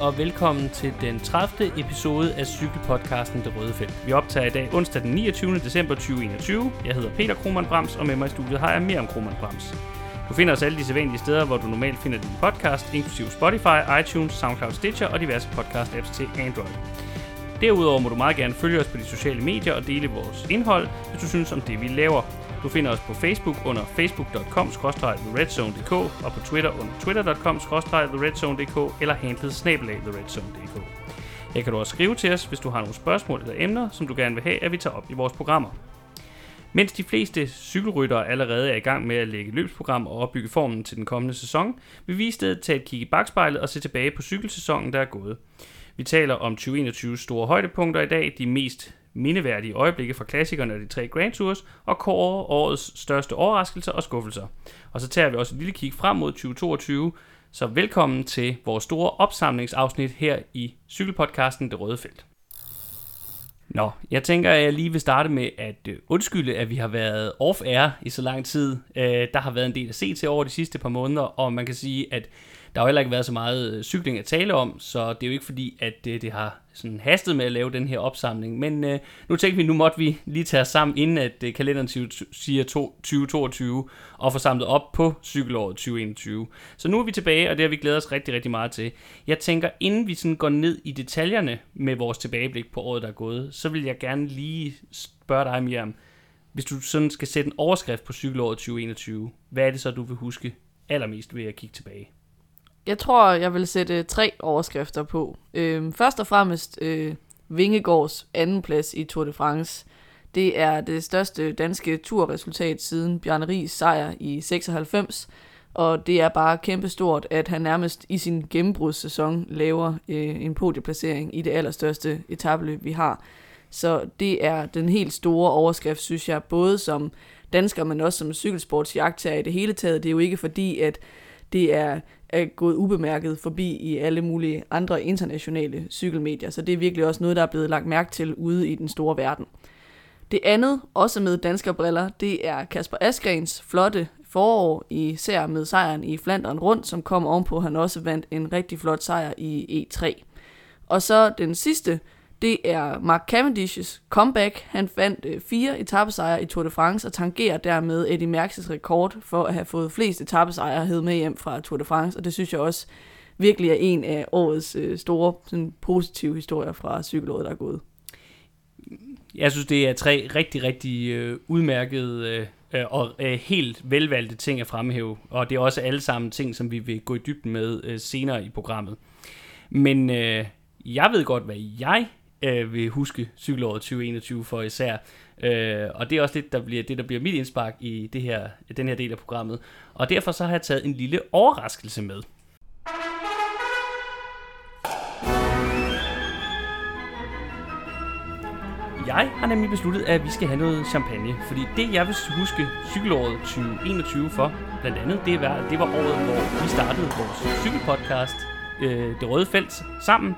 Og velkommen til den 30. episode af cykelpodcasten Det Røde Felt. Vi optager i dag onsdag den 29. december 2021. Jeg hedder Peter Krohmann Brams, og med mig i studiet har jeg mere om Krohmann Brams. Du finder os alle de sædvanlige steder, hvor du normalt finder din podcast, inklusive Spotify, iTunes, SoundCloud, Stitcher og diverse podcast-apps til Android. Derudover må du meget gerne følge os på de sociale medier og dele vores indhold, hvis du synes om det, vi laver. Du finder os på Facebook under facebook.com theredzonedk og på Twitter under twitter.com theredzonedk eller handlet snabelag theredzone.dk. Her kan du også skrive til os, hvis du har nogle spørgsmål eller emner, som du gerne vil have, at vi tager op i vores programmer. Mens de fleste cykelryttere allerede er i gang med at lægge løbsprogram og opbygge formen til den kommende sæson, vil vi i stedet tage et kig i bagspejlet og se tilbage på cykelsæsonen, der er gået. Vi taler om 2021's store højdepunkter i dag, de mest mindeværdige øjeblikke fra klassikerne og de tre Grand Tours, og kåre årets største overraskelser og skuffelser. Og så tager vi også et lille kig frem mod 2022, så velkommen til vores store opsamlingsafsnit her i cykelpodcasten Det Røde Felt. Nå, jeg tænker, at jeg lige vil starte med at øh, undskylde, at vi har været off-air i så lang tid. Øh, der har været en del at se til over de sidste par måneder, og man kan sige, at der har heller ikke været så meget øh, cykling at tale om, så det er jo ikke fordi, at det, det har sådan hastet med at lave den her opsamling. Men øh, nu tænkte vi, nu måtte vi lige tage os sammen, inden at øh, kalenderen siger 2022, og få samlet op på cykelåret 2021. Så nu er vi tilbage, og det har vi glædet os rigtig, rigtig meget til. Jeg tænker, inden vi sådan går ned i detaljerne med vores tilbageblik på året, der er gået, så vil jeg gerne lige spørge dig, Miriam, hvis du sådan skal sætte en overskrift på cykelåret 2021, hvad er det så, du vil huske allermest ved at kigge tilbage? Jeg tror, jeg vil sætte øh, tre overskrifter på. Øh, først og fremmest øh, Vingegårds andenplads i Tour de France. Det er det største danske turresultat siden Bjarne Ries sejr i 96, og det er bare kæmpestort, at han nærmest i sin gennembrudssæson laver øh, en podieplacering i det allerstørste etabløb, vi har. Så det er den helt store overskrift, synes jeg, både som dansker, men også som cykelsportsjagt i det hele taget. Det er jo ikke fordi, at det er er gået ubemærket forbi i alle mulige andre internationale cykelmedier, så det er virkelig også noget, der er blevet lagt mærke til ude i den store verden. Det andet, også med danskerbriller, det er Kasper Asgrens flotte forår, især med sejren i Flandern rundt, som kom ovenpå, han også vandt en rigtig flot sejr i E3. Og så den sidste, det er Mark Cavendish's comeback. Han fandt øh, fire etappesejre i Tour de France og tangerer dermed Eddie Merckx' rekord for at have fået flest etappesejre hed med hjem fra Tour de France, og det synes jeg også virkelig er en af årets øh, store sådan, positive historier fra cykelåret, der er gået. Jeg synes, det er tre rigtig, rigtig øh, udmærkede øh, og øh, helt velvalgte ting at fremhæve, og det er også alle sammen ting, som vi vil gå i dybden med øh, senere i programmet. Men øh, jeg ved godt, hvad jeg øh, vil huske cykelåret 2021 for især. Øh, og det er også lidt der bliver, det, der bliver mit indspark i det her, den her del af programmet. Og derfor så har jeg taget en lille overraskelse med. Jeg har nemlig besluttet, at vi skal have noget champagne, fordi det, jeg vil huske cykelåret 2021 for, blandt andet, det var, det var året, hvor vi startede vores cykelpodcast, øh, Det Røde Felt, sammen.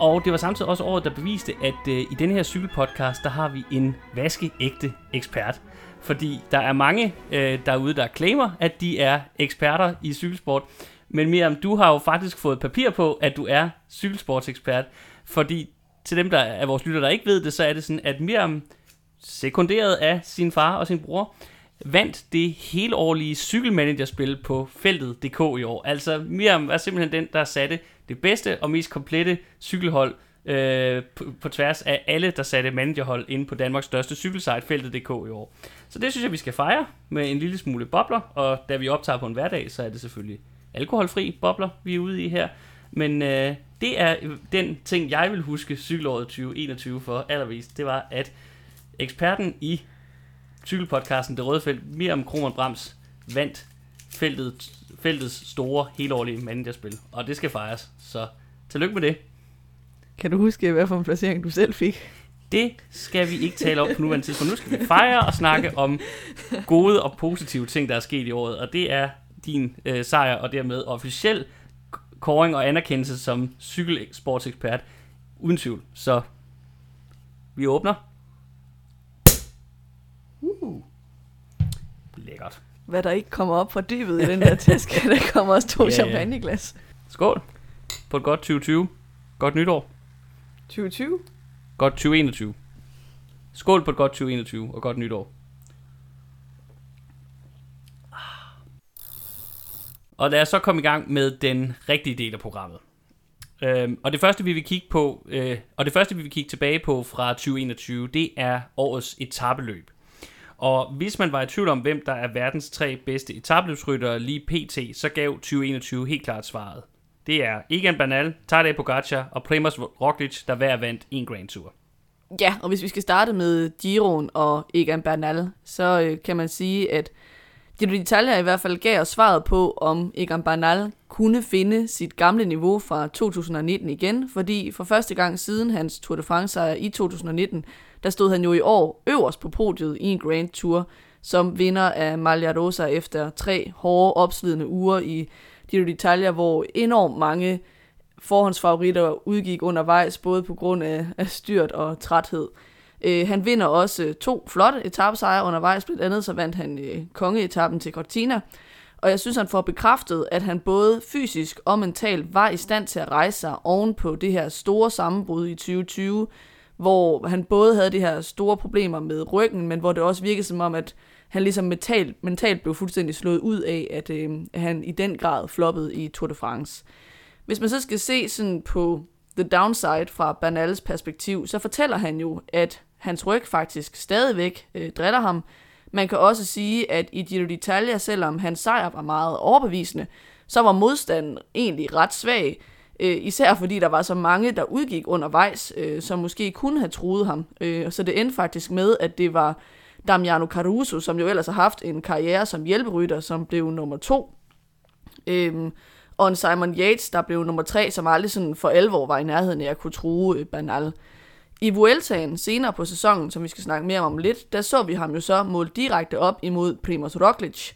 Og det var samtidig også året, der beviste, at øh, i denne her cykelpodcast, der har vi en vaskeægte ekspert. Fordi der er mange øh, derude, der claimer, at de er eksperter i cykelsport. Men Miriam, du har jo faktisk fået papir på, at du er cykelsportsekspert. Fordi til dem, der er vores lytter, der ikke ved det, så er det sådan, at Miriam, sekunderet af sin far og sin bror, vandt det helårlige cykelmanagerspil på feltet.dk i år. Altså Miriam var simpelthen den, der satte det bedste og mest komplette cykelhold øh, på, på tværs af alle, der satte managerhold inde på Danmarks største cykelsite, feltet.dk i år. Så det synes jeg, vi skal fejre med en lille smule bobler, og da vi optager på en hverdag, så er det selvfølgelig alkoholfri bobler, vi er ude i her. Men øh, det er den ting, jeg vil huske cykelåret 2021 for allervist. Det var, at eksperten i cykelpodcasten Det Røde Felt, Miriam Krohmann Brams, vandt feltet feltets store helårlige managerspil, og det skal fejres. Så tillykke med det. Kan du huske, hvad for en placering du selv fik? Det skal vi ikke tale om på nuværende tidspunkt. Nu skal vi fejre og snakke om gode og positive ting, der er sket i året, og det er din øh, sejr, og dermed officiel kåring og anerkendelse som cykelsportsekspert, uden tvivl. Så vi åbner. Uh. Lækkert hvad der ikke kommer op fra dybet i den der taske. Der kommer også to yeah. champagneglas. Skål. på et godt 2020. Godt nytår. 2020? Godt 2021. Skål på et godt 2021 og godt nytår. Og lad os så komme i gang med den rigtige del af programmet. Øhm, og det første vi vil kigge på, øh, og det første vi vil kigge tilbage på fra 2021, det er årets etabeløb. Og hvis man var i tvivl om, hvem der er verdens tre bedste etabløbsryttere lige pt., så gav 2021 helt klart svaret. Det er Egan Bernal, Tadej Pogacar og Primoz Roglic, der hver vandt en Grand Tour. Ja, og hvis vi skal starte med Giron og Egan Bernal, så øh, kan man sige, at Giro d'Italia i hvert fald gav os svaret på, om Egan Bernal kunne finde sit gamle niveau fra 2019 igen, fordi for første gang siden hans Tour de France sejr i 2019, der stod han jo i år øverst på podiet i en Grand Tour, som vinder af Malia Rosa efter tre hårde, opslidende uger i Giro d'Italia, hvor enormt mange forhåndsfavoritter udgik undervejs, både på grund af, af styrt og træthed. Øh, han vinder også to flotte etapesejre undervejs, blandt andet så vandt han øh, kongeetappen til Cortina, og jeg synes, han får bekræftet, at han både fysisk og mentalt var i stand til at rejse sig oven på det her store sammenbrud i 2020, hvor han både havde de her store problemer med ryggen, men hvor det også virkede som om, at han ligesom mentalt, mentalt blev fuldstændig slået ud af, at øh, han i den grad floppede i Tour de France. Hvis man så skal se sådan på the downside fra Bernals perspektiv, så fortæller han jo, at hans ryg faktisk stadigvæk øh, drætter ham. Man kan også sige, at i Giro d'Italia, selvom hans sejr var meget overbevisende, så var modstanden egentlig ret svag. Øh, især fordi der var så mange, der udgik undervejs, øh, som måske kunne have truet ham. Øh, så det endte faktisk med, at det var Damiano Caruso, som jo ellers har haft en karriere som hjælperytter, som blev nummer to. Øh, og en Simon Yates, der blev nummer tre, som aldrig sådan for alvor var i nærheden af at kunne true øh, Banal. I Vueltaen senere på sæsonen, som vi skal snakke mere om lidt, der så vi ham jo så målt direkte op imod Primoz Roglic.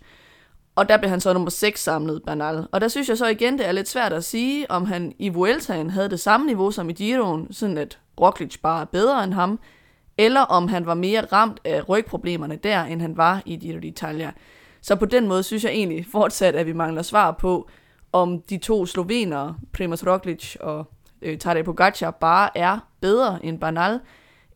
Og der blev han så nummer 6 samlet, Bernal. Og der synes jeg så igen, det er lidt svært at sige, om han i Vueltaen havde det samme niveau som i Giroen, sådan at Roglic bare er bedre end ham, eller om han var mere ramt af rygproblemerne der, end han var i Giro d'Italia. Så på den måde synes jeg egentlig fortsat, at vi mangler svar på, om de to slovenere, Primoz Roglic og øh, Tadej Pogacar, bare er bedre end Bernal,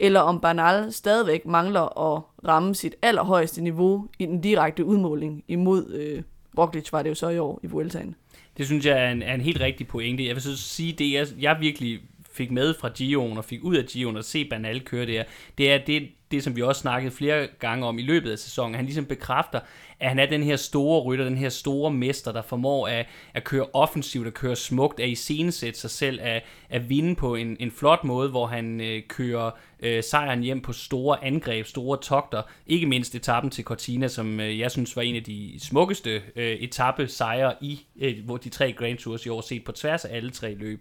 eller om Bernal stadigvæk mangler at ramme sit allerhøjeste niveau i den direkte udmåling imod øh, Roglic, var det jo så i år i Vueltaen. Det synes jeg er en, er en helt rigtig pointe. Jeg vil så sige, det jeg, jeg virkelig fik med fra Gio'en og fik ud af Gio'en og se Banal køre det her, det er det, det, som vi også snakkede flere gange om i løbet af sæsonen. Han ligesom bekræfter, at han er den her store rytter, den her store mester, der formår at, at køre offensivt, at køre smukt, at iscenesætte sig selv, at, at vinde på en, en flot måde, hvor han øh, kører øh, sejren hjem på store angreb, store togter. Ikke mindst etappen til Cortina, som øh, jeg synes var en af de smukkeste øh, etappe sejre i øh, hvor de tre Grand Tours i år, set på tværs af alle tre løb.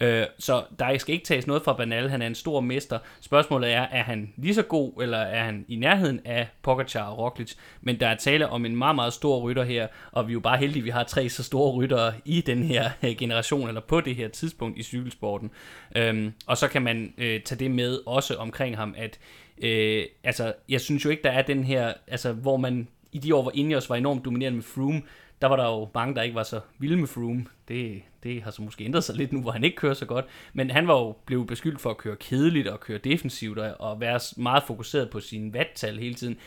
Øh, så der skal ikke tages noget fra Banal, han er en stor mester. Spørgsmålet er, er han lige så god, eller er han i nærheden af Pogacar og Roglic? Men der er tale om en meget, meget stor rytter her, og vi er jo bare heldige, at vi har tre så store ryttere i den her øh, generation, eller på det her tidspunkt i cykelsporten. Øhm, og så kan man øh, tage det med også omkring ham, at øh, altså, jeg synes jo ikke, der er den her, altså, hvor man i de år, hvor Ineos var enormt dominerende med Froome, der var der jo mange, der ikke var så vilde med Froome. Det, det har så måske ændret sig lidt nu, hvor han ikke kører så godt. Men han var jo blevet beskyldt for at køre kedeligt og køre defensivt og, og være meget fokuseret på sine vattal hele tiden.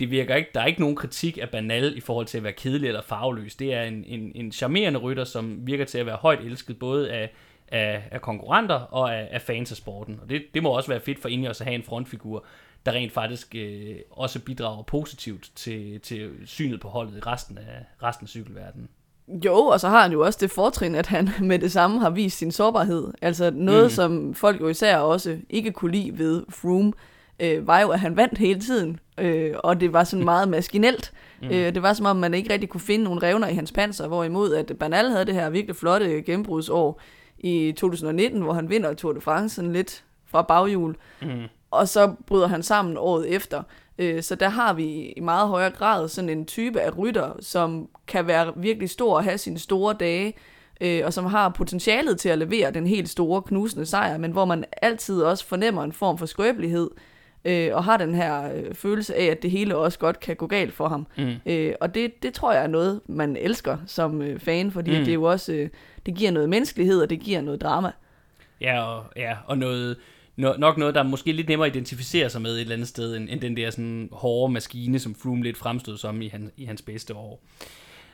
Det virker ikke, der er ikke nogen kritik af Banal i forhold til at være kedelig eller farveløs. Det er en, en, en charmerende rytter, som virker til at være højt elsket både af, af, af konkurrenter og af, af fans af sporten. Og det, det må også være fedt for Ineos at have en frontfigur, der rent faktisk øh, også bidrager positivt til, til synet på holdet i resten af, resten af cykelverdenen. Jo, og så har han jo også det fortrin, at han med det samme har vist sin sårbarhed. Altså noget, mm. som folk jo især også ikke kunne lide ved Froome, øh, var jo, at han vandt hele tiden. Øh, og det var sådan meget maskinelt. Mm. Øh, det var som om, man ikke rigtig kunne finde nogle revner i hans panser, hvorimod at Bernal havde det her virkelig flotte gennembrudsår i 2019, hvor han vinder Tour de France sådan lidt fra baghjul. Mm og så bryder han sammen året efter. Øh, så der har vi i meget højere grad sådan en type af rytter, som kan være virkelig stor og have sine store dage, øh, og som har potentialet til at levere den helt store knusende sejr, men hvor man altid også fornemmer en form for skrøbelighed, øh, og har den her øh, følelse af, at det hele også godt kan gå galt for ham. Mm. Øh, og det, det tror jeg er noget, man elsker som øh, fan, fordi Mm. det er jo også, øh, det giver noget menneskelighed, og det giver noget drama. Ja, og, ja, og noget, no, nok noget, der er måske lidt nemmere at identificere sig med et eller andet sted, end, end den der sådan hårde maskine, som Froome lidt fremstod som i, han, i hans bedste år.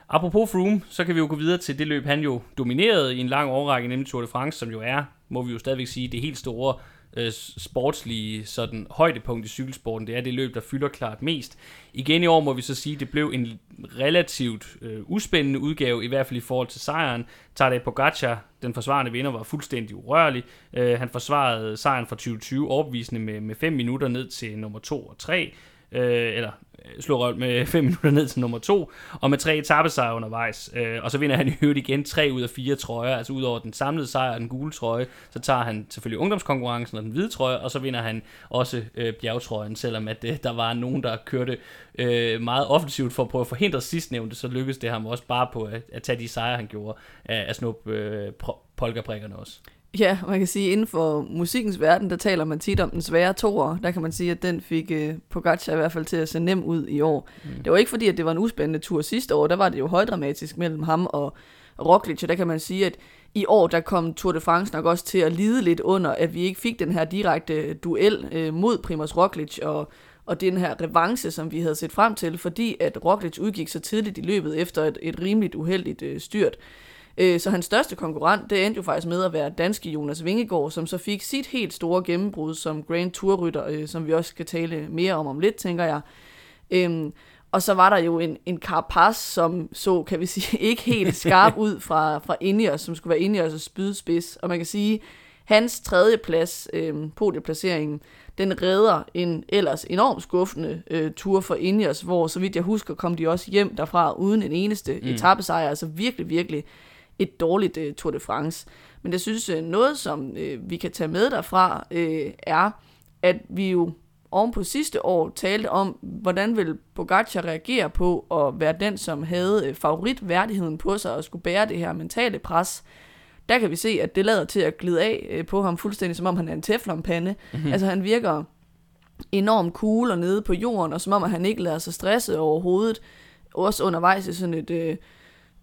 Apropos Froome, så kan vi jo gå videre til det løb, han jo dominerede i en lang årrække, nemlig Tour de France, som jo er, må vi jo stadigvæk sige, det helt store øh, sportslige sådan, højdepunkt i cykelsporten. Det er det løb, der fylder klart mest. Igen i år må vi så sige, at det blev en relativt øh, uspændende udgave, i hvert fald i forhold til sejren. Tadej Pogacar, den forsvarende vinder, var fuldstændig urørlig. Øh, han forsvarede sejren fra 2020 overbevisende med, med 5 minutter ned til nummer 2 og 3 øh, eller Øh, slår slå røv med 5 minutter ned til nummer 2, og med tre etappesejre undervejs. Øh, og så vinder han i øvrigt igen 3 ud af 4 trøjer, altså ud over den samlede sejr og den gule trøje, så tager han selvfølgelig ungdomskonkurrencen og den hvide trøje, og så vinder han også øh, bjergtrøjen, selvom at øh, der var nogen, der kørte øh, meget offensivt for at prøve at forhindre sidstnævnte, så lykkedes det ham også bare på at, at tage de sejre, han gjorde, at, at snuppe øh, polkaprikkerne også. Ja, man kan sige, inden for musikkens verden, der taler man tit om den svære toer. Der kan man sige, at den fik øh, Pogacar i hvert fald til at se nem ud i år. Mm. Det var ikke fordi, at det var en uspændende tur sidste år. Der var det jo højdramatisk mellem ham og Roglic, og der kan man sige, at i år, der kom Tour de France nok også til at lide lidt under, at vi ikke fik den her direkte duel øh, mod Primoz Roglic, og, og den her revanche, som vi havde set frem til, fordi at Roglic udgik så tidligt i løbet efter et, et rimeligt uheldigt øh, styrt. Øh, Så hans største konkurrent, det endte jo faktisk med at være danske Jonas Vingegaard, som så fik sit helt store gennembrud som Grand Tour-rytter, øh, som vi også skal tale mere om om lidt, tænker jeg. Øhm, og så var der jo en, en Carapaz, som så, kan vi sige, ikke helt skarp ud fra, fra Ineos, som skulle være Ineos' spydspids. Og man kan sige, hans tredje plads, øhm, podieplaceringen, den redder en ellers enormt skuffende øh, tur for Ineos, hvor så vidt jeg husker, kom de også hjem derfra uden en eneste mm. etappesejr. Altså virkelig, virkelig et dårligt øh, Tour de France. Men jeg synes, øh, noget som øh, vi kan tage med derfra, øh, er, at vi jo oven på sidste år talte om, hvordan vil Pogacar reagere på at være den, som havde øh, favoritværdigheden på sig og skulle bære det her mentale pres. Der kan vi se, at det lader til at glide af øh, på ham fuldstændig, som om han er en teflonpande. Mm-hmm. Altså han virker enormt cool og nede på jorden, og som om at han ikke lader sig stresse overhovedet. Også undervejs i sådan et øh,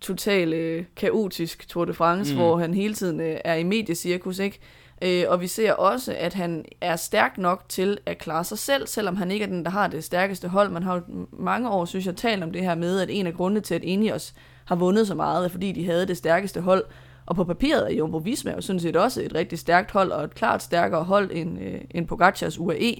totalt øh, kaotisk Tour de France, mm. hvor han hele tiden øh, er i mediecirkus, ikke? Øh, og vi ser også, at han er stærk nok til at klare sig selv, selvom han ikke er den, der har det stærkeste hold. Man har jo mange år, synes jeg, talt om det her med, at en af grundene til, at Ineos har vundet så meget, er fordi de havde det stærkeste hold. Og på papiret er Jumbo Visma jo sådan set også et rigtig stærkt hold, og et klart stærkere hold end, øh, end Pogacars UAE.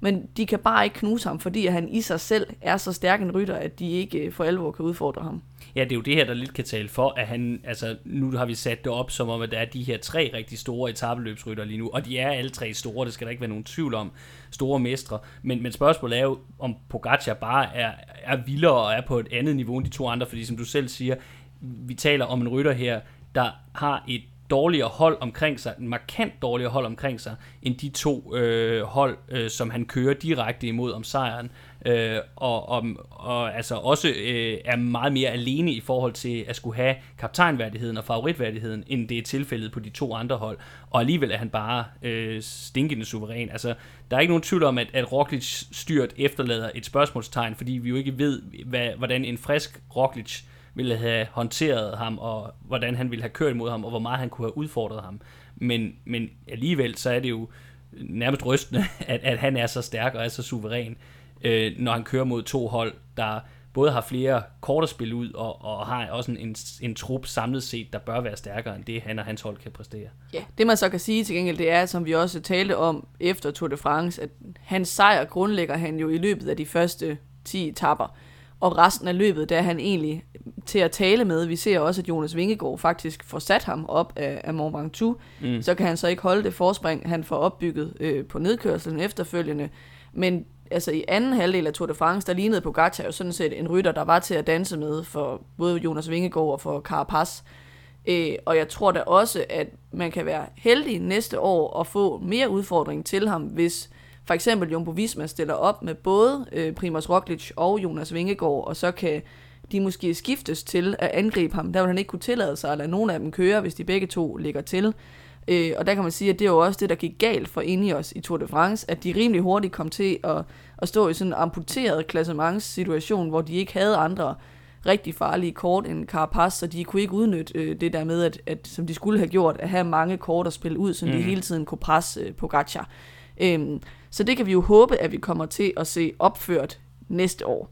Men de kan bare ikke knuse ham, fordi han i sig selv er så stærk en rytter, at de ikke øh, for alvor kan udfordre ham. Ja, det er jo det her, der lidt kan tale for, at han, altså nu har vi sat det op som om, at der er de her tre rigtig store etabeløbsrytter lige nu, og de er alle tre store, det skal der ikke være nogen tvivl om, store mestre, men, men spørgsmålet er jo, om Pogacar bare er, er vildere og er på et andet niveau end de to andre, fordi som du selv siger, vi taler om en rytter her, der har et dårligere hold omkring sig, en markant dårligere hold omkring sig, end de to øh, hold, øh, som han kører direkte imod om sejren, øh, og, og, og altså også øh, er meget mere alene i forhold til at skulle have kaptajnværdigheden og favoritværdigheden, end det er tilfældet på de to andre hold, og alligevel er han bare øh, stinkende suveræn. Altså, der er ikke nogen tvivl om, at, at Roglic styrt efterlader et spørgsmålstegn, fordi vi jo ikke ved, hvad, hvordan en frisk Roglic ville have håndteret ham, og hvordan han ville have kørt imod ham, og hvor meget han kunne have udfordret ham. Men, men alligevel, så er det jo nærmest rystende, at, at han er så stærk og er så suveræn, øh, når han kører mod to hold, der både har flere kort at spille ud, og, og har også en, en, en trup samlet set, der bør være stærkere end det, han og hans hold kan præstere. Ja, det man så kan sige til gengæld, det er, som vi også talte om efter Tour de France, at hans sejr grundlægger han jo i løbet af de første 10 etapper. Og resten af løbet, der er han egentlig til at tale med. Vi ser også, at Jonas Vingegaard faktisk får sat ham op af, af Mont Ventoux. Mm. Så kan han så ikke holde det forspring, han får opbygget øh, på nedkørslen efterfølgende. Men altså i anden halvdel af Tour de France, der lignede Pogacar jo sådan set en rytter, der var til at danse med for både Jonas Vingegaard og for Carapaz. Øh, og jeg tror da også, at man kan være heldig næste år og få mere udfordring til ham, hvis for eksempel Jumbo Visma stiller op med både øh, Primoz Roglic og Jonas Vingegaard, og så kan de måske skiftes til at angribe ham. Der vil han ikke kunne tillade sig at lade nogen af dem køre, hvis de begge to ligger til. Øh, og der kan man sige, at det er jo også det, der gik galt for Ineos i Tour de France, at de rimelig hurtigt kom til at, at stå i sådan en amputeret klassementssituation, hvor de ikke havde andre rigtig farlige kort end Carapaz, så de kunne ikke udnytte øh, det der med, at, at, som de skulle have gjort, at have mange kort at spille ud, så mm. de hele tiden kunne presse øh, Pogacar. Øhm, så det kan vi jo håbe, at vi kommer til at se opført næste år.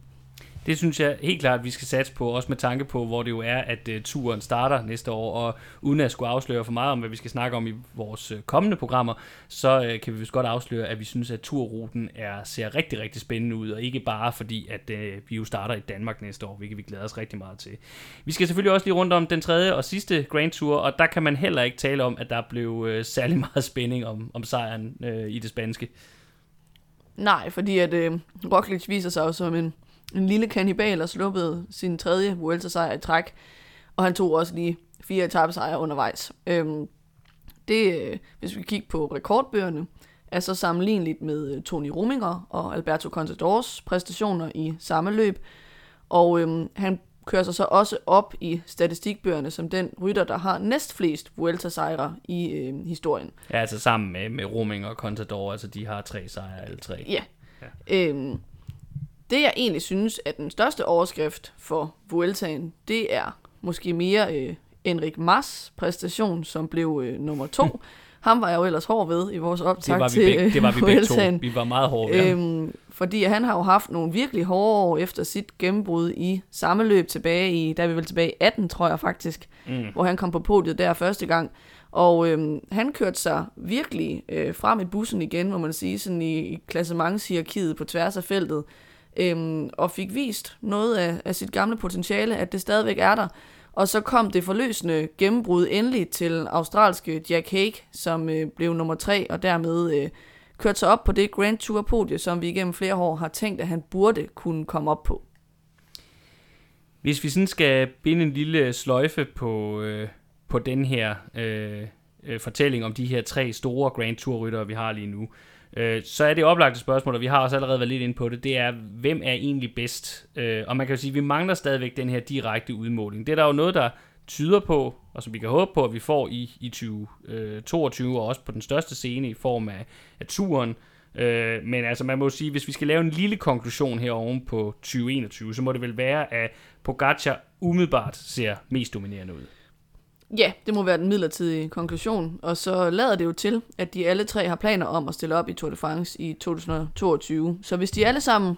Det synes jeg helt klart, at vi skal satse på, også med tanke på, hvor det jo er, at uh, turen starter næste år, og uden at skulle afsløre for meget om, hvad vi skal snakke om i vores uh, kommende programmer, så uh, kan vi vist godt afsløre, at vi synes, at turruten er, ser rigtig, rigtig spændende ud, og ikke bare fordi, at uh, vi jo starter i Danmark næste år, hvilket vi glæder os rigtig meget til. Vi skal selvfølgelig også lige rundt om den tredje og sidste Grand Tour, og der kan man heller ikke tale om, at der blev uh, særlig meget spænding om, om sejren uh, i det spanske. Nej, fordi at øh, Roglic viser sig jo som en en lille kanibal og sluppede sin tredje Vuelta-sejr i træk, og han tog også lige fire etappesejre undervejs. Øhm, det, øh, hvis vi kigger på rekordbøgerne, er så sammenligneligt med øh, Tony Rominger og Alberto Contadors præstationer i samme løb, og øhm, han kører sig så også op i statistikbøgerne som den rytter, der har næstflest Vuelta-sejre i øh, historien. Ja, altså sammen med, med Rominger og Contador, altså de har tre sejre alle tre. Ja. ja. Øhm, det jeg egentlig synes er den største overskrift for Vueltaen, det er måske mere øh, Enrik Mas præstation, som blev øh, nummer to. Ham var jeg jo ellers hård ved i vores optag det var vi til begge, Det var vi begge to. Vi var meget hårde ved øhm, Fordi han har jo haft nogle virkelig hårde år efter sit gennembrud i samme løb tilbage i, der er vi vel tilbage i 18, tror jeg faktisk, mm. hvor han kom på podiet der første gang. Og øhm, han kørte sig virkelig øh, frem i bussen igen, må man sige, sådan i, i klassementshierarkiet på tværs af feltet øhm, og fik vist noget af, af sit gamle potentiale, at det stadigvæk er der. Og så kom det forløsende gennembrud endelig til australske Jack Hague, som øh, blev nummer tre, og dermed øh, kørte sig op på det Grand Tour podie, som vi igennem flere år har tænkt, at han burde kunne komme op på. Hvis vi sådan skal binde en lille sløjfe på, øh, på den her øh, øh, fortælling om de her tre store Grand Tour-ryttere, vi har lige nu, øh, Øh, så er det oplagte spørgsmål, og vi har også allerede været lidt inde på det, det er, hvem er egentlig bedst? Øh, og man kan jo sige, at vi mangler stadigvæk den her direkte udmåling. Det er der jo noget, der tyder på, og som vi kan håbe på, at vi får i, i 2022, øh, og også på den største scene i form af, af turen. Øh, men altså man må sige, hvis vi skal lave en lille konklusion her oven på 2021, så må det vel være, at Pogacar umiddelbart ser mest dominerende ud. Ja, det må være den midlertidige konklusion. Og så lader det jo til, at de alle tre har planer om at stille op i Tour de France i 2022. Så hvis de alle sammen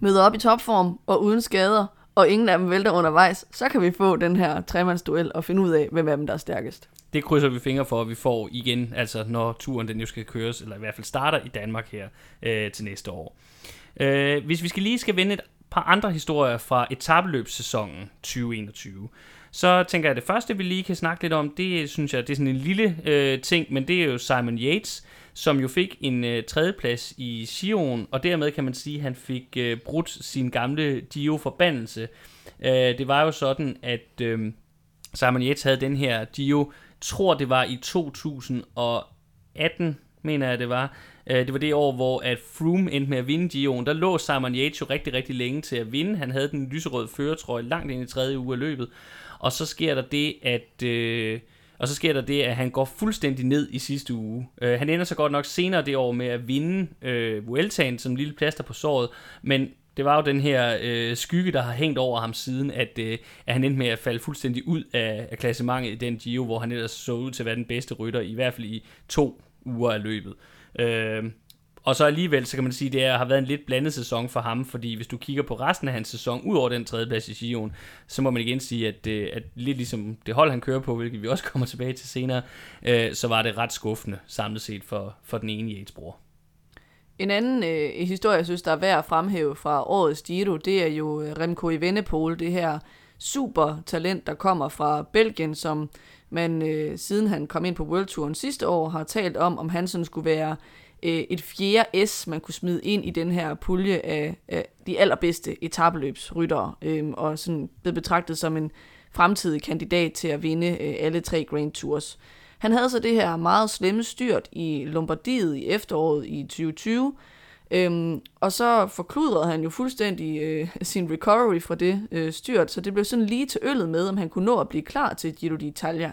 møder op i topform og uden skader, og ingen af dem vælter undervejs, så kan vi få den her tremandsduel og finde ud af, hvem af dem der er stærkest. Det krydser vi fingre for, at vi får igen, altså når turen den jo skal køres, eller i hvert fald starter i Danmark her øh, til næste år. Øh, hvis vi skal lige skal vende et par andre historier fra etabeløbssæsonen 2021, så tænker jeg, at det første, vi lige kan snakke lidt om, det synes jeg, det er sådan en lille øh, ting, men det er jo Simon Yates, som jo fik en øh, tredjeplads i Sion, og dermed kan man sige, at han fik øh, brudt sin gamle Dio-forbandelse. Øh, det var jo sådan, at øh, Simon Yates havde den her Dio, tror det var i 2018, mener jeg det var, øh, det var det år, hvor at Froome endte med at vinde Gio'en. Der lå Simon Yates jo rigtig, rigtig længe til at vinde. Han havde den lyserøde føretrøje langt ind i tredje uge af løbet. Og så sker der det, at... Øh, og så sker der det, at han går fuldstændig ned i sidste uge. Øh, han ender så godt nok senere det år med at vinde øh, Vueltaen som en lille plaster på såret, men det var jo den her øh, skygge, der har hængt over ham siden, at, øh, at han endte med at falde fuldstændig ud af, af klassementet i den Giro, hvor han ellers så ud til at være den bedste rytter, i hvert fald i to uger af løbet. Øh, og så alligevel, så kan man sige, at det har været en lidt blandet sæson for ham, fordi hvis du kigger på resten af hans sæson, ud over den tredje i Giroen, så må man igen sige, at, øh, at lidt ligesom det hold, han kører på, hvilket vi også kommer tilbage til senere, øh, så var det ret skuffende samlet set for, for den ene Yates-bror. En anden øh, historie, jeg synes, der er værd at fremhæve fra årets Giro, det er jo øh, Remco Evenepoel, det her super talent, der kommer fra Belgien, som man øh, siden han kom ind på World Touren sidste år har talt om, om han sådan skulle være øh, et fjerde S, man kunne smide ind i den her pulje af, af de allerbedste etabeløbsryttere, øh, og sådan blev betragtet som en fremtidig kandidat til at vinde øh, alle tre Grand Tours. Han havde så det her meget slemme styrt i Lombardiet i efteråret i 2020, Øhm, og så forkludrede han jo fuldstændig øh, sin recovery fra det øh, styrt, så det blev sådan lige til øllet med, om han kunne nå at blive klar til Giro d'Italia.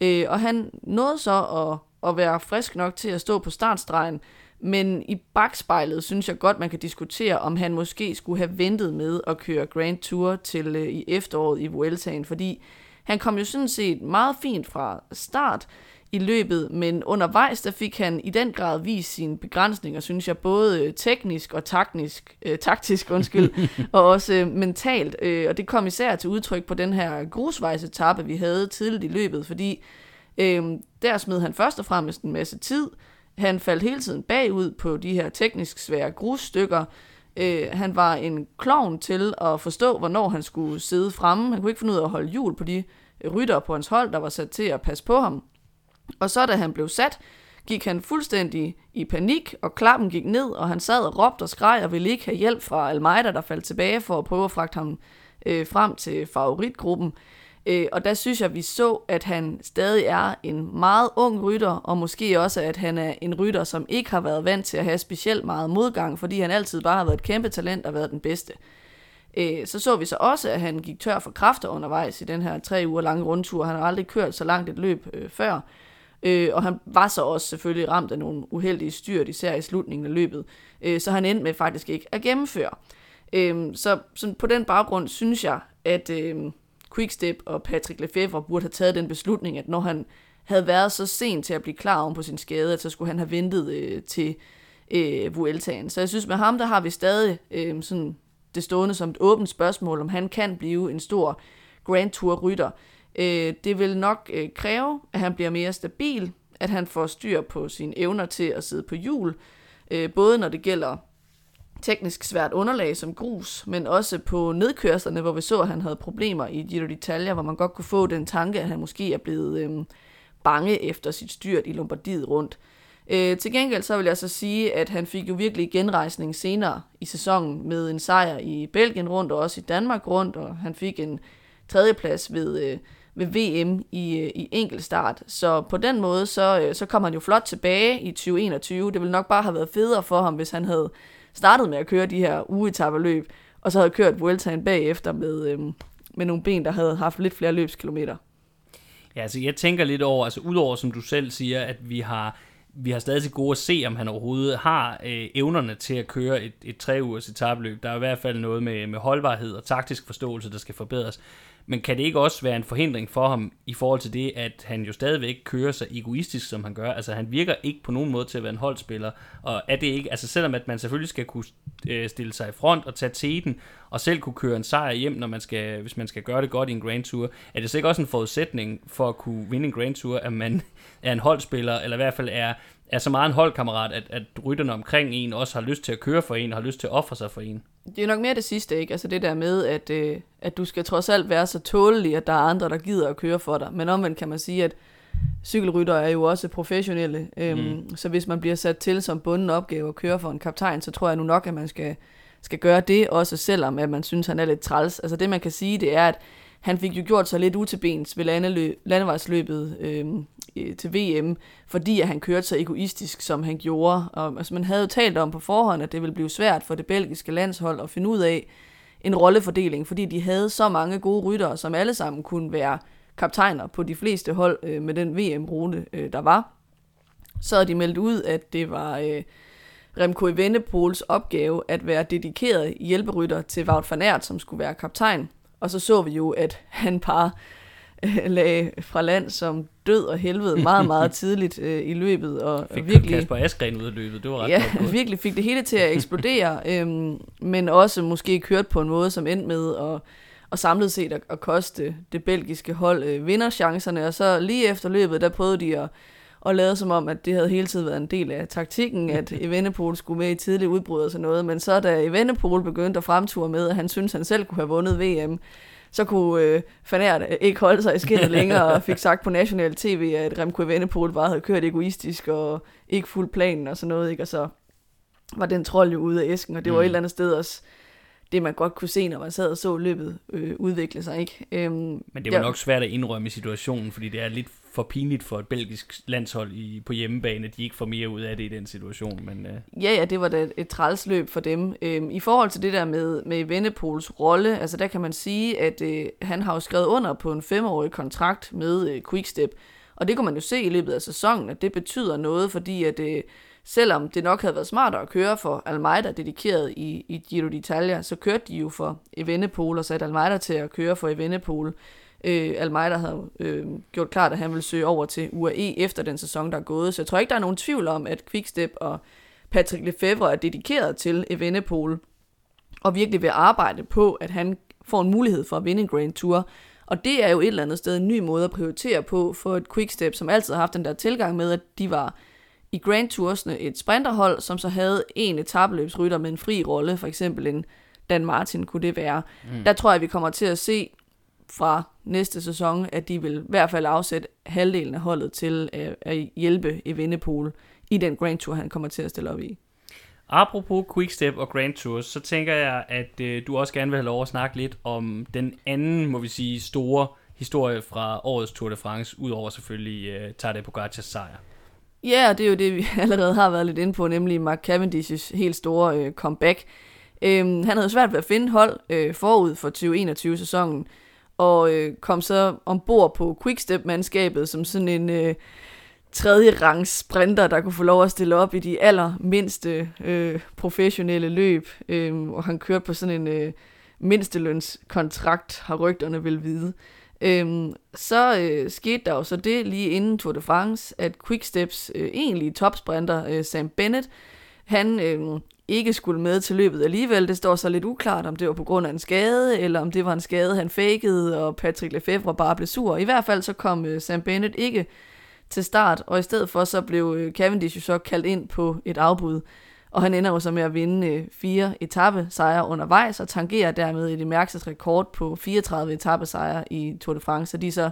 Øh, og han nåede så at, at være frisk nok til at stå på startstregen, men i bagspejlet synes jeg godt, man kan diskutere, om han måske skulle have ventet med at køre Grand Tour til øh, i efteråret i Vueltaen, fordi han kom jo sådan set meget fint fra start i løbet, men undervejs der fik han i den grad vist sine begrænsninger, synes jeg, både øh, teknisk og taktisk, øh, taktisk undskyld, og også øh, mentalt. Øh, og det kom især til udtryk på den her grusvejsetappe, vi havde tidligt i løbet, fordi øh, der smed han først og fremmest en masse tid, han faldt hele tiden bagud på de her teknisk svære grusstykker. Øh, han var en klovn til at forstå, hvornår han skulle sidde fremme. Han kunne ikke finde ud af at holde hjul på de rytter på hans hold, der var sat til at passe på ham. Og så da han blev sat, gik han fuldstændig i panik, og klappen gik ned, og han sad og råbte og skreg og ville ikke have hjælp fra Almeida, der faldt tilbage for at prøve at fragte ham øh, frem til favoritgruppen. Øh, og der synes jeg, vi så, at han stadig er en meget ung rytter, og måske også, at han er en rytter, som ikke har været vant til at have specielt meget modgang, fordi han altid bare har været et kæmpe talent og været den bedste. Øh, så så vi så også, at han gik tør for kræfter undervejs i den her tre uger lange rundtur. Han har aldrig kørt så langt et løb øh, før. Øh, og han var så også selvfølgelig ramt af nogle uheldige styrt, især i slutningen af løbet. Øh, så han endte med faktisk ikke at gennemføre. Øh, så, så på den baggrund synes jeg, at... Øh, Quickstep og Patrick Lefevre burde have taget den beslutning, at når han havde været så sent til at blive klar om på sin skade, at så skulle han have ventet øh, til øh, Vueltaen. Så jeg synes, med ham, der har vi stadig øh, sådan det stående som et åbent spørgsmål, om han kan blive en stor Grand Tour-rytter. Øh, det vil nok øh, kræve, at han bliver mere stabil, at han får styr på sine evner til at sidde på hjul, øh, både når det gælder teknisk svært underlag som grus, men også på nedkørslerne, hvor vi så, at han havde problemer i Giro d'Italia, hvor man godt kunne få den tanke, at han måske er blevet øh, bange efter sit styrt i Lombardiet rundt. Øh, til gengæld så vil jeg så sige, at han fik jo virkelig genrejsning senere i sæsonen med en sejr i Belgien rundt og også i Danmark rundt, og han fik en tredjeplads ved, øh, ved VM i, øh, i enkeltstart. Så på den måde, så, øh, så kom han jo flot tilbage i 2021. Det ville nok bare have været federe for ham, hvis han havde startede med at køre de her ugetabberløb, og så havde kørt Vueltaen bagefter med, øhm, med nogle ben, der havde haft lidt flere løbskilometer. Ja, altså jeg tænker lidt over, altså udover som du selv siger, at vi har vi har stadig til gode at se, om han overhovedet har øh, evnerne til at køre et, et tre ugers etabløb. Der er i hvert fald noget med, med holdbarhed og taktisk forståelse, der skal forbedres. Men kan det ikke også være en forhindring for ham i forhold til det, at han jo stadigvæk kører så egoistisk, som han gør? Altså han virker ikke på nogen måde til at være en holdspiller, og er det ikke, altså selvom at man selvfølgelig skal kunne øh, stille sig i front og tage teten, og selv kunne køre en sejr hjem, når man skal, hvis man skal gøre det godt i en Grand Tour, er det så ikke også en forudsætning for at kunne vinde en Grand Tour, at man er en holdspiller, eller i hvert fald er, er så meget en holdkammerat, at, at rytterne omkring en også har lyst til at køre for en, og har lyst til at ofre sig for en? Det er nok mere det sidste, ikke? Altså det der med, at, øh, at du skal trods alt være så tålelig, at der er andre, der gider at køre for dig. Men omvendt kan man sige, at cykelrytter er jo også professionelle. Øhm, mm. Så hvis man bliver sat til som bunden opgave at køre for en kaptajn, så tror jeg nu nok, at man skal, skal gøre det, også selvom at man synes, han er lidt træls. Altså det man kan sige, det er, at han fik jo gjort sig lidt utilbens ved landeløb, landevejsløbet øhm, Øh, til VM, fordi at han kørte så egoistisk, som han gjorde. Og, altså, man havde jo talt om på forhånd, at det ville blive svært for det belgiske landshold at finde ud af en rollefordeling, fordi de havde så mange gode ryttere, som alle sammen kunne være kaptajner på de fleste hold øh, med den VM-rute, øh, der var. Så havde de meldt ud, at det var øh, Remco Evenepoels opgave at være dedikeret hjælperytter til Wout van Aert, som skulle være kaptajn. Og så så vi jo, at han bare øh, lagde fra land som død og helvede meget, meget tidligt øh, i løbet. Og, fik og virkelig, Kasper Askren ud af løbet, det var ret Ja, godt. virkelig fik det hele til at eksplodere, øhm, men også måske kørt på en måde, som endte med at, og samlet set at, at koste det belgiske hold øh, vinderchancerne. Og så lige efter løbet, der prøvede de at, at lade som om, at det havde hele tiden været en del af taktikken, at Evenepoel skulle med i tidlig udbrud og sådan noget. Men så da Evenepoel begyndte at fremture med, at han syntes, at han selv kunne have vundet VM, så kunne øh, Fanert ikke holde sig i skinnet længere, og fik sagt på national tv, at Remco Evenepoel bare havde kørt egoistisk og ikke fuldt planen og sådan noget, ikke? og så var den trold jo ude af æsken, og det var Mm. et eller andet sted også det, man godt kunne se, når man sad og så løbet øh, udvikle sig. Ikke? Øhm, Men det var nok svært at indrømme i situationen, fordi det er lidt for pinligt for et belgisk landshold i, på hjemmebane, at de ikke får mere ud af det i den situation. Men, øh, Ja, ja, det var da et, trælsløb for dem. Øhm, I forhold til det der med, med Vennepols rolle, altså der kan man sige, at øh, han har jo skrevet under på en femårig kontrakt med øh, Quickstep, Og det kunne man jo se i løbet af sæsonen, at det betyder noget, fordi at øh, selvom det nok havde været smartere at køre for Almeida dedikeret i, i Giro d'Italia, så kørte de jo for Evenepoel og satte Almeida til at køre for Evenepoel. Øh, Almeida havde øh, gjort klart, at han ville søge over til UAE efter den sæson, der er gået. Så jeg tror ikke, der er nogen tvivl om, at Quickstep og Patrick Lefevre er dedikeret til Evenepoel og virkelig vil arbejde på, at han får en mulighed for at vinde en Grand Tour. Og det er jo et eller andet sted en ny måde at prioritere på for et Quickstep, som altid har haft den der tilgang med, at de var i Grand Toursne et sprinterhold, som så havde en etabeløbsrytter med en fri rolle, for eksempel en Dan Martin kunne det være. Mm. Der tror jeg, vi kommer til at se fra næste sæson, at de vil i hvert fald afsætte halvdelen af holdet til at, at hjælpe Evenepoel i den Grand Tour, han kommer til at stille op i. Apropos Quickstep og Grand Tours, så tænker jeg, at øh, du også gerne vil have lov at snakke lidt om den anden, må vi sige, store historie fra årets Tour de France, udover selvfølgelig øh, Tadej Pogacars sejr. Ja, og det er jo det, vi allerede har været lidt inde på, nemlig Mark Cavendish's helt store øh, comeback. Øhm, han havde svært ved at finde hold øh, forud for 2021-sæsonen, og øh, kom så ombord på Quickstep-mandskabet som sådan en øh, tredje rangs sprinter, der kunne få lov at stille op i de allermindste øh, professionelle løb. Øh, og han kørte på sådan en øh, mindstelønskontrakt, har rygterne vil vide. Øhm, så øh, skete der jo så det lige inden Tour de France, at Quicksteps øh, egentlige topsprinter, øh, Sam Bennett, han øh, ikke skulle med til løbet alligevel. Det står så lidt uklart, om det var på grund af en skade, eller om det var en skade, han fakede, og Patrick Lefebvre bare blev sur. I hvert fald så kom øh, Sam Bennett ikke til start, og i stedet for så blev øh, Cavendish jo så kaldt ind på et afbud. Og han ender jo så med at vinde øh, fire etape sejre undervejs, og tangerer dermed et mærkes rekord på 34 etape sejre i Tour de France. Så de er så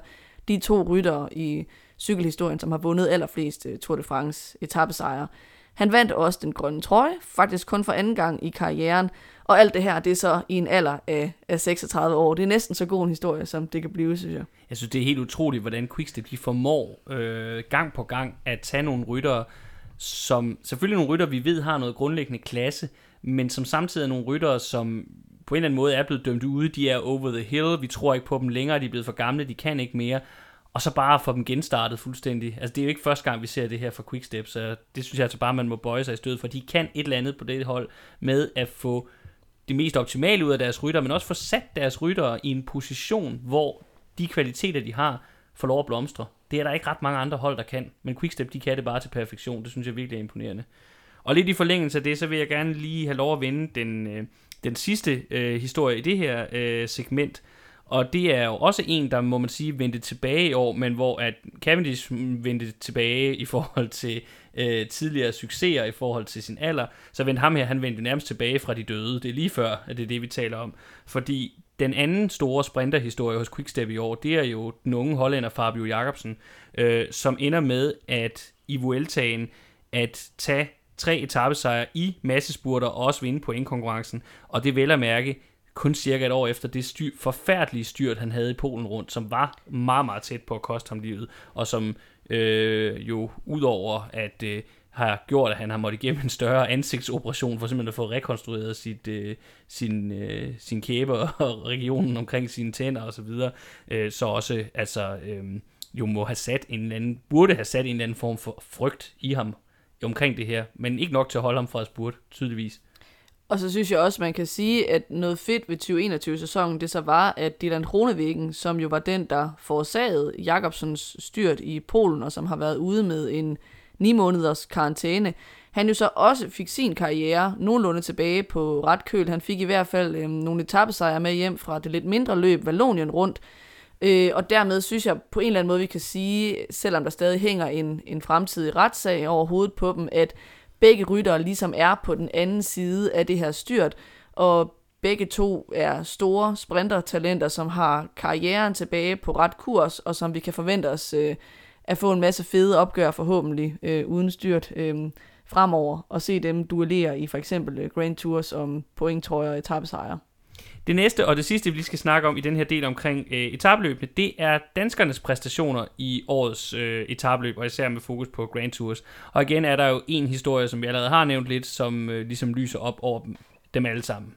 de to ryttere i cykelhistorien, som har vundet allerflest Tour de France etappesejre. Han vandt også den grønne trøje, faktisk kun for anden gang i karrieren, og alt det her, det er så i en alder af, af 36 år. Det er næsten så god en historie, som det kan blive, synes jeg. Jeg synes, det er helt utroligt, hvordan Quickstep de formår øh, gang på gang at tage nogle ryttere, som selvfølgelig nogle rytter, vi ved har noget grundlæggende klasse, men som samtidig er nogle ryttere, som på en eller anden måde er blevet dømt ude. De er over the hill, vi tror ikke på dem længere, de er blevet for gamle, de kan ikke mere. Og så bare få dem genstartet fuldstændig. Altså det er jo ikke første gang, vi ser det her fra Quickstep, så det synes jeg altså bare, man må bøje sig i stødet, for de kan et eller andet på det hold med at få det mest optimale ud af deres rytter, men også få sat deres rytter i en position, hvor de kvaliteter, de har, får lov at blomstre. Det er der ikke ret mange andre hold, der kan. Men Quickstep, de kan det bare til perfektion. Det synes jeg virkelig er imponerende. Og lidt i forlængelse af det, så vil jeg gerne lige have lov at vinde den, øh, den sidste øh, historie i det her øh, segment. Og det er jo også en, der må man sige vendte tilbage i år, men hvor at Cavendish vendte tilbage i forhold til øh, tidligere succeser, i forhold til sin alder. Så vendte ham her, han vendte nærmest tilbage fra de døde. Det er lige før, at det er det, vi taler om. Fordi den anden store sprinterhistorie hos Quickstep i år, det er jo den unge hollænder Fabio Jacobsen, øh, som ender med at i Vueltaen at tage tre etappesejre i massespurter og også vinde pointkonkurrencen. Og det vel at mærke kun cirka et år efter det styr, forfærdelige styrt, han havde i Polen rundt, som var meget, meget tæt på at koste ham livet, og som øh, jo udover at øh, har gjort, at han har måttet igennem en større ansigtsoperation for simpelthen at få rekonstrueret sit, øh, sin, øh, sin kæbe og regionen omkring sine tænder osv., så, videre, øh, så også altså, øh, jo må have sat en eller anden, burde have sat en eller anden form for frygt i ham omkring det her, men ikke nok til at holde ham fra at spurte, tydeligvis. Og så synes jeg også, man kan sige, at noget fedt ved 2021-sæsonen, det så var, at Dylan Kronevæggen, som jo var den, der forårsagede Jakobsens styrt i Polen, og som har været ude med en 9 måneders karantæne, han jo så også fik sin karriere nogenlunde tilbage på ret køl. Han fik i hvert fald øh, nogle etappesejre med hjem fra det lidt mindre løb Valonien rundt, øh, og dermed synes jeg på en eller anden måde, vi kan sige, selvom der stadig hænger en, en fremtidig retssag over hovedet på dem, at begge ryttere ligesom er på den anden side af det her styrt, og begge to er store sprintertalenter, som har karrieren tilbage på ret kurs, og som vi kan forvente os øh, at få en masse fede opgør forhåbentlig øh, uden styrt øh, fremover, og se dem duellere i for eksempel øh, Grand Tours om pointtrøjer og etappesejre. Det næste og det sidste, vi lige skal snakke om i den her del omkring øh, etabløbene, det er danskernes præstationer i årets øh, etabløb, og især med fokus på Grand Tours. Og igen er der jo en historie, som vi allerede har nævnt lidt, som øh, ligesom lyser op over dem, dem alle sammen.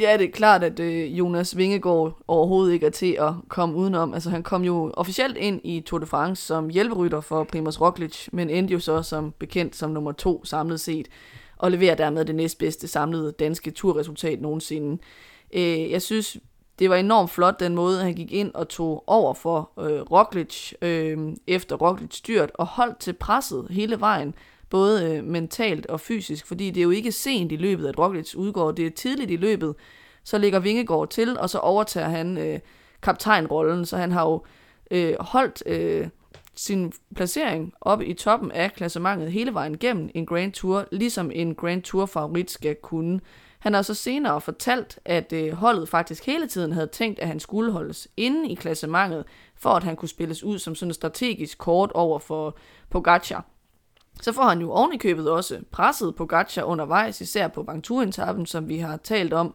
Ja, det er klart, at øh, Jonas Vingegaard overhovedet ikke er til at komme udenom. Altså, han kom jo officielt ind i Tour de France som hjælperytter for Primoz Roglic, men endte jo så som bekendt som nummer to samlet set, og leverer dermed det næstbedste samlede danske turresultat nogensinde. Øh, jeg synes, det var enormt flot, den måde, han gik ind og tog over for øh, Roglic, øh, efter Roglic styrt, og holdt til presset hele vejen, både øh, mentalt og fysisk, fordi det er jo ikke sent i løbet, at Roglic udgår, det er tidligt i løbet, så ligger Vingegaard til, og så overtager han øh, kaptajnrollen, så han har jo øh, holdt øh, sin placering oppe i toppen af klassementet hele vejen gennem en Grand Tour, ligesom en Grand Tour favorit skal kunne. Han har så senere fortalt, at øh, holdet faktisk hele tiden havde tænkt, at han skulle holdes inde i klassementet, for at han kunne spilles ud som sådan et strategisk kort over for Pogacar. Så får han jo ovenikøbet købet også presset Pogacar undervejs, især på Banturintappen, som vi har talt om,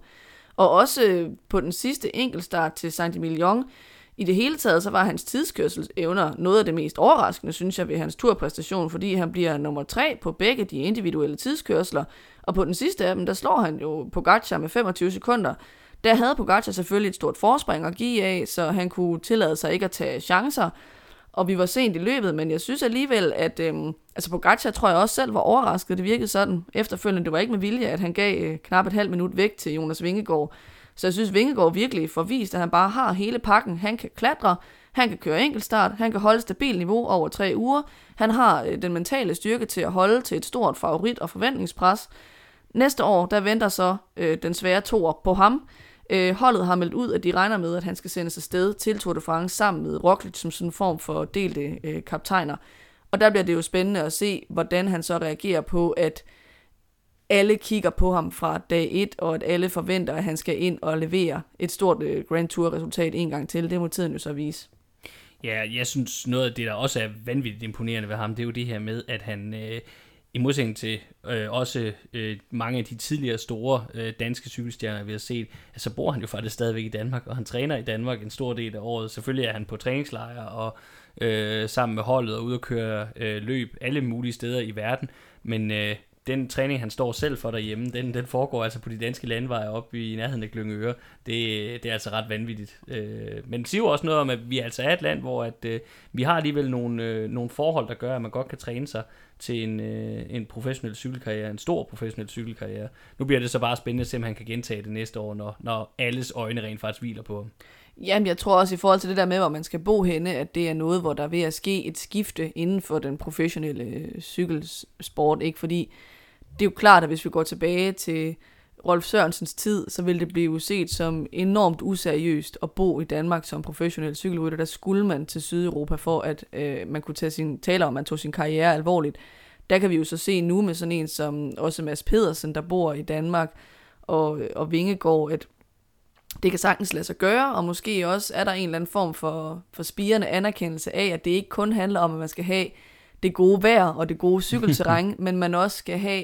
og også øh, på den sidste enkeltstart til Saint-Emilion, i det hele taget, så var hans tidskørselsevner noget af det mest overraskende, synes jeg, ved hans turpræstation, fordi han bliver nummer tre på begge de individuelle tidskørsler, og på den sidste af dem, der slår han jo Pogacar med 25 sekunder. Der havde Pogacar selvfølgelig et stort forspring at give af, så han kunne tillade sig ikke at tage chancer, og vi var sent i løbet, men jeg synes alligevel, at øhm, altså Pogacar tror jeg også selv var overrasket. Det virkede sådan efterfølgende. Det var ikke med vilje, at han gav øh, knap et halvt minut væk til Jonas Vingegaard. Så jeg synes, Vingegaard virkelig får vist, at han bare har hele pakken. Han kan klatre, han kan køre enkeltstart, han kan holde stabil niveau over tre uger. Han har øh, den mentale styrke til at holde til et stort favorit- og forventningspres. Næste år, der venter så øh, den svære toer på ham. Øh, holdet har meldt ud, at de regner med, at han skal sendes afsted til Tour de France sammen med Roglic som sådan en form for delte øh, kaptajner. Og der bliver det jo spændende at se, hvordan han så reagerer på, at alle kigger på ham fra dag 1, og at alle forventer, at han skal ind og levere et stort øh, Grand Tour-resultat en gang til. Det må tiden jo så vise. Ja, jeg synes noget af det, der også er vanvittigt imponerende ved ham, det er jo det her med, at han øh, i modsætning til øh, også øh, mange af de tidligere store øh, danske cykelstjerner, vi har set, så bor han jo faktisk stadigvæk i Danmark, og han træner i Danmark en stor del af året. Selvfølgelig er han på træningslejre og øh, sammen med holdet og ude og køre øh, løb alle mulige steder i verden, men øh, den træning, han står selv for derhjemme, den, den foregår altså på de danske landveje op i nærheden af Glyngøre. Det, det er altså ret vanvittigt. Øh, men det siger jo også noget om, at vi altså er et land, hvor at, øh, vi har alligevel nogle, øh, nogle forhold, der gør, at man godt kan træne sig til en, øh, en professionel cykelkarriere, en stor professionel cykelkarriere. Nu bliver det så bare spændende at se, om han kan gentage det næste år, når, når alles øjne rent faktisk hviler på ham. Jamen, jeg tror også i forhold til det der med, hvor man skal bo henne, at det er noget, hvor der er ved at ske et skifte inden for den professionelle øh, cykelsport, ikke? Fordi det er jo klart, at hvis vi går tilbage til Rolf Sørensens tid, så ville det blive set som enormt useriøst at bo i Danmark som professionel cykelrytter. Der skulle man til Sydeuropa for, at øh, man kunne tage sin, tale om, at man tog sin karriere alvorligt. Der kan vi jo så se nu med sådan en som også Mads Pedersen, der bor i Danmark, og, og Vingegaard, at det kan sagtens lade sig gøre, og måske også er der en eller anden form for, for spirende anerkendelse af, at det ikke kun handler om, at man skal have det gode vejr og det gode cykelterræn, men man også skal have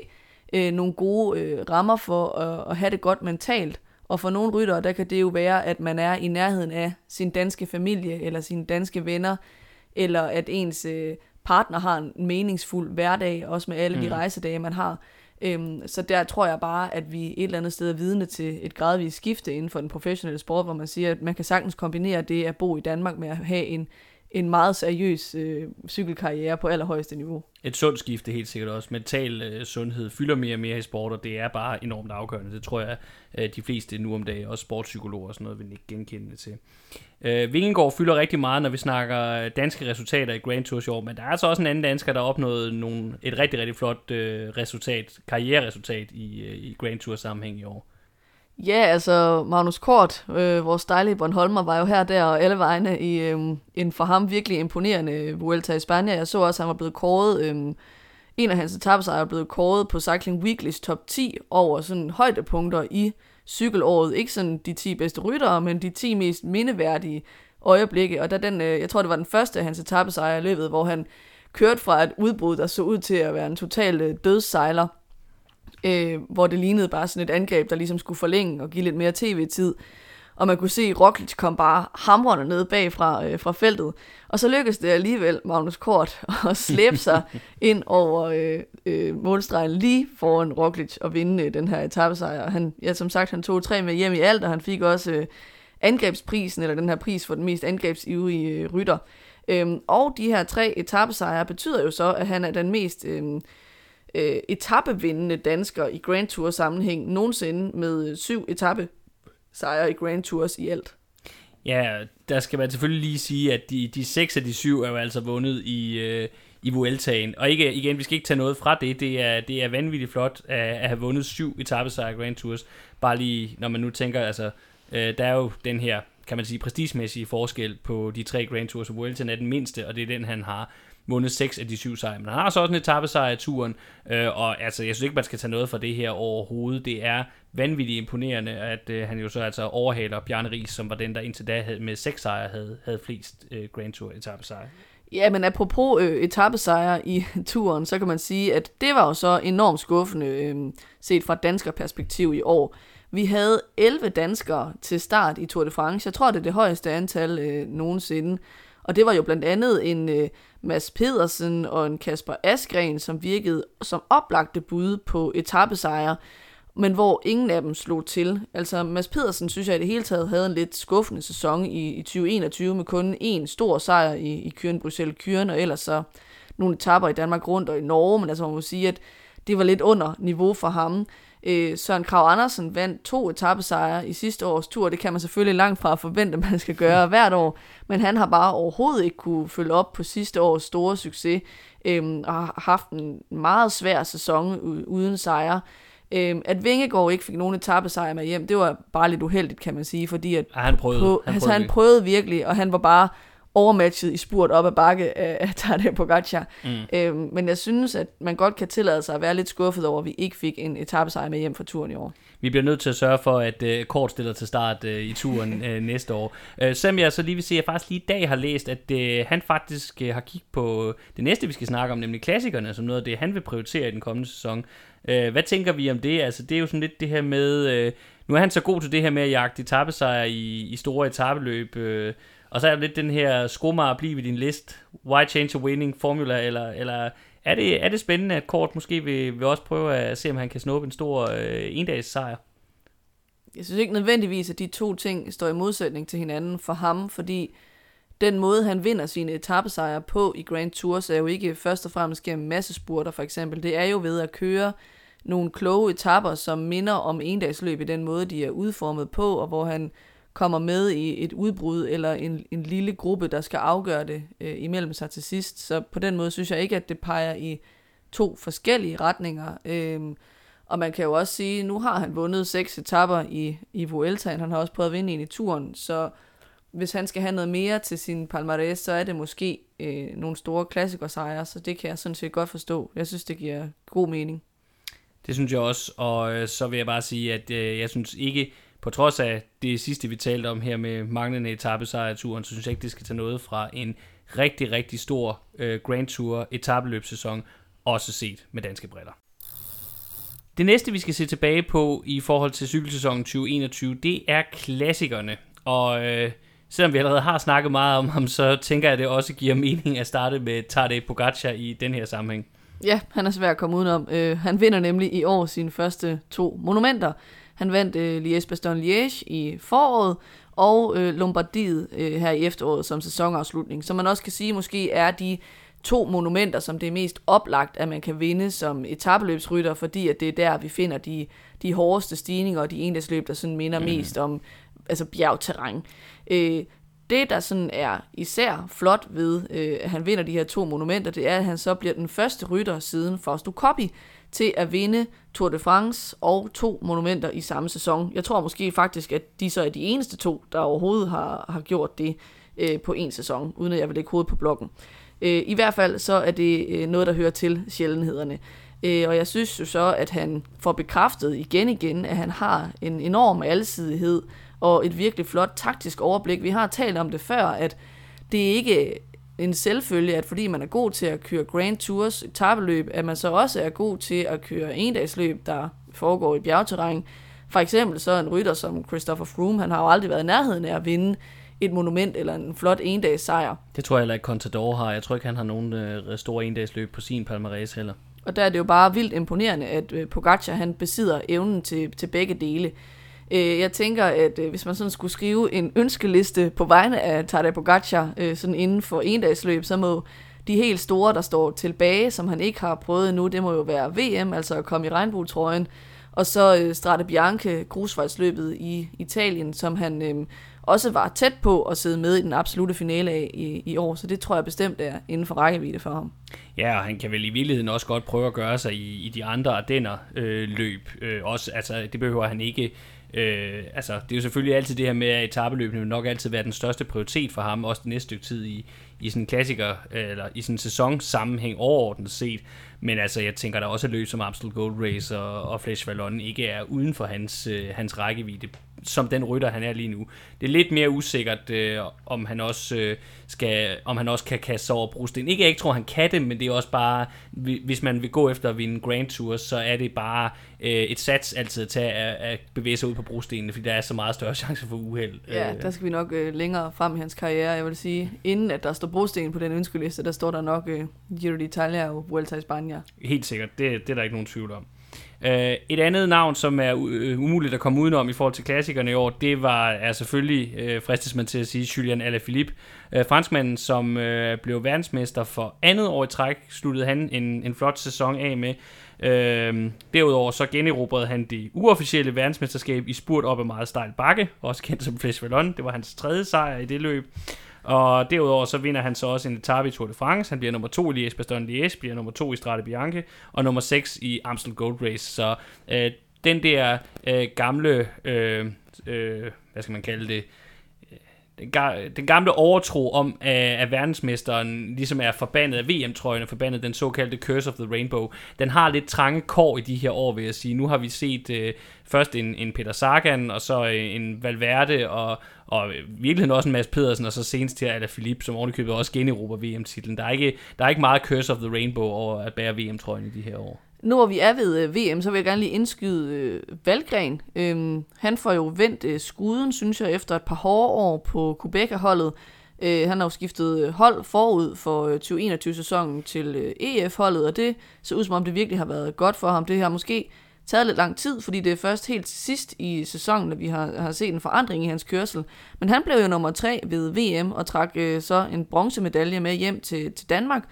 øh, nogle gode øh, rammer for at, at have det godt mentalt. Og for nogle ryttere, der kan det jo være, at man er i nærheden af sin danske familie, eller sine danske venner, eller at ens øh, partner har en meningsfuld hverdag, også med alle mm. de rejsedage, man har. Øhm, så der tror jeg bare, at vi et eller andet sted er vidne til et gradvist skifte inden for den professionelle sport, hvor man siger, at man kan sagtens kombinere det at bo i Danmark med at have en, en meget seriøs øh, cykelkarriere på allerhøjeste niveau. Et sundt skifte helt sikkert også. Mental øh, sundhed fylder mere og mere i sport, og det er bare enormt afgørende. Det tror jeg, øh, de fleste nu om dagen, også sportspsykologer og sådan noget, vil ikke genkende til. Øh, Vingegaard fylder rigtig meget, når vi snakker danske resultater i Grand Tours i år, men der er altså også en anden dansker, der har opnået nogle, et rigtig, rigtig flot øh, resultat, karriereresultat i, øh, i Grand Tour sammenhæng i år. Ja, altså Magnus Kort, øh, vores dejlige Bornholmer, var jo her der og alle vegne i øh, en for ham virkelig imponerende Vuelta i Spanien. Jeg så også, at han var blevet kåret, øh, en af hans etappesejre er blevet kåret på Cycling Weeklys top 10 over sådan højdepunkter i cykelåret. Ikke sådan de 10 bedste ryttere, men de 10 mest mindeværdige øjeblikke. Og da den, øh, jeg tror det var den første af hans etappesejre i løbet, hvor han kørte fra et udbrud, der så ud til at være en total øh, dødssejler øh, hvor det lignede bare sådan et angreb, der ligesom skulle forlænge og give lidt mere tv-tid. og man kunne se, at Roglic kom bare hamrende ned bagfra øh, fra feltet. Og så lykkedes det alligevel Magnus Kort at slæbe sig ind over øh, øh, målstregen lige foran Roglic og vinde øh, den her etappesejr. Han, ja, som sagt, han tog tre med hjem i alt, og han fik også øh, angrebsprisen, eller den her pris for den mest angrebsivrige øh, rytter. Øhm, og de her tre etappesejre betyder jo så, at han er den mest øh, øh, etappevindende dansker i Grand Tour sammenhæng nogensinde med øh, syv etappe sejre i Grand Tours i alt. Ja, der skal man selvfølgelig lige sige, at de, de seks af de syv er jo altså vundet i, øh, i Vueltaen. Og ikke, igen, vi skal ikke tage noget fra det. Det er, det er vanvittigt flot at, at have vundet syv etappesejre i Grand Tours. Bare lige, når man nu tænker, altså, øh, der er jo den her, kan man sige, prestigemæssige forskel på de tre Grand Tours, og Vueltaen er den mindste, og det er den, han har vundet seks af de syv sejre. Men han har så også en etappesejr i turen, øh, og altså, jeg synes ikke, man skal tage noget fra det her overhovedet. Det er vanvittigt imponerende, at øh, han jo så altså overhaler Bjarne Ries, som var den, der indtil da havde, med seks sejre havde, havde flest øh, Grand Tour etappesejre. Ja, men apropos øh, etappesejre i turen, så kan man sige, at det var jo så enormt skuffende øh, set fra dansker perspektiv i år. Vi havde 11 danskere til start i Tour de France. Jeg tror, det er det højeste antal øh, nogensinde. Og det var jo blandt andet en øh, Mads Pedersen og en Kasper Askren, som virkede som oplagte bud på etappesejre, men hvor ingen af dem slog til. Altså Mads Pedersen synes jeg i det hele taget havde en lidt skuffende sæson i, i 2021 med kun én stor sejr i, i Kyren Bruxelles Kyren, og ellers så nogle etapper i Danmark rundt og i Norge, men altså man må sige, at det var lidt under niveau for ham. Øh, Søren Krav Andersen vandt to etappesejre i sidste års tur. Det kan man selvfølgelig langt fra forvente, at man skal gøre hvert år. Men han har bare overhovedet ikke kunne følge op på sidste års store succes. Øh, og har haft en meget svær sæson uden sejre. Øh, at Vingegaard ikke fik nogen etappesejre med hjem, det var bare lidt uheldigt, kan man sige. Fordi at ja, han prøvede. På, han, altså, prøvede. han prøvede virkelig, og han var bare overmatchet i spurt op ad bakke af Tadej Pogacar. Mm. Øhm, men jeg synes, at man godt kan tillade sig at være lidt skuffet over, at vi ikke fik en etappesejr med hjem fra turen i år. Vi bliver nødt til at sørge for, at uh, Kort stiller til start uh, i turen uh, næste år. Uh, selvom jeg så lige vil sige, at jeg faktisk lige i dag har læst, at uh, han faktisk uh, har kigget på det næste, vi skal snakke om, nemlig klassikerne, som noget af det, han vil prioritere i den kommende sæson. Uh, hvad tænker vi om det? Altså, det er jo sådan lidt det her med... Uh, nu er han så god til det her med at jagte etappesejre i, i store etabeløb, uh, og så er der lidt den her skrummer blive ved din list. Why change a winning formula? Eller, eller er, det, er det spændende, at Kort måske vil, vil også prøve at se, om han kan snuppe en stor øh, endags sejr? Jeg synes ikke nødvendigvis, at de to ting står i modsætning til hinanden for ham, fordi den måde, han vinder sine etappesejre på i Grand Tours, er jo ikke først og fremmest gennem massespurter for eksempel. Det er jo ved at køre nogle kloge etapper, som minder om endagsløb i den måde, de er udformet på, og hvor han kommer med i et udbrud eller en, en lille gruppe, der skal afgøre det øh, imellem sig til sidst. Så på den måde synes jeg ikke, at det peger i to forskellige retninger. Øhm, og man kan jo også sige, nu har han vundet seks etapper i, i Vueltaen. Han har også prøvet at vinde en i turen, så hvis han skal have noget mere til sin palmarès, så er det måske øh, nogle store klassikersejre, så det kan jeg sådan set godt forstå. Jeg synes, det giver god mening. Det synes jeg også, og øh, så vil jeg bare sige, at øh, jeg synes ikke, på trods af det sidste, vi talte om her med manglende etappesejr turen, så synes jeg ikke, det skal tage noget fra en rigtig, rigtig stor øh, Grand Tour etabeløbssæson, også set med danske briller. Det næste, vi skal se tilbage på i forhold til cykelsæsonen 2021, det er klassikerne. Og øh, selvom vi allerede har snakket meget om ham, så tænker jeg, at det også giver mening at starte med Tadej Pogacar i den her sammenhæng. Ja, han er svær at komme udenom. Øh, han vinder nemlig i år sine første to monumenter. Han vandt øh, Liège-Bastogne-Liège i foråret, og øh, Lombardiet øh, her i efteråret som sæsonafslutning. Så man også kan sige, måske er de to monumenter, som det er mest oplagt, at man kan vinde som etabeløbsrytter, fordi at det er der, vi finder de, de hårdeste stigninger og de endagsløb, der sådan minder mm. mest om altså bjergterræn. Øh, det, der sådan er især flot ved, øh, at han vinder de her to monumenter, det er, at han så bliver den første rytter siden Fausto Coppi til at vinde Tour de France og to monumenter i samme sæson. Jeg tror måske faktisk, at de så er de eneste to, der overhovedet har, har gjort det øh, på en sæson, uden at jeg vil lægge hovedet på blokken. Øh, I hvert fald så er det øh, noget, der hører til sjældenhederne. Øh, og jeg synes jo så, at han får bekræftet igen igen, at han har en enorm alsidighed og et virkelig flot taktisk overblik. Vi har talt om det før, at det er ikke en selvfølge, at fordi man er god til at køre Grand Tours etabeløb, at man så også er god til at køre endagsløb, der foregår i bjergterræn. For eksempel så en rytter som Christopher Froome, han har jo aldrig været i nærheden af at vinde et monument eller en flot endags sejr. Det tror jeg heller ikke Contador har. Jeg tror ikke, han har nogen øh, store endagsløb på sin palmarès heller. Og der er det jo bare vildt imponerende, at øh, Pogacar han besidder evnen til, til begge dele. Øh, jeg tænker, at øh, hvis man sådan skulle skrive en ønskeliste på vegne af Tadej Pogacar øh, sådan inden for en dags løb, så må de helt store, der står tilbage, som han ikke har prøvet endnu, det må jo være VM, altså at komme i regnbuetrøjen, og så øh, Strade Bianche, grusvejsløbet i Italien, som han øh, også var tæt på at sidde med i den absolute finale af i, i år, så det tror jeg bestemt er inden for rækkevidde for ham. Ja, og han kan vel i virkeligheden også godt prøve at gøre sig i, i de andre Ardenner øh, løb. Øh, også, altså, det behøver han ikke Øh, altså, det er jo selvfølgelig altid det her med, at etabeløbene vil nok altid være den største prioritet for ham, også det næste stykke tid i, i sådan en klassiker, eller i sådan en sæsonsammenhæng overordnet set. Men altså, jeg tænker, der også er løb som Amstel Gold Race og, og Flash Vallon ikke er uden for hans, øh, hans rækkevidde som den rytter, han er lige nu. Det er lidt mere usikkert, øh, om han også øh, skal, om han også kan kaste sig over brosten. Ikke, jeg ikke tror, han kan det, men det er også bare, hvis man vil gå efter at vinde Grand Tours, så er det bare øh, et sats altid at tage at, at bevæge sig ud på brostenene, fordi der er så meget større chance for uheld. Ja, øh. der skal vi nok øh, længere frem i hans karriere. Jeg vil sige, inden at der står brosten på den ønskeliste, der står der nok øh, Giro d'Italia og Vuelta i España. Helt sikkert, det, det er der ikke nogen tvivl om. Uh, et andet navn, som er uh, umuligt at komme udenom i forhold til klassikerne i år, det var er selvfølgelig, uh, fristes man til at sige, Julian Alaphilippe. Uh, franskmanden, som uh, blev verdensmester for andet år i træk, sluttede han en, en flot sæson af med. Uh, derudover så generobrede han det uofficielle verdensmesterskab i spurt op ad meget stejl bakke, også kendt som Flesh Vallon. Det var hans tredje sejr i det løb. Og derudover så vinder han så også en etape i Tour de France. Han bliver nummer to i Liège-Bastogne-Liège, bliver nummer to i Strade Bianche, og nummer 6 i Amstel Gold Race. Så øh, den der øh, gamle, øh, øh, hvad skal man kalde det, den gamle overtro om, at verdensmesteren ligesom er forbandet af VM-trøjen, og forbandet den såkaldte Curse of the Rainbow, den har lidt trange kår i de her år, vil jeg sige. Nu har vi set uh, først en, en Peter Sagan, og så øh, en Valverde, og, og virkelig også en Mads Pedersen, og så senest til Ala Philippe, som ovenikøbet også generober VM-titlen. Der er, ikke, der er ikke meget Curse of the Rainbow over at bære VM-trøjen i de her år. Nu hvor vi er ved øh, VM, så vil jeg gerne lige indskyde øh, Valgren. Øhm, han får jo vendt øh, skuden, synes jeg, efter et par hårde år på Quebec-holdet. Øh, han har jo skiftet øh, hold forud for øh, 2021-sæsonen til øh, EF-holdet, og det ser ud som om, det virkelig har været godt for ham. Det har måske taget lidt lang tid, fordi det er først helt til sidst i sæsonen, at vi har, har set en forandring i hans kørsel. Men han blev jo nummer tre ved VM og trak øh, så en bronzemedalje med hjem til, til Danmark.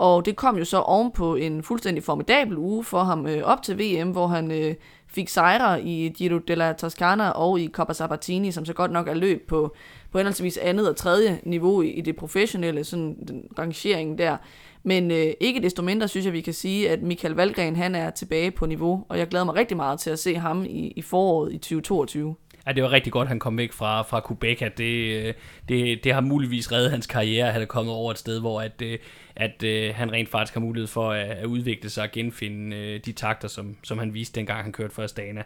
Og det kom jo så oven på en fuldstændig formidabel uge for ham øh, op til VM, hvor han øh, fik sejre i Giro della Toscana og i Coppa Sabatini, som så godt nok er løb på, på henholdsvis andet og tredje niveau i, i det professionelle sådan, den rangering der. Men øh, ikke desto mindre synes jeg, vi kan sige, at Michael Valgren han er tilbage på niveau, og jeg glæder mig rigtig meget til at se ham i, i foråret i 2022. Ja, det var rigtig godt, at han kom væk fra, fra Quebec. At det, øh, det, det har muligvis reddet hans karriere, at han er kommet over et sted, hvor at, øh, at, at han rent faktisk har mulighed for at, at udvikle sig og genfinde de takter, som, som han viste dengang, han kørte for Astana.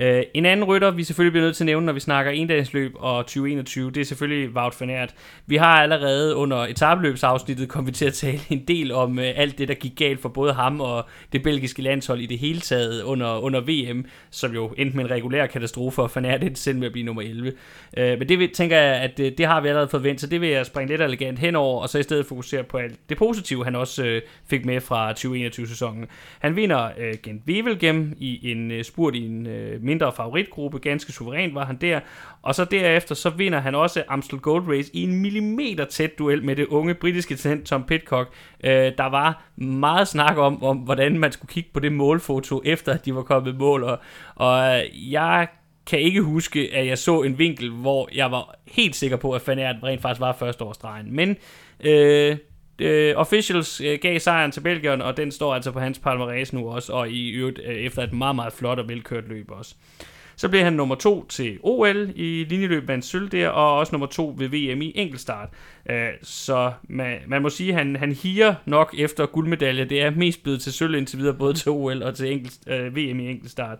Uh, en anden rytter, vi selvfølgelig bliver nødt til at nævne, når vi snakker endagsløb og 2021, det er selvfølgelig Wout van Aert. Vi har allerede under etabløbsafsnittet kommet til at tale en del om uh, alt det, der gik galt for både ham og det belgiske landshold i det hele taget under, under VM, som jo endte med en regulær katastrofe, og van Aert endte selv med at blive nummer 11. Uh, øh, men det tænker jeg, at det, det har vi allerede forventet, så det vil jeg springe lidt elegant henover, og så i stedet fokusere på alt det positive, han også uh, fik med fra 2021-sæsonen. Han vinder uh, Gent Wevelgem i en uh, spurt i en uh, mindre favoritgruppe. Ganske suverænt var han der. Og så derefter, så vinder han også Amstel Gold Race i en millimeter tæt duel med det unge britiske talent Tom Pitcock. Øh, der var meget snak om, om, hvordan man skulle kigge på det målfoto, efter at de var kommet mål. Og, og øh, jeg kan ikke huske, at jeg så en vinkel, hvor jeg var helt sikker på, at Fanart rent faktisk var første års stregen. Men øh, Uh, officials uh, gav sejren til Belgien, og den står altså på hans palmarès nu også, og i øvrigt uh, efter et meget, meget flot og velkørt løb også. Så blev han nummer to til OL i linjeløb med en sølv der, og også nummer to ved VM i enkeltstart. Uh, så man, man må sige, at han, han higer nok efter guldmedalje. Det er mest blevet til sølv indtil videre, både til OL og til enkelt, uh, VM i enkeltstart.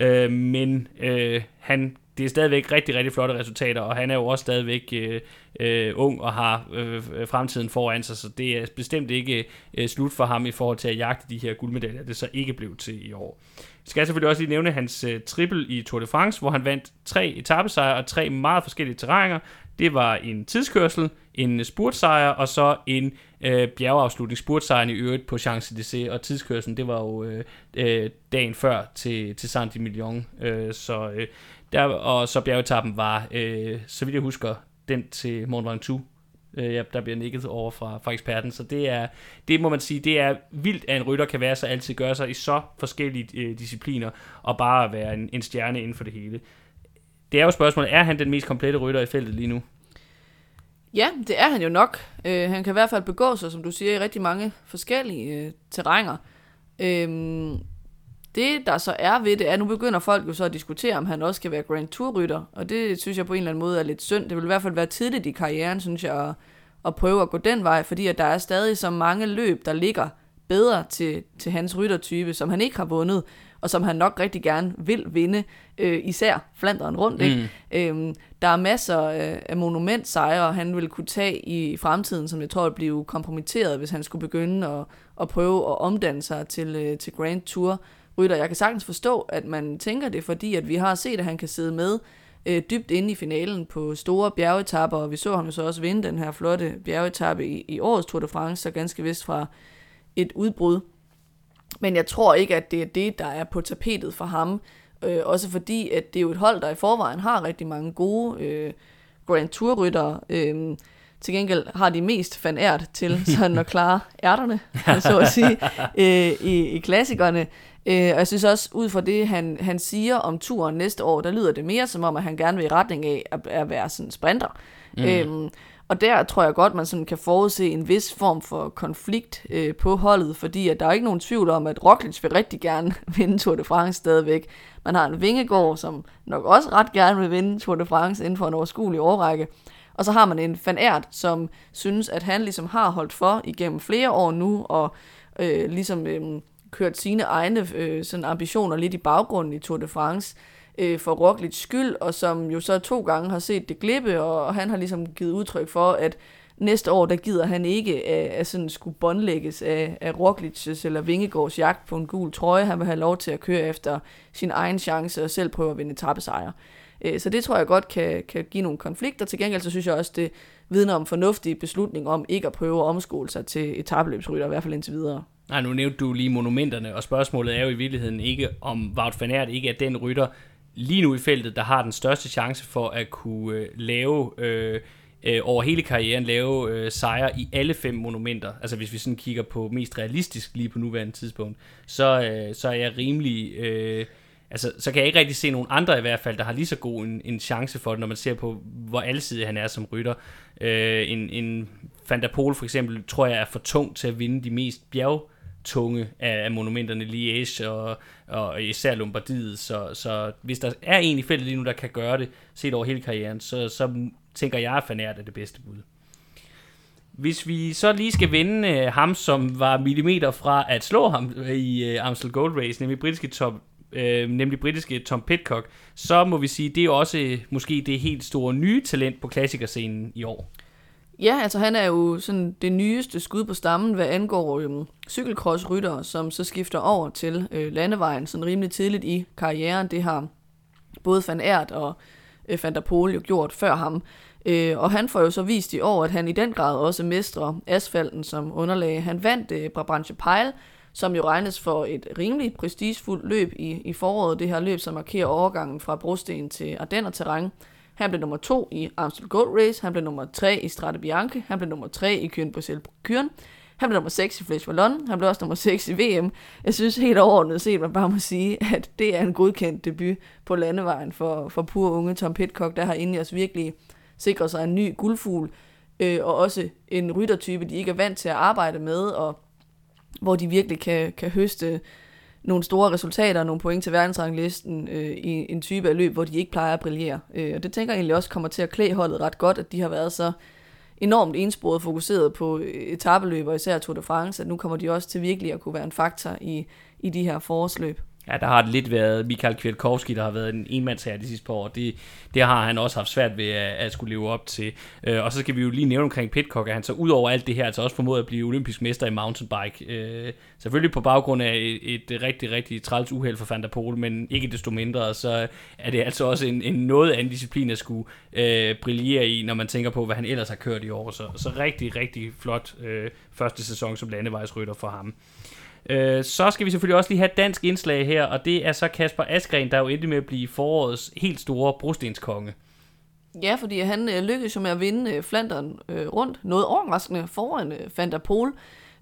Uh, men uh, han det er stadigvæk rigtig, rigtig flotte resultater, og han er jo også stadigvæk øh, øh, ung og har øh, øh, fremtiden foran sig, så det er bestemt ikke øh, slut for ham i forhold til at jagte de her guldmedaljer, det så ikke blev til i år. Jeg skal selvfølgelig også lige nævne hans øh, triple i Tour de France, hvor han vandt tre etappesejre og tre meget forskellige terrænger. Det var en tidskørsel, en spurtsejr og så en øh, bjergeafslutning. Spurtsejren i øvrigt på Champs-Élysées, og tidskørselen, det var jo øh, øh, dagen før til, til Saint-Emilion. Øh, så, øh, der, og så bjergetappen var, øh, så vidt jeg husker, den til Mont Ventoux, øh, ja, der bliver nikket over fra, fra eksperten. Så det er, det må man sige, det er vildt, at en rytter kan være så altid gøre sig i så forskellige øh, discipliner, og bare være en, en stjerne inden for det hele. Det er jo spørgsmålet, er han den mest komplette rytter i feltet lige nu? Ja, det er han jo nok. Øh, han kan i hvert fald begå sig, som du siger, i rigtig mange forskellige øh, terrænger. Øh, det, der så er ved det, er, at nu begynder folk jo så at diskutere, om han også skal være Grand Tour-rytter, og det synes jeg på en eller anden måde er lidt synd. Det vil i hvert fald være tidligt i karrieren, synes jeg, at, at prøve at gå den vej, fordi at der er stadig så mange løb, der ligger bedre til, til hans ryttertype, som han ikke har vundet, og som han nok rigtig gerne vil vinde, øh, især Flanderen rundt. Ikke? Mm. Øhm, der er masser af, af monumentsejre, han vil kunne tage i fremtiden, som jeg tror vil blive kompromitteret, hvis han skulle begynde at, at prøve at omdanne sig til, øh, til Grand Tour rytter. Jeg kan sagtens forstå, at man tænker det, fordi at vi har set, at han kan sidde med øh, dybt inde i finalen på store bjergetapper, og vi så ham jo så også vinde den her flotte bjergetappe i, i årets Tour de France, så ganske vist fra et udbrud. Men jeg tror ikke, at det er det, der er på tapetet for ham. Øh, også fordi, at det er jo et hold, der i forvejen har rigtig mange gode øh, Grand Tour-ryttere. Øh, til gengæld har de mest fanært til sådan at klare ærterne, så at sige, øh, i, i klassikerne. Øh, og jeg synes også, ud fra det, han, han siger om turen næste år, der lyder det mere som om, at han gerne vil i retning af at, at være sådan sprinter. Mm. Øhm, og der tror jeg godt, man sådan kan forudse en vis form for konflikt øh, på holdet, fordi at der er ikke nogen tvivl om, at Roglic vil rigtig gerne vinde Tour de France stadigvæk. Man har en Vingegård, som nok også ret gerne vil vinde Tour de France inden for en overskuelig årrække. Og så har man en Van Aert, som synes, at han ligesom har holdt for igennem flere år nu, og øh, ligesom øh, kørt sine egne øh, sådan ambitioner lidt i baggrunden i Tour de France øh, for Roglic skyld, og som jo så to gange har set det glippe, og, han har ligesom givet udtryk for, at næste år, der gider han ikke at, at sådan skulle båndlægges af, af Roglic's eller Vingegårds jagt på en gul trøje. Han vil have lov til at køre efter sin egen chance og selv prøve at vinde etappesejre. Øh, så det tror jeg godt kan, kan give nogle konflikter. Til gengæld så synes jeg også, det vidner om fornuftig beslutning om ikke at prøve at omskole sig til etabløbsrytter, i hvert fald indtil videre. Nej, nu nævnte du lige monumenterne, og spørgsmålet er jo i virkeligheden ikke, om Wout van Aert ikke er den rytter lige nu i feltet, der har den største chance for at kunne øh, lave øh, øh, over hele karrieren lave øh, sejre i alle fem monumenter. Altså hvis vi sådan kigger på mest realistisk lige på nuværende tidspunkt, så, øh, så er jeg rimelig... Øh, altså, så kan jeg ikke rigtig se nogen andre i hvert fald, der har lige så god en, en chance for det, når man ser på, hvor alsidig han er som rytter. Øh, en, en Van der Pol for eksempel, tror jeg er for tung til at vinde de mest bjerg tunge af, af monumenterne, Liège og, og især Lombardiet. Så, så hvis der er en i feltet lige nu, der kan gøre det, set over hele karrieren, så, så tænker jeg, at Fanert er det bedste bud. Hvis vi så lige skal vende øh, ham, som var millimeter fra at slå ham øh, i øh, Amstel Gold Race, nemlig britiske top, øh, nemlig britiske Tom Pitcock, så må vi sige, det er også øh, måske det helt store nye talent på klassikerscenen i år. Ja, altså han er jo sådan det nyeste skud på stammen, hvad angår øhm, cykelcrossryttere, som så skifter over til øh, landevejen sådan rimelig tidligt i karrieren. Det har både Van Aert og øh, Van der Pol jo gjort før ham. Øh, og han får jo så vist i år, at han i den grad også mestrer asfalten som underlag. Han vandt øh, Brabantse Pejl, som jo regnes for et rimelig prestigefuldt løb i, i foråret. Det her løb, som markerer overgangen fra brosten til Ardenner-terræn. Han blev nummer 2 i Amstel Gold Race. Han blev nummer 3 i Strade Bianche. Han blev nummer 3 i Kyren Bruxelles Kyren. Han blev nummer 6 i Flesh Wallon. Han blev også nummer 6 i VM. Jeg synes helt overordnet set, man bare må sige, at det er en godkendt debut på landevejen for, for pur unge Tom Pitcock, der har os virkelig sikret sig en ny guldfugl, øh, og også en ryttertype, de ikke er vant til at arbejde med, og hvor de virkelig kan, kan høste nogle store resultater, nogle point til verdensranglisten øh, i en type af løb, hvor de ikke plejer at brillere. Øh, og det tænker jeg egentlig også kommer til at klæde holdet ret godt, at de har været så enormt ensporet fokuseret på øh, etabeløb, og især Tour de France, at nu kommer de også til virkelig at kunne være en faktor i, i de her forårsløb. Ja, der har det lidt været Michael Kwiatkowski, der har været en enmandsherre de sidste par år. Det, det har han også haft svært ved at, at skulle leve op til. Øh, og så skal vi jo lige nævne omkring Pitcock, at han så ud over alt det her, altså også formået at blive olympisk mester i mountainbike. Øh, selvfølgelig på baggrund af et, et rigtig, rigtig træls uheld for Van der Pol, men ikke desto mindre, så er det altså også en, en noget anden disciplin at skulle øh, brillere i, når man tænker på, hvad han ellers har kørt i år. Så, så rigtig, rigtig flot øh, første sæson som landevejsrytter for ham. Øh, så skal vi selvfølgelig også lige have et dansk indslag her, og det er så Kasper Askren, der jo endte med at blive forårets helt store brostenskonge. Ja, fordi han øh, lykkedes jo med at vinde øh, Flanderen øh, rundt, noget overraskende foran øh, Van der Pol,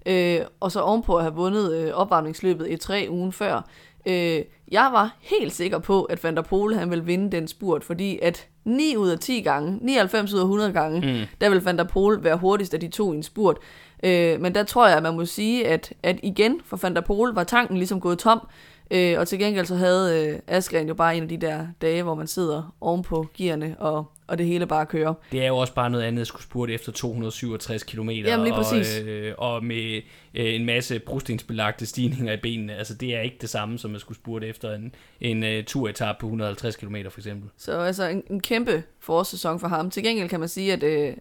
øh, og så ovenpå at have vundet øh, opvarmningsløbet i tre ugen før. Øh, jeg var helt sikker på, at Van der Pol han ville vinde den spurt, fordi at 9 ud af 10 gange, 99 ud af 100 gange, mm. der vil Van der Pol være hurtigst af de to i en spurt. Øh, men der tror jeg, at man må sige, at, at igen for Van der Pol var tanken ligesom gået tom, øh, og til gengæld så havde øh, Askren jo bare en af de der dage, hvor man sidder ovenpå gearne, og, og det hele bare kører. Det er jo også bare noget andet at skulle spurte efter 267 km. Jamen lige præcis. Og, øh, og med øh, en masse brostensbelagte stigninger i benene. Altså det er ikke det samme, som at skulle spurte efter en, en uh, turetap på 150 km for eksempel. Så altså en, en kæmpe forårssæson for ham. Til gengæld kan man sige, at øh,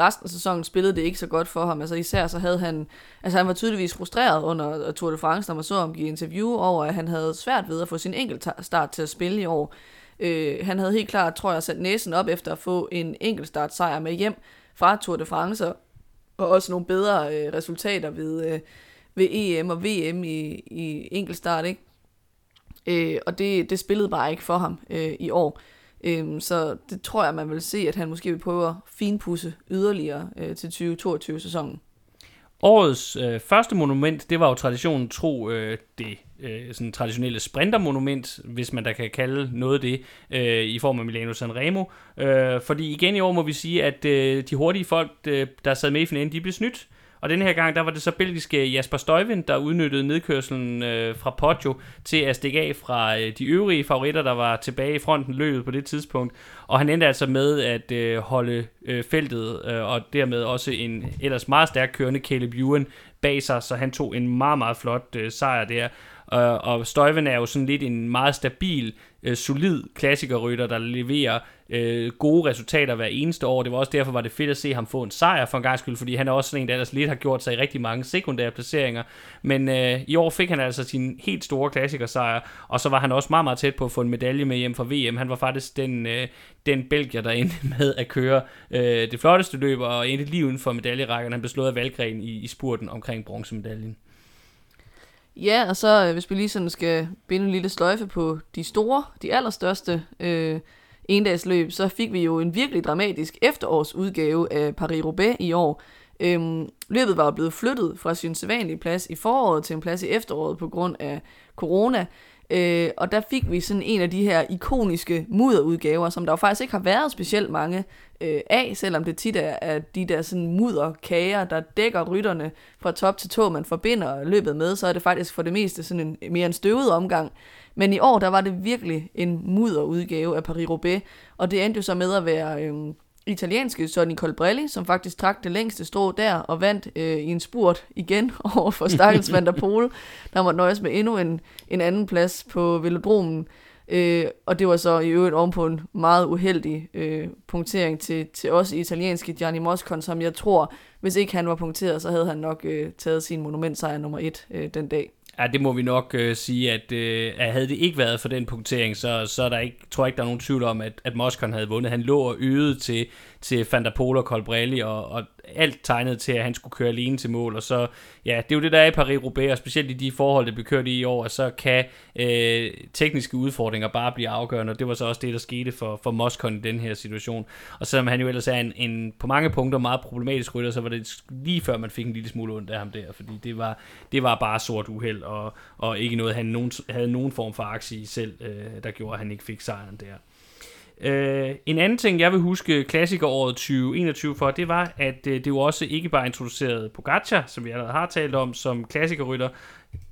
resten af sæsonen spillede det ikke så godt for ham. Altså især så havde han, altså han var tydeligvis frustreret under Tour de France, når man så ham give interview over, at han havde svært ved at få sin enkelt start til at spille i år. Øh, han havde helt klart, tror jeg, sat næsen op efter at få en enkelt sejr med hjem fra Tour de France, og også nogle bedre øh, resultater ved, øh, ved EM og VM i, i enkeltstart, ikke? Øh, og det, det spillede bare ikke for ham øh, i år. Øhm, så det tror jeg, man vil se, at han måske vil prøve at finpudse yderligere øh, til 2022-sæsonen. Årets øh, første monument, det var jo traditionen tro øh, det øh, sådan traditionelle sprintermonument, hvis man da kan kalde noget det, øh, i form af Milano Sanremo. Øh, fordi igen i år må vi sige, at øh, de hurtige folk, øh, der sad med i finalen, de blev snydt. Og denne her gang, der var det så belgiske Jasper Stuyven, der udnyttede nedkørselen øh, fra Poggio til at stikke af fra øh, de øvrige favoritter, der var tilbage i fronten løbet på det tidspunkt. Og han endte altså med at øh, holde øh, feltet, øh, og dermed også en ellers meget stærk kørende Caleb Ewan bag sig, så han tog en meget, meget flot øh, sejr der. Øh, og, og Stuyven er jo sådan lidt en meget stabil, øh, solid klassikerrytter, der leverer øh, gode resultater hver eneste år. Det var også derfor, var det fedt at se ham få en sejr for en gang skyld, fordi han er også sådan en, der ellers lidt har gjort sig i rigtig mange sekundære placeringer. Men øh, i år fik han altså sin helt store klassikersejr, og så var han også meget, meget tæt på at få en medalje med hjem fra VM. Han var faktisk den, øh, den belgier, der endte med at køre øh, det flotteste løb, og endte lige uden for medaljerækken. Han blev slået af Valgren i, i spurten omkring bronzemedaljen. Ja, og så øh, hvis vi lige sådan skal binde en lille sløjfe på de store, de allerstørste øh, endagsløb, så fik vi jo en virkelig dramatisk efterårsudgave af Paris-Roubaix i år. Øhm, løbet var blevet flyttet fra sin sædvanlige plads i foråret til en plads i efteråret på grund af corona. Øh, og der fik vi sådan en af de her ikoniske mudderudgaver, som der jo faktisk ikke har været specielt mange øh, af, selvom det tit er, er de der sådan mudderkager, der dækker rytterne fra top til tå, man forbinder løbet med, så er det faktisk for det meste sådan en mere en støvet omgang. Men i år, der var det virkelig en mudderudgave af Paris-Roubaix, og det endte jo så med at være øh, italienske Sonny Colbrelli, som faktisk trak det længste strå der og vandt øh, i en spurt igen over for Stakkels Van der Pol, der måtte nøjes med endnu en, en anden plads på velodromen. Øh, og det var så i øvrigt oven på en meget uheldig øh, punktering til, til os italienske Gianni Moscon, som jeg tror, hvis ikke han var punkteret, så havde han nok øh, taget sin monumentsejr nummer et øh, den dag. Ja, det må vi nok øh, sige, at, øh, at havde det ikke været for den punktering, så, så er der ikke, tror jeg ikke, der er nogen tvivl om, at, at Moskon havde vundet. Han lå og øgede til, til Van der Pol og Colbrelli, og, og alt tegnet til, at han skulle køre alene til mål, og så, ja, det er jo det, der er i Paris-Roubaix, og specielt i de forhold, der blev kørt i i år, så kan øh, tekniske udfordringer bare blive afgørende, og det var så også det, der skete for, for Moskon i den her situation. Og selvom han jo ellers er en, en på mange punkter meget problematisk rytter, så var det lige før, man fik en lille smule ondt af ham der, fordi det var, det var bare sort uheld, og, og ikke noget, han nogen, havde nogen form for aktie i selv, øh, der gjorde, at han ikke fik sejren der. Uh, en anden ting, jeg vil huske klassikeråret 2021 for, det var, at øh, det jo også ikke bare introducerede Pogacar, som vi allerede har talt om, som klassikerrytter,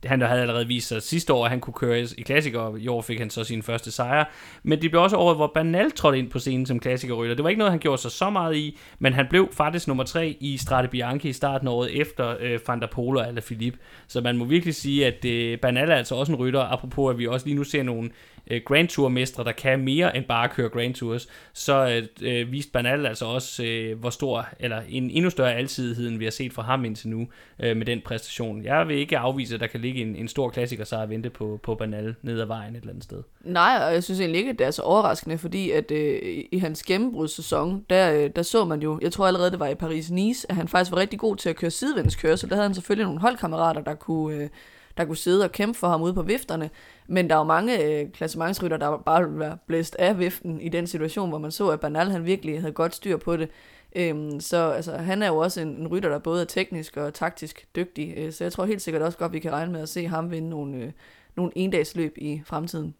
han havde allerede vist sig sidste år, at han kunne køre i klassiker, og i år fik han så sin første sejr. Men det blev også året, hvor Bernal trådte ind på scenen som klassikerrytter. Det var ikke noget, han gjorde sig så meget i, men han blev faktisk nummer tre i Strade Bianchi i starten af året efter øh, Van der Polo og Alaphilippe. Så man må virkelig sige, at øh, Bernal er altså også en rytter, apropos at vi også lige nu ser nogle øh, Grand Tour-mestre, der kan mere end bare køre Grand Tours, så øh, øh, viste Bernal altså også, øh, hvor stor, eller en endnu større alsidighed, end vi har set fra ham indtil nu, øh, med den præstation. Jeg vil ikke afvise, at der kan ligge en, en stor klassiker, så at vente på, på Bernal ned ad vejen et eller andet sted. Nej, og jeg synes egentlig ikke, at det er så overraskende, fordi at øh, i hans gennembrudssæson, der, øh, der så man jo, jeg tror allerede, det var i Paris-Nice, at han faktisk var rigtig god til at køre sidevindskørsel. Der havde han selvfølgelig nogle holdkammerater, der kunne... Øh, der kunne sidde og kæmpe for ham ude på vifterne. Men der er jo mange øh, klassementsrytter, der bare ville være blæst af viften i den situation, hvor man så, at Bernal han virkelig havde godt styr på det. Øhm, så altså, han er jo også en, en rytter, der både er teknisk og taktisk dygtig. Øh, så jeg tror helt sikkert også godt, vi kan regne med at se ham vinde nogle, øh, nogle endagsløb i fremtiden.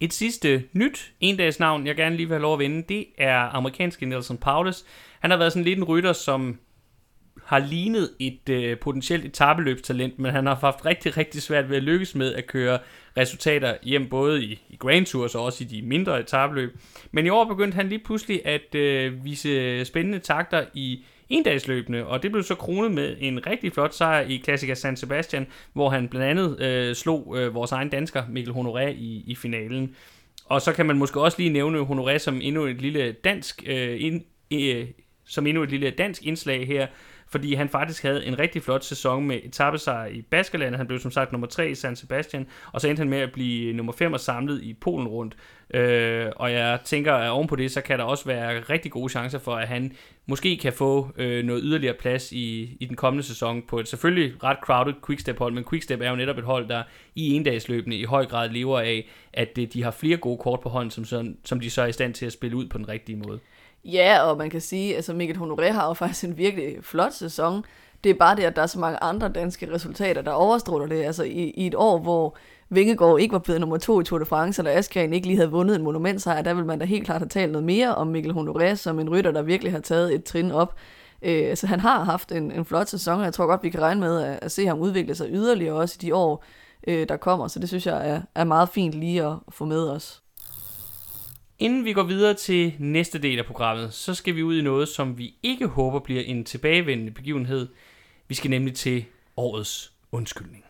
Et sidste nyt endagsnavn, jeg gerne lige vil have lov at vinde, det er amerikanske Nelson Paulus. Han har været sådan lidt en rytter, som har lignet et øh, potentielt etabeløbstalent, men han har haft rigtig, rigtig svært ved at lykkes med at køre resultater hjem, både i, i Grand Tours og også i de mindre etabeløb. Men i år begyndte han lige pludselig at øh, vise spændende takter i endagsløbene, og det blev så kronet med en rigtig flot sejr i Klassiker San Sebastian, hvor han blandt andet øh, slog øh, vores egen dansker Mikkel Honoré i, i finalen. Og så kan man måske også lige nævne Honoré som endnu et lille dansk øh, ind, øh, som endnu et lille dansk indslag her, fordi han faktisk havde en rigtig flot sæson med etappesejr i Baskerlandet. Han blev som sagt nummer 3 i San Sebastian, og så endte han med at blive nummer 5 og samlet i Polen rundt. Øh, og jeg tænker, at ovenpå det, så kan der også være rigtig gode chancer for, at han måske kan få øh, noget yderligere plads i, i den kommende sæson på et selvfølgelig ret crowded Quickstep-hold, men Quickstep er jo netop et hold, der i endagsløbende i høj grad lever af, at øh, de har flere gode kort på hånden, som, som de så er i stand til at spille ud på den rigtige måde. Ja, og man kan sige, altså Mikkel Honoré har jo faktisk en virkelig flot sæson. Det er bare det, at der er så mange andre danske resultater, der overstråler det. Altså i, i et år, hvor Vingegaard ikke var blevet nummer to i Tour de France, eller Askren ikke lige havde vundet en monumentsejr, der vil man da helt klart have talt noget mere om Mikkel Honoré som en rytter, der virkelig har taget et trin op. Øh, så han har haft en, en flot sæson, og jeg tror godt, vi kan regne med at, at se ham udvikle sig yderligere også i de år, øh, der kommer. Så det synes jeg er, er meget fint lige at få med os. Inden vi går videre til næste del af programmet, så skal vi ud i noget, som vi ikke håber bliver en tilbagevendende begivenhed. Vi skal nemlig til årets undskyldning.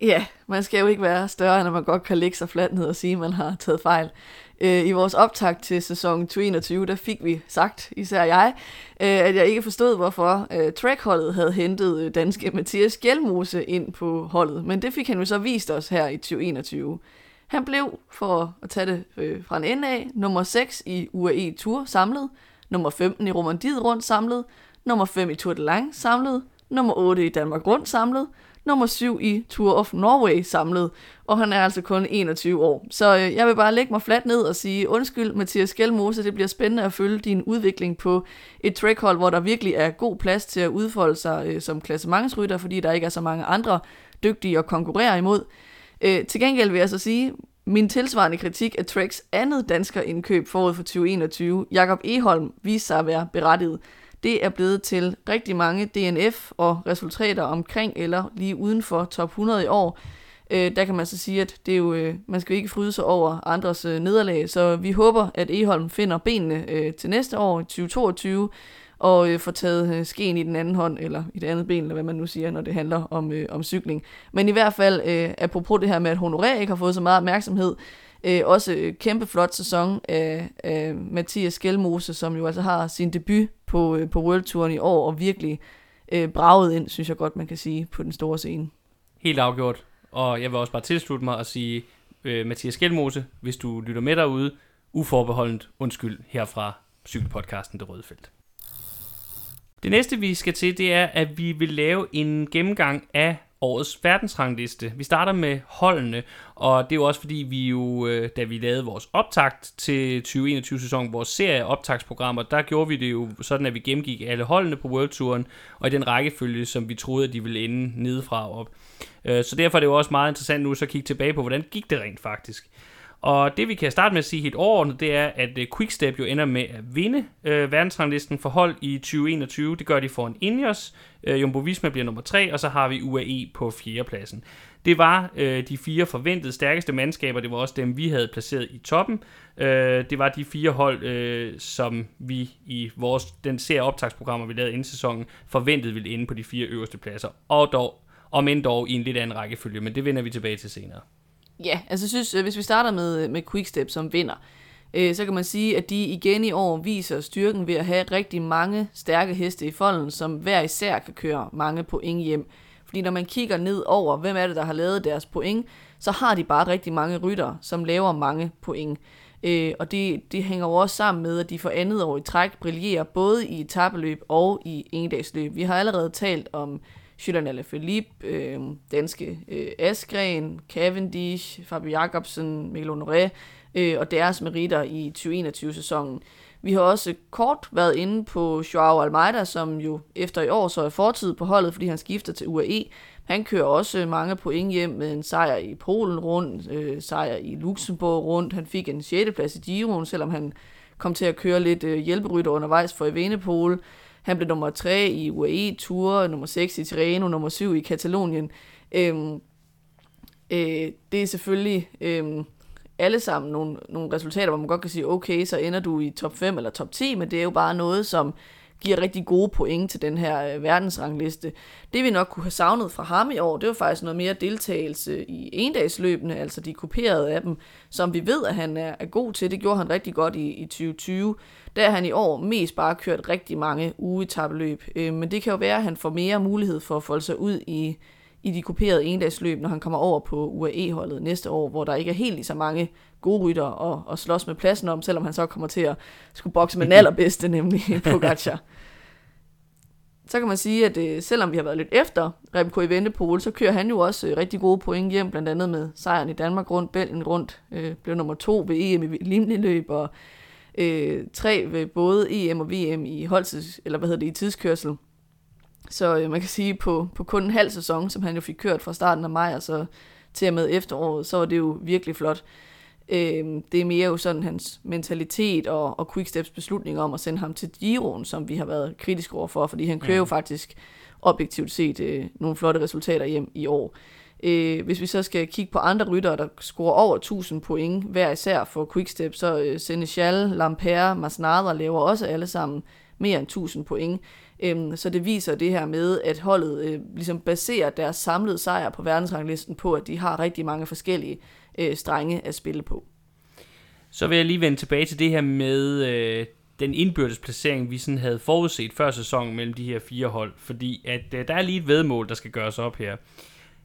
Ja, man skal jo ikke være større, end at man godt kan lægge sig fladt ned og sige, at man har taget fejl. Øh, I vores optag til sæson 2021, der fik vi sagt, især jeg, øh, at jeg ikke forstod, hvorfor øh, trackholdet havde hentet danske Mathias Gjelmose ind på holdet. Men det fik han jo så vist os her i 2021. Han blev, for at tage det øh, fra en ende af, nummer 6 i UAE Tour samlet, nummer 15 i Romandiet rundt samlet, nummer 5 i Tour de Lang samlet, nummer 8 i Danmark rundt samlet, nummer 7 i Tour of Norway samlet, og han er altså kun 21 år. Så øh, jeg vil bare lægge mig fladt ned og sige, undskyld Mathias Gjelmose, det bliver spændende at følge din udvikling på et trackhold, hvor der virkelig er god plads til at udfolde sig øh, som klassementsrytter, fordi der ikke er så mange andre dygtige at konkurrere imod. Øh, til gengæld vil jeg så sige, min tilsvarende kritik af Treks andet dansker indkøb forud for 2021, Jakob Eholm, viste sig at være berettiget. Det er blevet til rigtig mange DNF og resultater omkring eller lige uden for top 100 i år. Øh, der kan man så sige, at det er jo, øh, man skal jo ikke fryde sig over andres øh, nederlag, så vi håber, at Eholm finder benene øh, til næste år, 2022, og øh, få taget øh, skeen i den anden hånd, eller i det andet ben, eller hvad man nu siger, når det handler om, øh, om cykling. Men i hvert fald, øh, apropos det her med, at Honoré ikke har fået så meget opmærksomhed, øh, også øh, kæmpe flot sæson af, af Mathias Skelmose, som jo altså har sin debut på, øh, på World Touren i år, og virkelig øh, braget ind, synes jeg godt, man kan sige, på den store scene. Helt afgjort. Og jeg vil også bare tilslutte mig og sige, øh, Mathias Skelmose, hvis du lytter med derude, uforbeholdent undskyld herfra cykelpodcasten Det Røde Felt. Det næste, vi skal til, det er, at vi vil lave en gennemgang af årets verdensrangliste. Vi starter med holdene, og det er jo også fordi, vi jo, øh, da vi lavede vores optakt til 2021-sæsonen, vores serie optagsprogrammer, der gjorde vi det jo sådan, at vi gennemgik alle holdene på World Touren, og i den rækkefølge, som vi troede, at de ville ende nedefra og op. Øh, så derfor er det jo også meget interessant nu så at kigge tilbage på, hvordan gik det rent faktisk. Og det vi kan starte med at sige helt overordnet, det er, at øh, Quickstep jo ender med at vinde øh, verdensranglisten for hold i 2021. Det gør de foran Ineos. Øh, Jumbo Visma bliver nummer 3, og så har vi UAE på fjerdepladsen. Det var øh, de fire forventede stærkeste mandskaber, det var også dem, vi havde placeret i toppen. Øh, det var de fire hold, øh, som vi i vores, den serie optagsprogrammer, vi lavede inden sæsonen, forventede ville ende på de fire øverste pladser. Og dog, om end dog i en lidt anden rækkefølge, men det vender vi tilbage til senere. Ja, altså jeg synes, øh, hvis vi starter med, øh, med Quickstep som vinder, øh, så kan man sige, at de igen i år viser styrken ved at have rigtig mange stærke heste i folden, som hver især kan køre mange point hjem. Fordi når man kigger ned over, hvem er det, der har lavet deres point, så har de bare rigtig mange rytter, som laver mange point. Øh, og det, det hænger jo også sammen med, at de for andet år i træk brillerer både i etabeløb og i endagsløb. Vi har allerede talt om Julian Alaphilippe, øh, danske øh, Askren, Cavendish, Fabio Jacobsen, Mikkel Honoré øh, og deres meritter i 2021-sæsonen. Vi har også kort været inde på Joao Almeida, som jo efter i år så er fortid på holdet, fordi han skifter til UAE. Han kører også mange point hjem med en sejr i Polen rundt, øh, sejr i Luxembourg rundt. Han fik en 6. plads i Giroen, selvom han kom til at køre lidt øh, hjælperytter undervejs for Evenepoel. Han blev nummer 3 i UAE Tour, nummer 6 i Tirreno, nummer 7 i Katalonien. Øhm, øh, det er selvfølgelig øhm, alle sammen nogle, nogle resultater, hvor man godt kan sige, okay, så ender du i top 5 eller top 10, men det er jo bare noget, som giver rigtig gode point til den her øh, verdensrangliste. Det vi nok kunne have savnet fra ham i år, det var faktisk noget mere deltagelse i endagsløbene, altså de kuperede af dem, som vi ved, at han er, er god til. Det gjorde han rigtig godt i, i 2020. Der han i år mest bare kørt rigtig mange ugetabeløb, øh, men det kan jo være, at han får mere mulighed for at folde sig ud i i de kuperede endagsløb, når han kommer over på UAE-holdet næste år, hvor der ikke er helt lige så mange gode rytter og, og slås med pladsen om, selvom han så kommer til at skulle bokse med den allerbedste, nemlig Pogacar. Så kan man sige, at øh, selvom vi har været lidt efter Remco i Ventepol, så kører han jo også øh, rigtig gode point hjem, blandt andet med sejren i Danmark rundt, Belgien rundt, øh, blev nummer to ved EM i Limniløb, og øh, tre ved både EM og VM i holdtids, eller hvad hedder det, i tidskørsel. Så øh, man kan sige, på, på kun en halv sæson, som han jo fik kørt fra starten af maj og så til og med efteråret, så var det jo virkelig flot. Øh, det er mere jo sådan hans mentalitet og, og Quicksteps beslutning om at sende ham til Giroen, som vi har været kritiske over for, fordi han kører jo faktisk objektivt set øh, nogle flotte resultater hjem i år. Øh, hvis vi så skal kigge på andre ryttere, der scorer over 1000 point hver især for Quickstep, så øh, Seneschal, Lampere, Masnada laver også alle sammen mere end 1000 point. Øhm, så det viser det her med, at holdet øh, ligesom baserer deres samlede sejr på verdensranglisten på, at de har rigtig mange forskellige øh, strenge at spille på. Så vil jeg lige vende tilbage til det her med øh, den indbyrdes placering, vi sådan havde forudset før sæsonen mellem de her fire hold, fordi at øh, der er lige et vedmål, der skal gøres op her.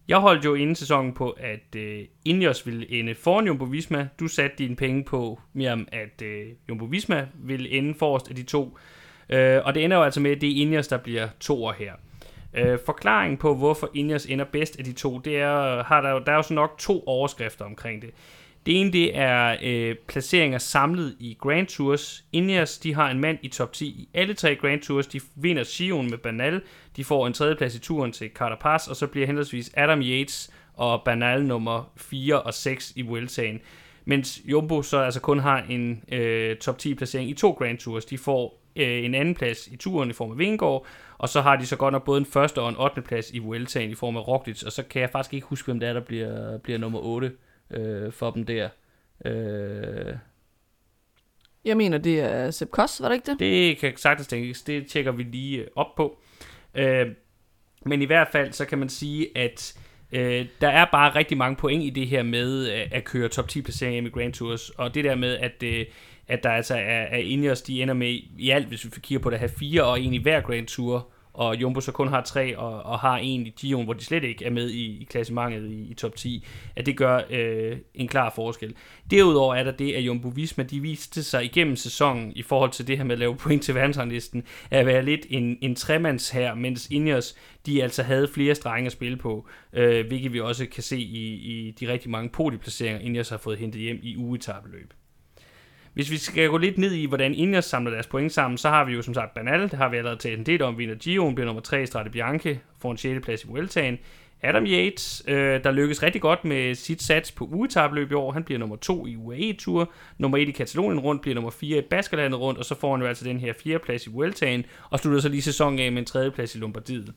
Jeg holdt jo inden sæsonen på, at øh, Ineos ville ende foran Jumbo Visma. Du satte dine penge på, mere at øh, Jumbo Visma ville ende forrest af de to. Øh, og det ender jo altså med, at det er Ineos, der bliver toer her. Øh, forklaringen på, hvorfor Ineos ender bedst af de to, det er, har der, der er jo så nok to overskrifter omkring det. Det ene, det er øh, placeringer samlet i Grand Tours. Ineos, de har en mand i top 10 i alle tre Grand Tours. De vinder Sion med Banal. De får en tredjeplads i turen til Carapaz, og så bliver henholdsvis Adam Yates og Banal nummer 4 og 6 i Vueltaen. Mens Jumbo så altså kun har en øh, top 10 placering i to Grand Tours. De får øh, en anden plads i turen i form af Vingegaard, og så har de så godt nok både en første og en 8. plads i Vueltaen i form af Roglic, og så kan jeg faktisk ikke huske, hvem det er, der bliver, bliver nummer 8 øh, for dem der. Øh... Jeg mener, det er Sepp Koss, var det ikke det? Det kan sagtens tænkes, det tjekker vi lige øh, op på. Øh, men i hvert fald, så kan man sige, at øh, der er bare rigtig mange point i det her med øh, at køre top 10 placeringer i Grand Tours, og det der med, at øh, at der altså er, er Ineos, de ender med i alt, hvis vi kigger på det, have fire og en i hver Grand Tour, og Jumbo så kun har tre og, og har en i Gion, hvor de slet ikke er med i, i klassementet i, i top 10, at det gør øh, en klar forskel. Derudover er der det, at Jumbo Visma, de viste sig igennem sæsonen i forhold til det her med at lave point til verdensranglisten, at være lidt en, en tremands her, mens Ineos, de altså havde flere strenge at spille på, øh, hvilket vi også kan se i, i de rigtig mange podieplaceringer, Ineos har fået hentet hjem i ugetabeløb. Hvis vi skal gå lidt ned i, hvordan Ineos samler deres point sammen, så har vi jo som sagt Banal, det har vi allerede talt en del om, vinder Gio'en, bliver nummer 3 i Strade Bianche, får en 6. plads i Vueltaen. Adam Yates, øh, der lykkes rigtig godt med sit sats på ugetabløb i år. Han bliver nummer 2 i UAE-tur, nummer 1 i Katalonien rundt, bliver nummer 4 i Baskerlandet rundt, og så får han jo altså den her 4. plads i Vueltaen, og slutter så lige sæsonen af med en 3. plads i Lombardiet.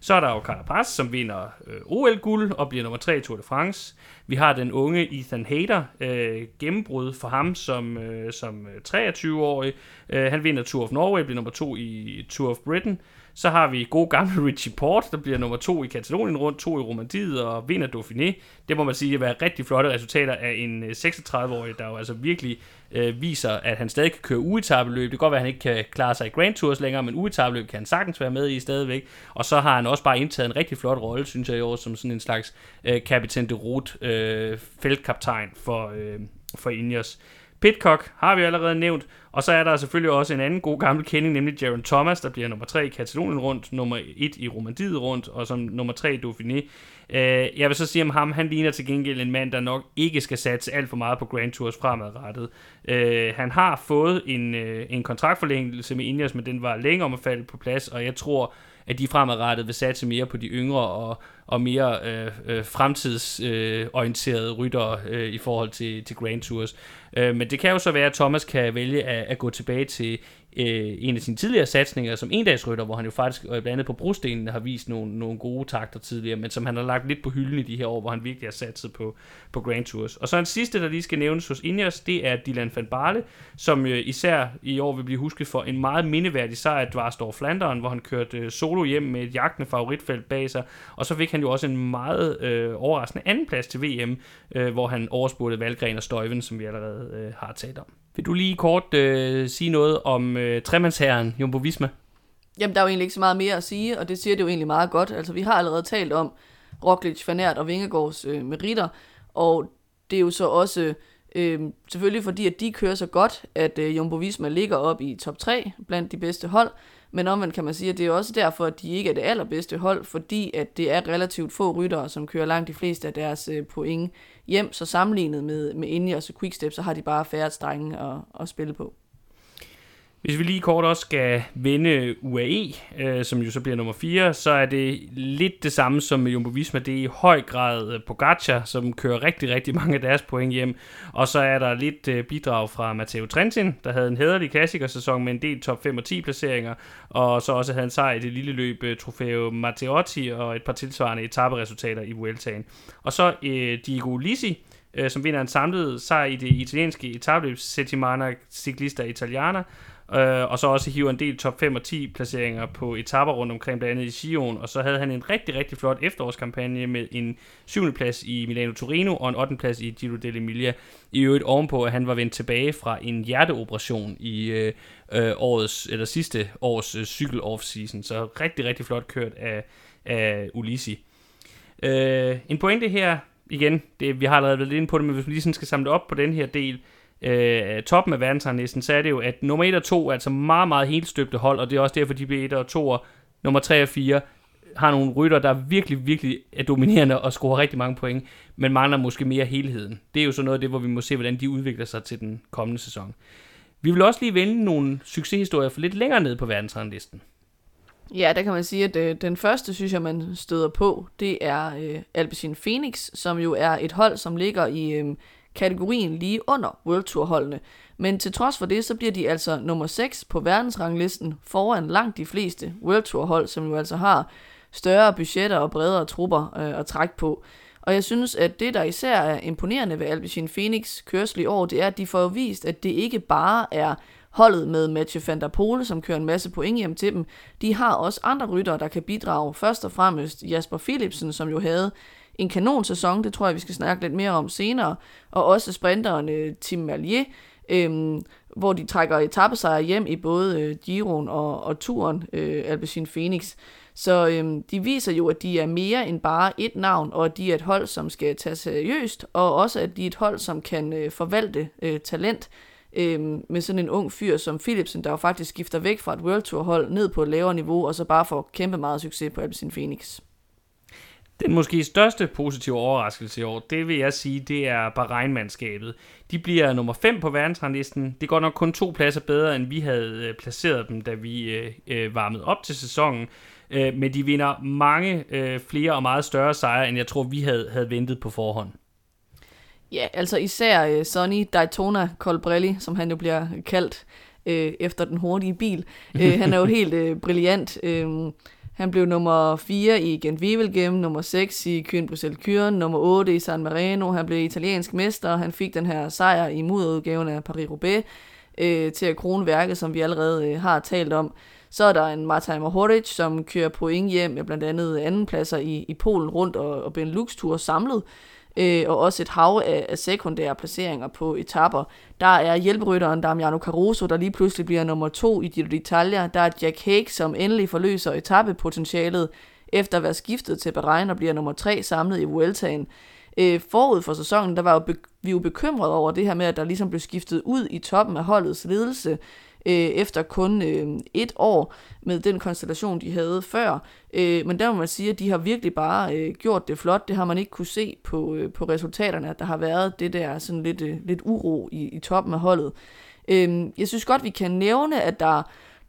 Så er der jo Carapaz, som vinder øh, OL-guld og bliver nummer 3 i Tour de France. Vi har den unge Ethan Hayter, øh, gennembrud for ham som, øh, som øh, 23-årig. Øh, han vinder Tour of Norway, bliver nummer 2 i Tour of Britain. Så har vi god gamle Richie Port, der bliver nummer to i Katalonien rundt, to i Romandiet og vinder Dauphiné. Det må man sige at være rigtig flotte resultater af en øh, 36-årig, der jo altså virkelig øh, viser, at han stadig kan køre uetabeløb. Det kan godt være, at han ikke kan klare sig i Grand Tours længere, men uetabeløb kan han sagtens være med i stadigvæk. Og så har han også bare indtaget en rigtig flot rolle, synes jeg i år, som sådan en slags øh, kapitan de route, øh, feltkaptajn for, øh, for Ineos. Pitcock har vi allerede nævnt, og så er der selvfølgelig også en anden god gammel kending, nemlig Jaron Thomas, der bliver nummer 3 i Katalonien rundt, nummer 1 i Romandiet rundt, og som nummer 3 i Dauphiné. Øh, jeg vil så sige om ham, han ligner til gengæld en mand, der nok ikke skal satse alt for meget på Grand Tours fremadrettet. Øh, han har fået en, øh, en kontraktforlængelse med Ineos, men den var længere om at falde på plads, og jeg tror, at de fremadrettet vil satse mere på de yngre og, og mere øh, øh, fremtidsorienterede øh, ryttere øh, i forhold til, til Grand Tours. Øh, men det kan jo så være, at Thomas kan vælge at, at gå tilbage til øh, en af sine tidligere satsninger som endagsrytter, hvor han jo faktisk øh, blandt andet på brostenen har vist nogle, nogle gode takter tidligere, men som han har lagt lidt på hylden i de her år, hvor han virkelig har satset på, på Grand Tours. Og så en sidste, der lige skal nævnes hos Ineos, det er Dylan van Barle, som øh, især i år vil blive husket for en meget mindeværdig sejr at Dvarstor Flanderen, hvor han kørte øh, solo hjem med et jagtende favoritfelt bag sig, og så fik han jo også en meget øh, overraskende anden plads til VM, øh, hvor han overspurgte Valgren og Støjven, som vi allerede øh, har talt om. Vil du lige kort øh, sige noget om øh, tremandsherren Jumbo Visma? Jamen, der er jo egentlig ikke så meget mere at sige, og det siger det jo egentlig meget godt. Altså, vi har allerede talt om Roglic, Fanert og Vingegaards øh, meritter, og det er jo så også øh, selvfølgelig fordi, at de kører så godt, at øh, Jumbo Visma ligger op i top 3 blandt de bedste hold, men omvendt kan man sige, at det er også derfor, at de ikke er det allerbedste hold, fordi at det er relativt få ryttere, som kører langt de fleste af deres øh, point hjem, så sammenlignet med, med Ineos og Quickstep, så har de bare færre strenge at, at spille på. Hvis vi lige kort også skal vinde UAE, øh, som jo så bliver nummer 4, så er det lidt det samme som med Jumbo Visma. Det er i høj grad øh, Pogacar, som kører rigtig, rigtig mange af deres point hjem. Og så er der lidt øh, bidrag fra Matteo Trentin, der havde en hederlig klassikersæson med en del top 5 og 10 placeringer, og så også havde en sejr i det lille løb øh, Trofeo Matteotti og et par tilsvarende etaperesultater i Vueltaen. Og så øh, Diego Lisi, øh, som vinder en samlet sejr i det italienske etabløb Settimana Ciclista Italiana, Øh, og så også hiver en del top 5 og 10 placeringer på etaper rundt omkring, blandt andet i Sion. Og så havde han en rigtig, rigtig flot efterårskampagne med en 7. plads i Milano Torino og en 8. plads i Giro dell'Emilia. I øvrigt ovenpå, at han var vendt tilbage fra en hjerteoperation i øh, øh, årets, eller sidste års øh, cykel off-season. Så rigtig, rigtig flot kørt af, af Ulissi. Øh, en pointe her, igen, det, vi har allerede været lidt inde på det, men hvis vi lige sådan skal samle op på den her del, øh, toppen af verdensranglisten, så er det jo, at nummer 1 og 2 er altså meget, meget helt støbte hold, og det er også derfor, de bliver 1 og 2, og nummer 3 og 4 har nogle rytter, der virkelig, virkelig er dominerende og scorer rigtig mange point, men mangler måske mere helheden. Det er jo så noget af det, hvor vi må se, hvordan de udvikler sig til den kommende sæson. Vi vil også lige vende nogle succeshistorier for lidt længere ned på verdensranglisten. Ja, der kan man sige, at øh, den første, synes jeg, man støder på, det er øh, Alpecin Phoenix, som jo er et hold, som ligger i øh, kategorien lige under World Tour holdene. Men til trods for det, så bliver de altså nummer 6 på verdensranglisten foran langt de fleste World Tour hold, som jo altså har større budgetter og bredere trupper øh, at trække på. Og jeg synes, at det, der især er imponerende ved Alpecin Phoenix kørsel i år, det er, at de får vist, at det ikke bare er holdet med Mathieu van der Pole, som kører en masse point hjem til dem. De har også andre ryttere, der kan bidrage. Først og fremmest Jasper Philipsen, som jo havde en kanonsæson, det tror jeg, vi skal snakke lidt mere om senere, og også sprinteren øh, Tim Malier, øh, hvor de trækker etappesejre hjem i både øh, Giron og, og turen øh, Alpecin Phoenix. Så øh, de viser jo, at de er mere end bare et navn, og at de er et hold, som skal tage seriøst, og også at de er et hold, som kan øh, forvalte øh, talent øh, med sådan en ung fyr som Philipsen, der jo faktisk skifter væk fra et World Tour hold ned på et lavere niveau, og så bare får kæmpe meget succes på Alpecin Phoenix. Den måske største positive overraskelse i år, det vil jeg sige, det er Bahrein-mandskabet. De bliver nummer 5 på verdensranglisten. Det går nok kun to pladser bedre, end vi havde øh, placeret dem, da vi øh, øh, varmede op til sæsonen. Øh, men de vinder mange øh, flere og meget større sejre, end jeg tror, vi havde, havde ventet på forhånd. Ja, altså især Sonny Daytona Colbrelli, som han jo bliver kaldt efter den hurtige bil. Han er jo helt brilliant han blev nummer 4 i gent Wevelgem, nummer 6 i Kyn Bruxelles Kyren, nummer 8 i San Marino. Han blev italiensk mester, og han fik den her sejr i mudderudgaven af Paris-Roubaix øh, til at krone værket, som vi allerede øh, har talt om. Så er der en Marta Mohoric, som kører point hjem med blandt andet andenpladser i, i Polen rundt og, og Benelux-tur samlet øh, og også et hav af, af sekundære placeringer på etapper. Der er hjælperytteren Damiano Caruso, der lige pludselig bliver nummer to i Giro d'Italia. Der er Jack Hake, som endelig forløser etappepotentialet efter at være skiftet til Bahrain og bliver nummer tre samlet i Vueltaen. Øh, forud for sæsonen, der var jo vi jo bekymrede over det her med, at der ligesom blev skiftet ud i toppen af holdets ledelse øh, efter kun øh, et år med den konstellation, de havde før. Øh, men der må man sige, at de har virkelig bare øh, gjort det flot. Det har man ikke kunne se på, øh, på resultaterne, at der har været det der sådan lidt, øh, lidt uro i, i toppen af holdet. Øh, jeg synes godt, vi kan nævne, at der,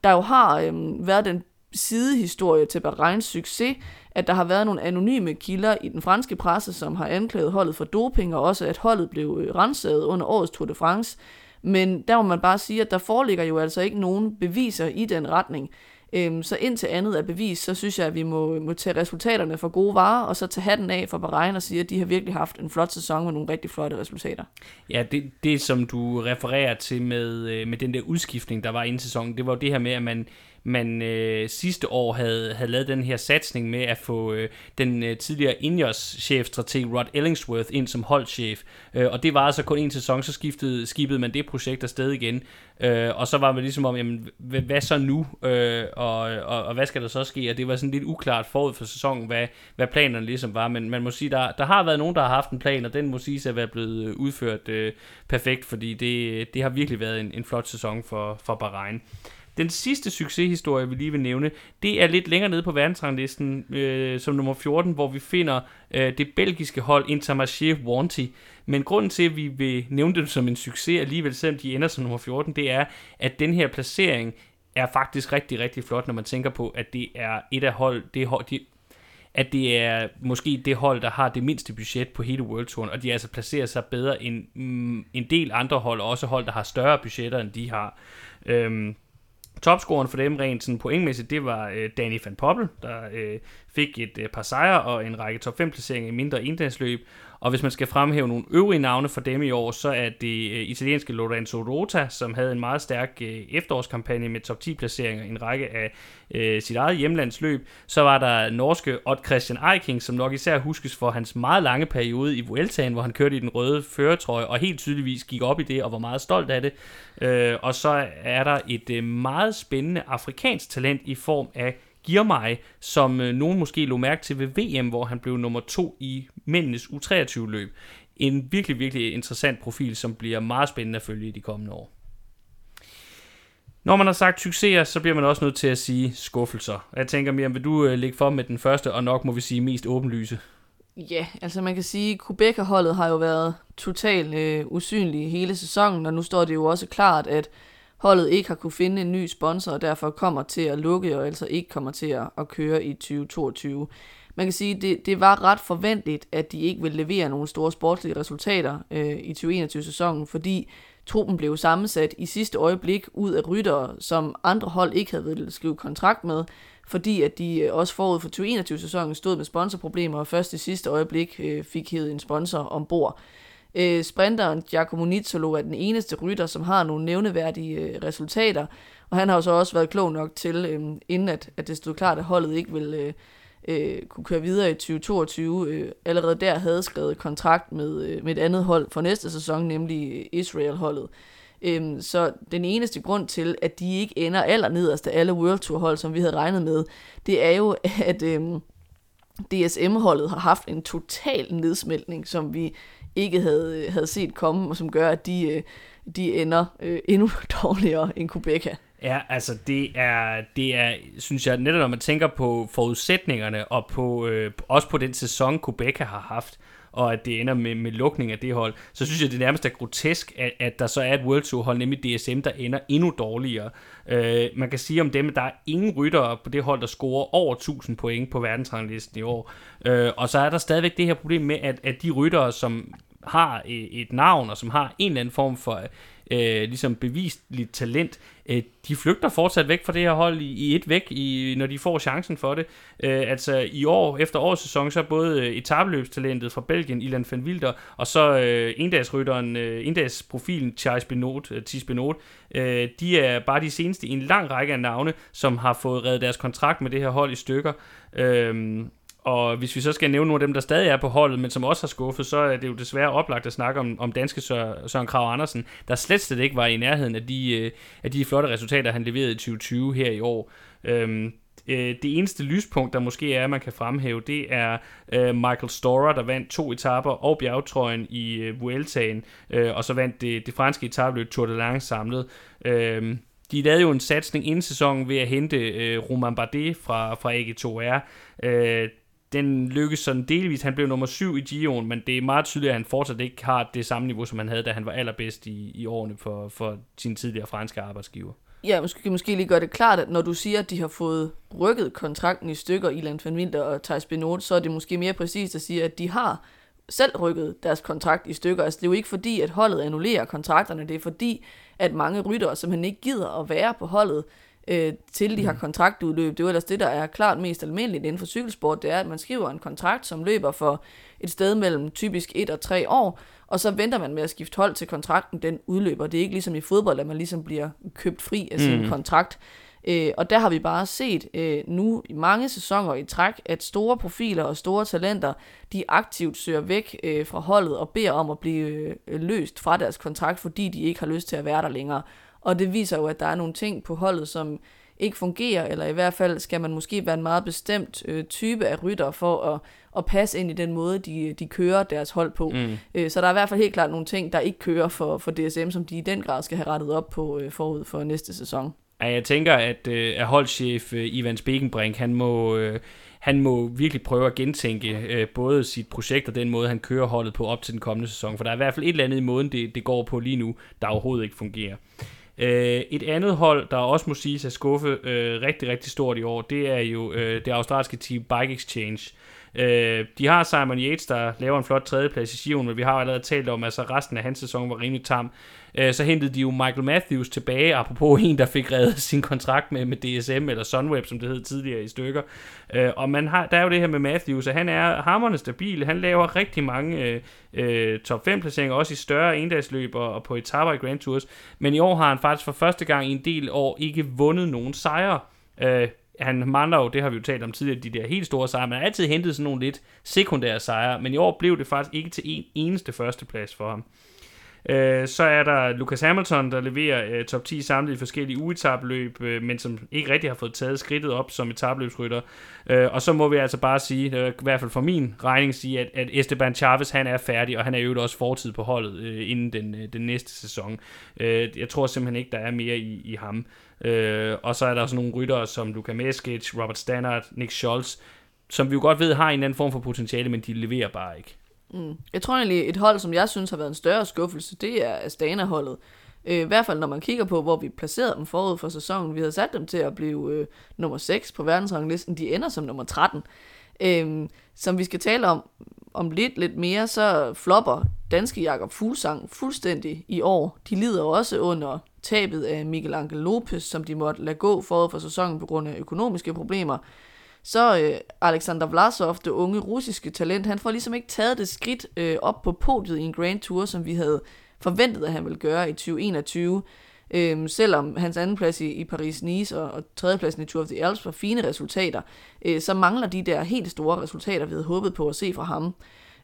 der jo har øh, været den sidehistorie til Bahreins succes, at der har været nogle anonyme kilder i den franske presse, som har anklaget holdet for doping, og også at holdet blev øh, renset under årets Tour de France. Men der må man bare sige, at der foreligger jo altså ikke nogen beviser i den retning. Øhm, så indtil andet er bevis, så synes jeg, at vi må, må tage resultaterne for gode varer, og så tage hatten af for Bahrain og sige, at de har virkelig haft en flot sæson med nogle rigtig flotte resultater. Ja, det, det som du refererer til med, øh, med den der udskiftning, der var inden sæsonen, det var jo det her med, at man man øh, sidste år havde, havde lavet den her satsning med at få øh, den øh, tidligere Ingers chefstrateg Rod Ellingsworth ind som holdchef. Øh, og det var altså kun en sæson, så skiftede, skibede man det projekt afsted igen. Øh, og så var man ligesom om, jamen, hvad, hvad så nu? Øh, og, og, og hvad skal der så ske? Og det var sådan lidt uklart forud for sæsonen, hvad, hvad planerne ligesom var. Men man må sige, der, der har været nogen, der har haft en plan, og den må sige at være blevet øh, udført øh, perfekt, fordi det, det har virkelig været en, en flot sæson for, for Bahrain. Den sidste succeshistorie, vi lige vil nævne, det er lidt længere nede på verdensranglisten, øh, som nummer 14, hvor vi finder øh, det belgiske hold Intermarché Wanty. Men grunden til, at vi vil nævne dem som en succes alligevel, selvom de ender som nummer 14, det er, at den her placering er faktisk rigtig, rigtig flot, når man tænker på, at det er et af hold, det hold, de, at det er måske det hold, der har det mindste budget på hele World Touren, og de altså placerer sig bedre end mm, en del andre hold, og også hold, der har større budgetter, end de har. Øhm, Topscoren for dem rent sådan pointmæssigt, det var øh, Danny van Poppel, der øh, fik et øh, par sejre og en række top 5 placeringer i mindre endagsløb. Og hvis man skal fremhæve nogle øvrige navne for dem i år, så er det øh, italienske Lorenzo Rota, som havde en meget stærk øh, efterårskampagne med top 10 placeringer i en række af øh, sit eget hjemlandsløb. Så var der norske Odd Christian Eiking, som nok især huskes for hans meget lange periode i Vueltaen, hvor han kørte i den røde føretrøje og helt tydeligvis gik op i det og var meget stolt af det. Øh, og så er der et øh, meget spændende afrikansk talent i form af Girmay, som øh, nogen måske lå mærke til ved VM, hvor han blev nummer to i mændenes U23-løb. En virkelig, virkelig interessant profil, som bliver meget spændende at følge i de kommende år. Når man har sagt succeser, så bliver man også nødt til at sige skuffelser. Jeg tænker, Miriam, vil du øh, lægge for med den første, og nok må vi sige mest åbenlyse? Ja, altså man kan sige, at Quebec-holdet har jo været totalt øh, usynlige hele sæsonen, og nu står det jo også klart, at holdet ikke har kunne finde en ny sponsor, og derfor kommer til at lukke, og altså ikke kommer til at, at køre i 2022. Man kan sige, at det, det var ret forventeligt, at de ikke ville levere nogle store sportslige resultater øh, i 2021-sæsonen, fordi truppen blev sammensat i sidste øjeblik ud af ryttere, som andre hold ikke havde ville skrive kontrakt med, fordi at de øh, også forud for 2021-sæsonen stod med sponsorproblemer, og først i sidste øjeblik øh, fik hævet en sponsor ombord. Øh, sprinteren Giacomo Nizzolo er den eneste rytter, som har nogle nævneværdige øh, resultater, og han har jo så også været klog nok til, øh, inden at, at det stod klart, at holdet ikke ville øh, øh, kunne køre videre i 2022, øh, allerede der havde skrevet kontrakt med, øh, med et andet hold for næste sæson, nemlig Israel-holdet. Øhm, så den eneste grund til, at de ikke ender allernederst af alle World Tour hold, som vi havde regnet med, det er jo, at øhm, DSM-holdet har haft en total nedsmeltning, som vi ikke havde, øh, havde set komme, og som gør, at de, øh, de ender øh, endnu dårligere end Quebeca. Ja, altså det er, det er, synes jeg, netop når man tænker på forudsætningerne, og på, øh, også på den sæson, Kubeka har haft, og at det ender med, med lukning af det hold, så synes jeg, det nærmest er grotesk, at, at der så er et World Tour hold, nemlig DSM, der ender endnu dårligere. Øh, man kan sige om dem, at der er ingen ryttere på det hold, der scorer over 1000 point på verdensranglisten i år. Øh, og så er der stadigvæk det her problem med, at, at de ryttere, som har et navn, og som har en eller anden form for øh, ligesom bevisligt talent, øh, de flygter fortsat væk fra det her hold i, i et væk, i, når de får chancen for det. Øh, altså i år, efter årets sæson, så er både øh, fra Belgien, Ilan van Wilder, og så øh, endagsrytteren, øh, endagsprofilen Thijs Benot, øh, Thijs Benot, øh, de er bare de seneste i en lang række af navne, som har fået reddet deres kontrakt med det her hold i stykker. Øh, og hvis vi så skal nævne nogle af dem, der stadig er på holdet, men som også har skuffet, så er det jo desværre oplagt at snakke om, om danske Søren Krav Andersen, der slet slet ikke var i nærheden af de, øh, af de flotte resultater, han leverede i 2020 her i år. Øhm, øh, det eneste lyspunkt, der måske er, man kan fremhæve, det er øh, Michael Storer, der vandt to etaper og bjergtrøjen i øh, Vueltaen, øh, og så vandt det, det franske etabløb Tour de Lange samlet. Øh, de lavede jo en satsning inden sæsonen ved at hente øh, Roman Bardet fra, fra AG2R. Øh, den lykkedes sådan delvis. Han blev nummer syv i Gion, men det er meget tydeligt, at han fortsat ikke har det samme niveau, som han havde, da han var allerbedst i, i årene for, for sin tidligere franske arbejdsgiver. Ja, måske, måske lige gøre det klart, at når du siger, at de har fået rykket kontrakten i stykker, Ilan van Winter og Thijs Benot, så er det måske mere præcist at sige, at de har selv rykket deres kontrakt i stykker. Altså det er jo ikke fordi, at holdet annullerer kontrakterne, det er fordi, at mange ryttere simpelthen ikke gider at være på holdet, øh, til de har mm. kontraktudløb. Det er jo ellers det, der er klart mest almindeligt inden for cykelsport, det er, at man skriver en kontrakt, som løber for et sted mellem typisk et og tre år, og så venter man med at skifte hold til kontrakten, den udløber. Det er ikke ligesom i fodbold, at man ligesom bliver købt fri af sin mm. kontrakt. Øh, og der har vi bare set øh, nu i mange sæsoner i træk, at store profiler og store talenter, de aktivt søger væk øh, fra holdet og beder om at blive øh, løst fra deres kontrakt, fordi de ikke har lyst til at være der længere. Og det viser jo, at der er nogle ting på holdet, som ikke fungerer, eller i hvert fald skal man måske være en meget bestemt øh, type af rytter for at, at passe ind i den måde, de, de kører deres hold på. Mm. Øh, så der er i hvert fald helt klart nogle ting, der ikke kører for, for DSM, som de i den grad skal have rettet op på øh, forud for næste sæson. Ja, jeg tænker, at, øh, at holdchef øh, Ivan Spekenbrink, han må... Øh, han må virkelig prøve at gentænke øh, både sit projekt og den måde, han kører holdet på op til den kommende sæson. For der er i hvert fald et eller andet i måden, det, det går på lige nu, der overhovedet ikke fungerer. Øh, et andet hold, der også må siges at skuffe øh, rigtig, rigtig stort i år, det er jo øh, det australske team Bike Exchange. Øh, de har Simon Yates, der laver en flot tredjeplads i Sion, men vi har allerede talt om, at altså resten af hans sæson var rimelig tam. Øh, så hentede de jo Michael Matthews tilbage, apropos en, der fik reddet sin kontrakt med, med DSM, eller Sunweb, som det hed tidligere i stykker. Øh, og man har, der er jo det her med Matthews, at han er hammerne stabil. Han laver rigtig mange øh, øh top 5 placeringer, også i større endagsløb og, og på etaper i Grand Tours. Men i år har han faktisk for første gang i en del år ikke vundet nogen sejre. Øh, han mangler jo, det har vi jo talt om tidligere, de der helt store sejre, men har altid hentet sådan nogle lidt sekundære sejre, men i år blev det faktisk ikke til en eneste førsteplads for ham. Øh, så er der Lucas Hamilton, der leverer øh, top 10 samlet i forskellige uetabløb, øh, men som ikke rigtig har fået taget skridtet op som etabløbsrytter. Øh, og så må vi altså bare sige, øh, i hvert fald for min regning, sige, at, at Esteban Chavez han er færdig, og han er jo også fortid på holdet øh, inden den, øh, den næste sæson. Øh, jeg tror simpelthen ikke, der er mere i, i ham. Øh, og så er der også nogle ryttere som Luka Meskic, Robert Stannard, Nick Scholz, som vi jo godt ved har en eller anden form for potentiale, men de leverer bare ikke. Mm. Jeg tror egentlig, et hold, som jeg synes har været en større skuffelse, det er Astana-holdet. Øh, I hvert fald, når man kigger på, hvor vi placerede dem forud for sæsonen. Vi havde sat dem til at blive øh, nummer 6 på verdensranglisten. De ender som nummer 13. Øh, som vi skal tale om om lidt, lidt mere, så flopper danske Jakob Fuglsang fuldstændig i år. De lider også under tabet af Miguel Angel Lopez, som de måtte lade gå forud for sæsonen på grund af økonomiske problemer. Så øh, Alexander Vlasov, det unge russiske talent, han får ligesom ikke taget det skridt øh, op på podiet i en Grand Tour, som vi havde forventet, at han ville gøre i 2021. Øhm, selvom hans andenplads i, i Paris-Nice og, og tredjepladsen i Tour of the Alps var fine resultater, øh, så mangler de der helt store resultater, vi havde håbet på at se fra ham.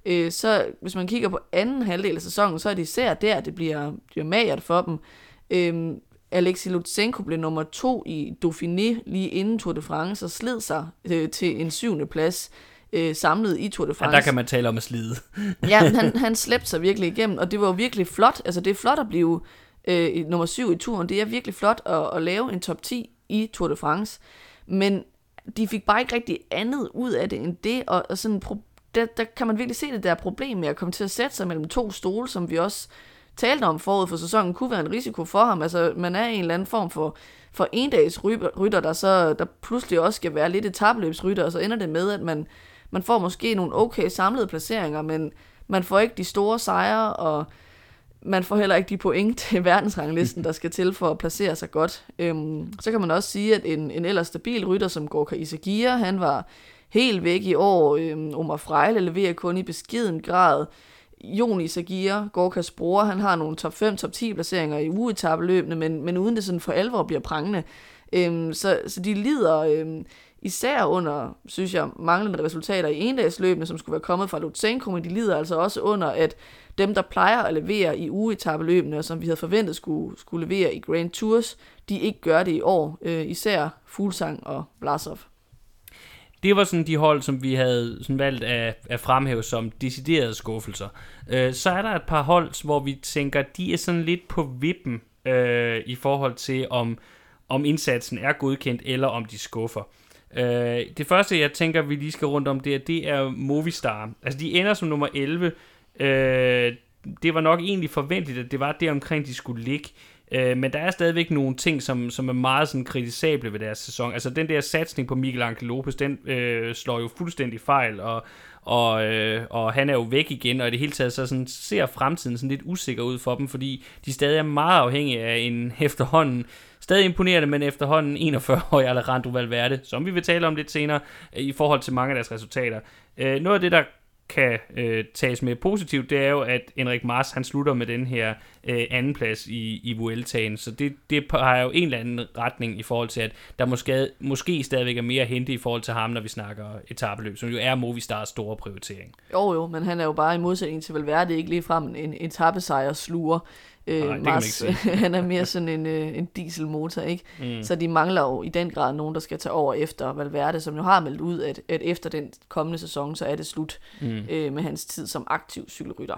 Øh, så hvis man kigger på anden halvdel af sæsonen, så er det især der, det bliver, bliver magert for dem. Øh, Alexei Lutsenko blev nummer to i Dauphiné lige inden Tour de France og sled sig øh, til en syvende plads øh, samlet i Tour de France. Ja, der kan man tale om at slide. ja, han, han slæbte sig virkelig igennem, og det var jo virkelig flot. Altså, det er flot at blive øh, nummer 7 i turen. Det er virkelig flot at, at lave en top 10 i Tour de France. Men de fik bare ikke rigtig andet ud af det end det, og, og sådan, der, der kan man virkelig se det der problem med at komme til at sætte sig mellem to stole, som vi også talte om forud for sæsonen, kunne være en risiko for ham. Altså, man er i en eller anden form for, for dags rytter, der så der pludselig også skal være lidt etabløbsrytter, og så ender det med, at man, man får måske nogle okay samlede placeringer, men man får ikke de store sejre, og man får heller ikke de point til verdensranglisten, der skal til for at placere sig godt. Øhm, så kan man også sige, at en, en ellers stabil rytter som Gorka Isagia, han var helt væk i år. Øhm, Omar Frejle leverer kun i beskeden grad. Jon Isagia, Gorkas bror, han har nogle top 5, top 10 placeringer i ugetabeløbene, men, men uden det sådan for alvor bliver prangende. Øhm, så, så de lider øhm, især under, synes jeg, manglende resultater i endagsløbene, som skulle være kommet fra Lutsenko, men de lider altså også under, at dem, der plejer at levere i ugetabeløbene, og som vi havde forventet skulle, skulle levere i Grand Tours, de ikke gør det i år, øh, især Fuglsang og Blasov. Det var sådan de hold, som vi havde sådan valgt at, at fremhæve som deciderede skuffelser. Øh, så er der et par hold, hvor vi tænker, de er sådan lidt på vippen øh, i forhold til, om, om indsatsen er godkendt, eller om de skuffer. Øh, det første, jeg tænker, vi lige skal rundt om, det er, det er Movistar. Altså, de ender som nummer 11. Øh, det var nok egentlig forventeligt, at det var det omkring, de skulle ligge. Øh, men der er stadigvæk nogle ting, som, som er meget sådan kritisable ved deres sæson. Altså den der satsning på Miguel Angel Lopez, den øh, slår jo fuldstændig fejl, og, og, øh, og han er jo væk igen, og i det hele taget så sådan, ser fremtiden sådan lidt usikker ud for dem, fordi de stadig er meget afhængige af en efterhånden stadig imponerende, men efterhånden 41-årig Alejandro Valverde, som vi vil tale om lidt senere, øh, i forhold til mange af deres resultater. Øh, noget af det, der kan øh, tages med positivt, det er jo, at Henrik Mars han slutter med den her øh, anden plads i, i Vueltaen, så det, det har jo en eller anden retning i forhold til, at der måske, måske stadigvæk er mere at hente i forhold til ham, når vi snakker etabeløb, som jo er Movistars store prioritering. Jo jo, men han er jo bare i modsætning til Valverde ikke lige frem en etappesejr sluger. Øh, Nej, Mars, han er mere sådan en, øh, en dieselmotor, ikke? Mm. Så de mangler jo i den grad nogen, der skal tage over efter Valverde, som jo har meldt ud, at, at efter den kommende sæson, så er det slut mm. øh, med hans tid som aktiv cykelrytter.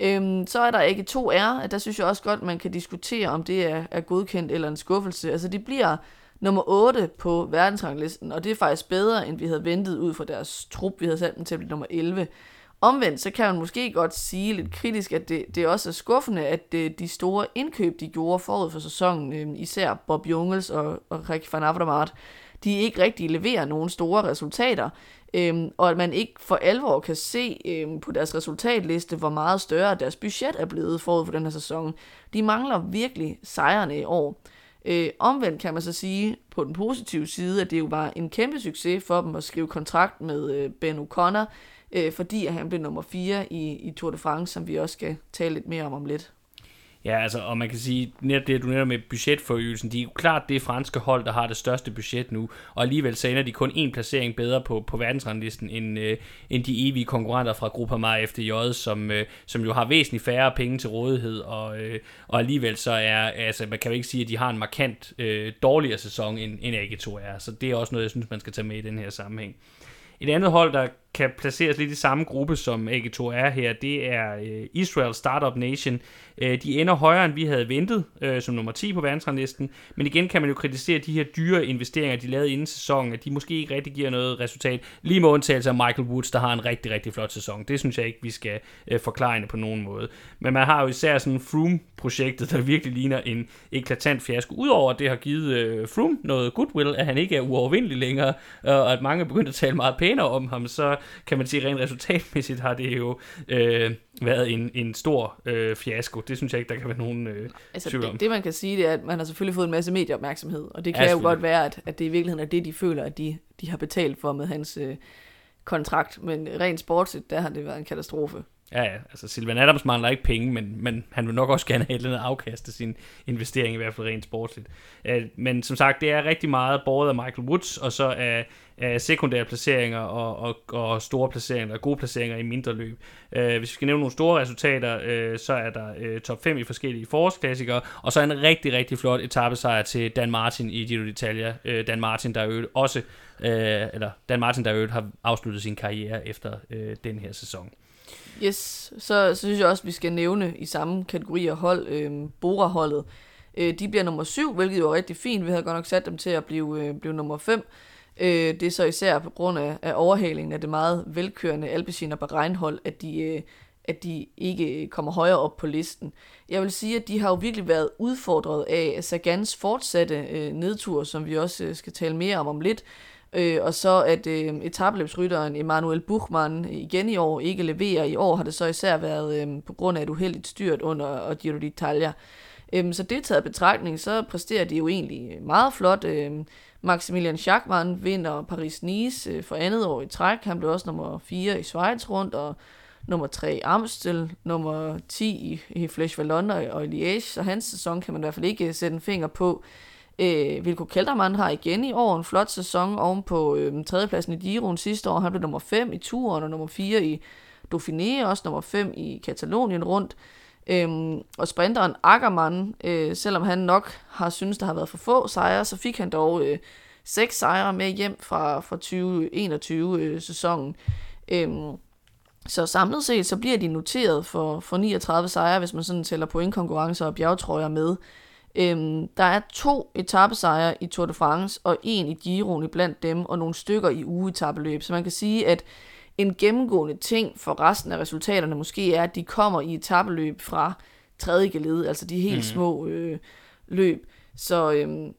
Øhm, så er der ikke to R, der synes jeg også godt, man kan diskutere, om det er, er godkendt eller en skuffelse. Altså de bliver nummer 8 på verdensranglisten, og det er faktisk bedre, end vi havde ventet ud fra deres trup. Vi havde sat dem til at blive nummer 11. Omvendt, så kan man måske godt sige lidt kritisk, at det, det også er skuffende, at det, de store indkøb, de gjorde forud for sæsonen, øhm, især Bob Jungels og, og Rick van Avermaet, de ikke rigtig leverer nogen store resultater, øh, og at man ikke for alvor kan se øh, på deres resultatliste, hvor meget større deres budget er blevet forud for den her sæson. De mangler virkelig sejrene i år. Øh, omvendt kan man så sige på den positive side, at det jo var en kæmpe succes for dem at skrive kontrakt med øh, Ben O'Connor, øh, fordi han blev nummer 4 i, i Tour de France, som vi også skal tale lidt mere om om lidt. Ja, altså, og man kan sige, netop det, du netop med budgetforøgelsen, de er jo klart det franske hold, der har det største budget nu, og alligevel så ender de kun en placering bedre på, på verdensranglisten, end, øh, end de evige konkurrenter fra Gruppe FDJ, som, øh, som jo har væsentligt færre penge til rådighed, og, øh, og alligevel så er, altså, man kan jo ikke sige, at de har en markant øh, dårligere sæson, end, end AG2 er, så det er også noget, jeg synes, man skal tage med i den her sammenhæng. Et andet hold, der kan placeres lidt i samme gruppe, som AG2 er her, det er øh, Israel Startup Nation. Øh, de ender højere, end vi havde ventet, øh, som nummer 10 på verdensranglisten. Men igen kan man jo kritisere de her dyre investeringer, de lavede inden sæsonen, at de måske ikke rigtig giver noget resultat. Lige med undtagelse af Michael Woods, der har en rigtig, rigtig flot sæson. Det synes jeg ikke, vi skal øh, forklare på nogen måde. Men man har jo især sådan Froome-projektet, der virkelig ligner en eklatant fiasko. Udover at det har givet øh, Froome noget goodwill, at han ikke er uovervindelig længere, og at mange er begyndt at tale meget pænere om ham, så kan man sige, rent resultatmæssigt har det jo øh, været en, en stor øh, fiasko. Det synes jeg ikke, der kan være nogen øh, altså, tvivl om. Det, det, man kan sige, det er, at man har selvfølgelig fået en masse medieopmærksomhed, og det kan ja, jo godt være, at, at det i virkeligheden er det, de føler, at de, de har betalt for med hans øh, kontrakt. Men rent sportsligt, der har det været en katastrofe. Ja, ja. Altså Silvan Adams mangler ikke penge, men, men han vil nok også gerne have et eller andet afkast af sin investering, i hvert fald rent sportsligt. Uh, men som sagt, det er rigtig meget båret af Michael Woods, og så af, af sekundære placeringer og, og, og store placeringer, og gode placeringer i mindre løb. Øh, hvis vi skal nævne nogle store resultater, øh, så er der øh, top 5 i forskellige forårsklassikere, og så en rigtig, rigtig flot etappesejr til Dan Martin i Giro d'Italia. Øh, Dan Martin, der jo også, øh, eller Dan Martin, der jo har afsluttet sin karriere efter øh, den her sæson. Yes, så, så synes jeg også, at vi skal nævne i samme kategori af hold, øh, Bora-holdet. Øh, de bliver nummer syv, hvilket jo er rigtig fint. Vi havde godt nok sat dem til at blive, øh, blive nummer 5. Øh, det er så især på grund af, af overhalingen af det meget velkørende Alpecin og Bahrein-hold, at de, øh, at de ikke kommer højere op på listen. Jeg vil sige, at de har jo virkelig været udfordret af Sagans fortsatte øh, nedtur, som vi også øh, skal tale mere om om lidt. Øh, og så at øh, etabløbsrytteren Emanuel Buchmann igen i år ikke leverer. I år har det så især været øh, på grund af et uheldigt styrt under Giro d'Italia. Øh, så det taget betragtning, så præsterer de jo egentlig meget flot. Øh, Maximilian Schachmann vinder Paris-Nice øh, for andet år i træk. Han blev også nummer 4 i Schweiz rundt, og nummer 3 Amstel, nummer 10 i, i Flesh Vallon og, i Liège, så hans sæson kan man i hvert fald ikke øh, sætte en finger på. Øh, Vilko Kelderman har igen i år en flot sæson oven på øh, tredjepladsen i Giroen sidste år. Han blev nummer 5 i turen og nummer 4 i Dauphiné, også nummer 5 i Katalonien rundt. Øhm, og sprinteren Ackermann, øh, selvom han nok har synes der har været for få sejre, så fik han dog øh, seks sejre med hjem fra, fra 2021-sæsonen. Øh, øhm, så samlet set, så bliver de noteret for, for 39 sejre, hvis man sådan tæller pointkonkurrencer og bjergtrøjer med. Øhm, der er to etappesejre i Tour de France, og en i Giroen blandt dem, og nogle stykker i ugeetappeløb. Så man kan sige, at en gennemgående ting for resten af resultaterne måske er, at de kommer i etappeløb fra tredje geled, altså de helt mm. små øh, løb. Så øhm,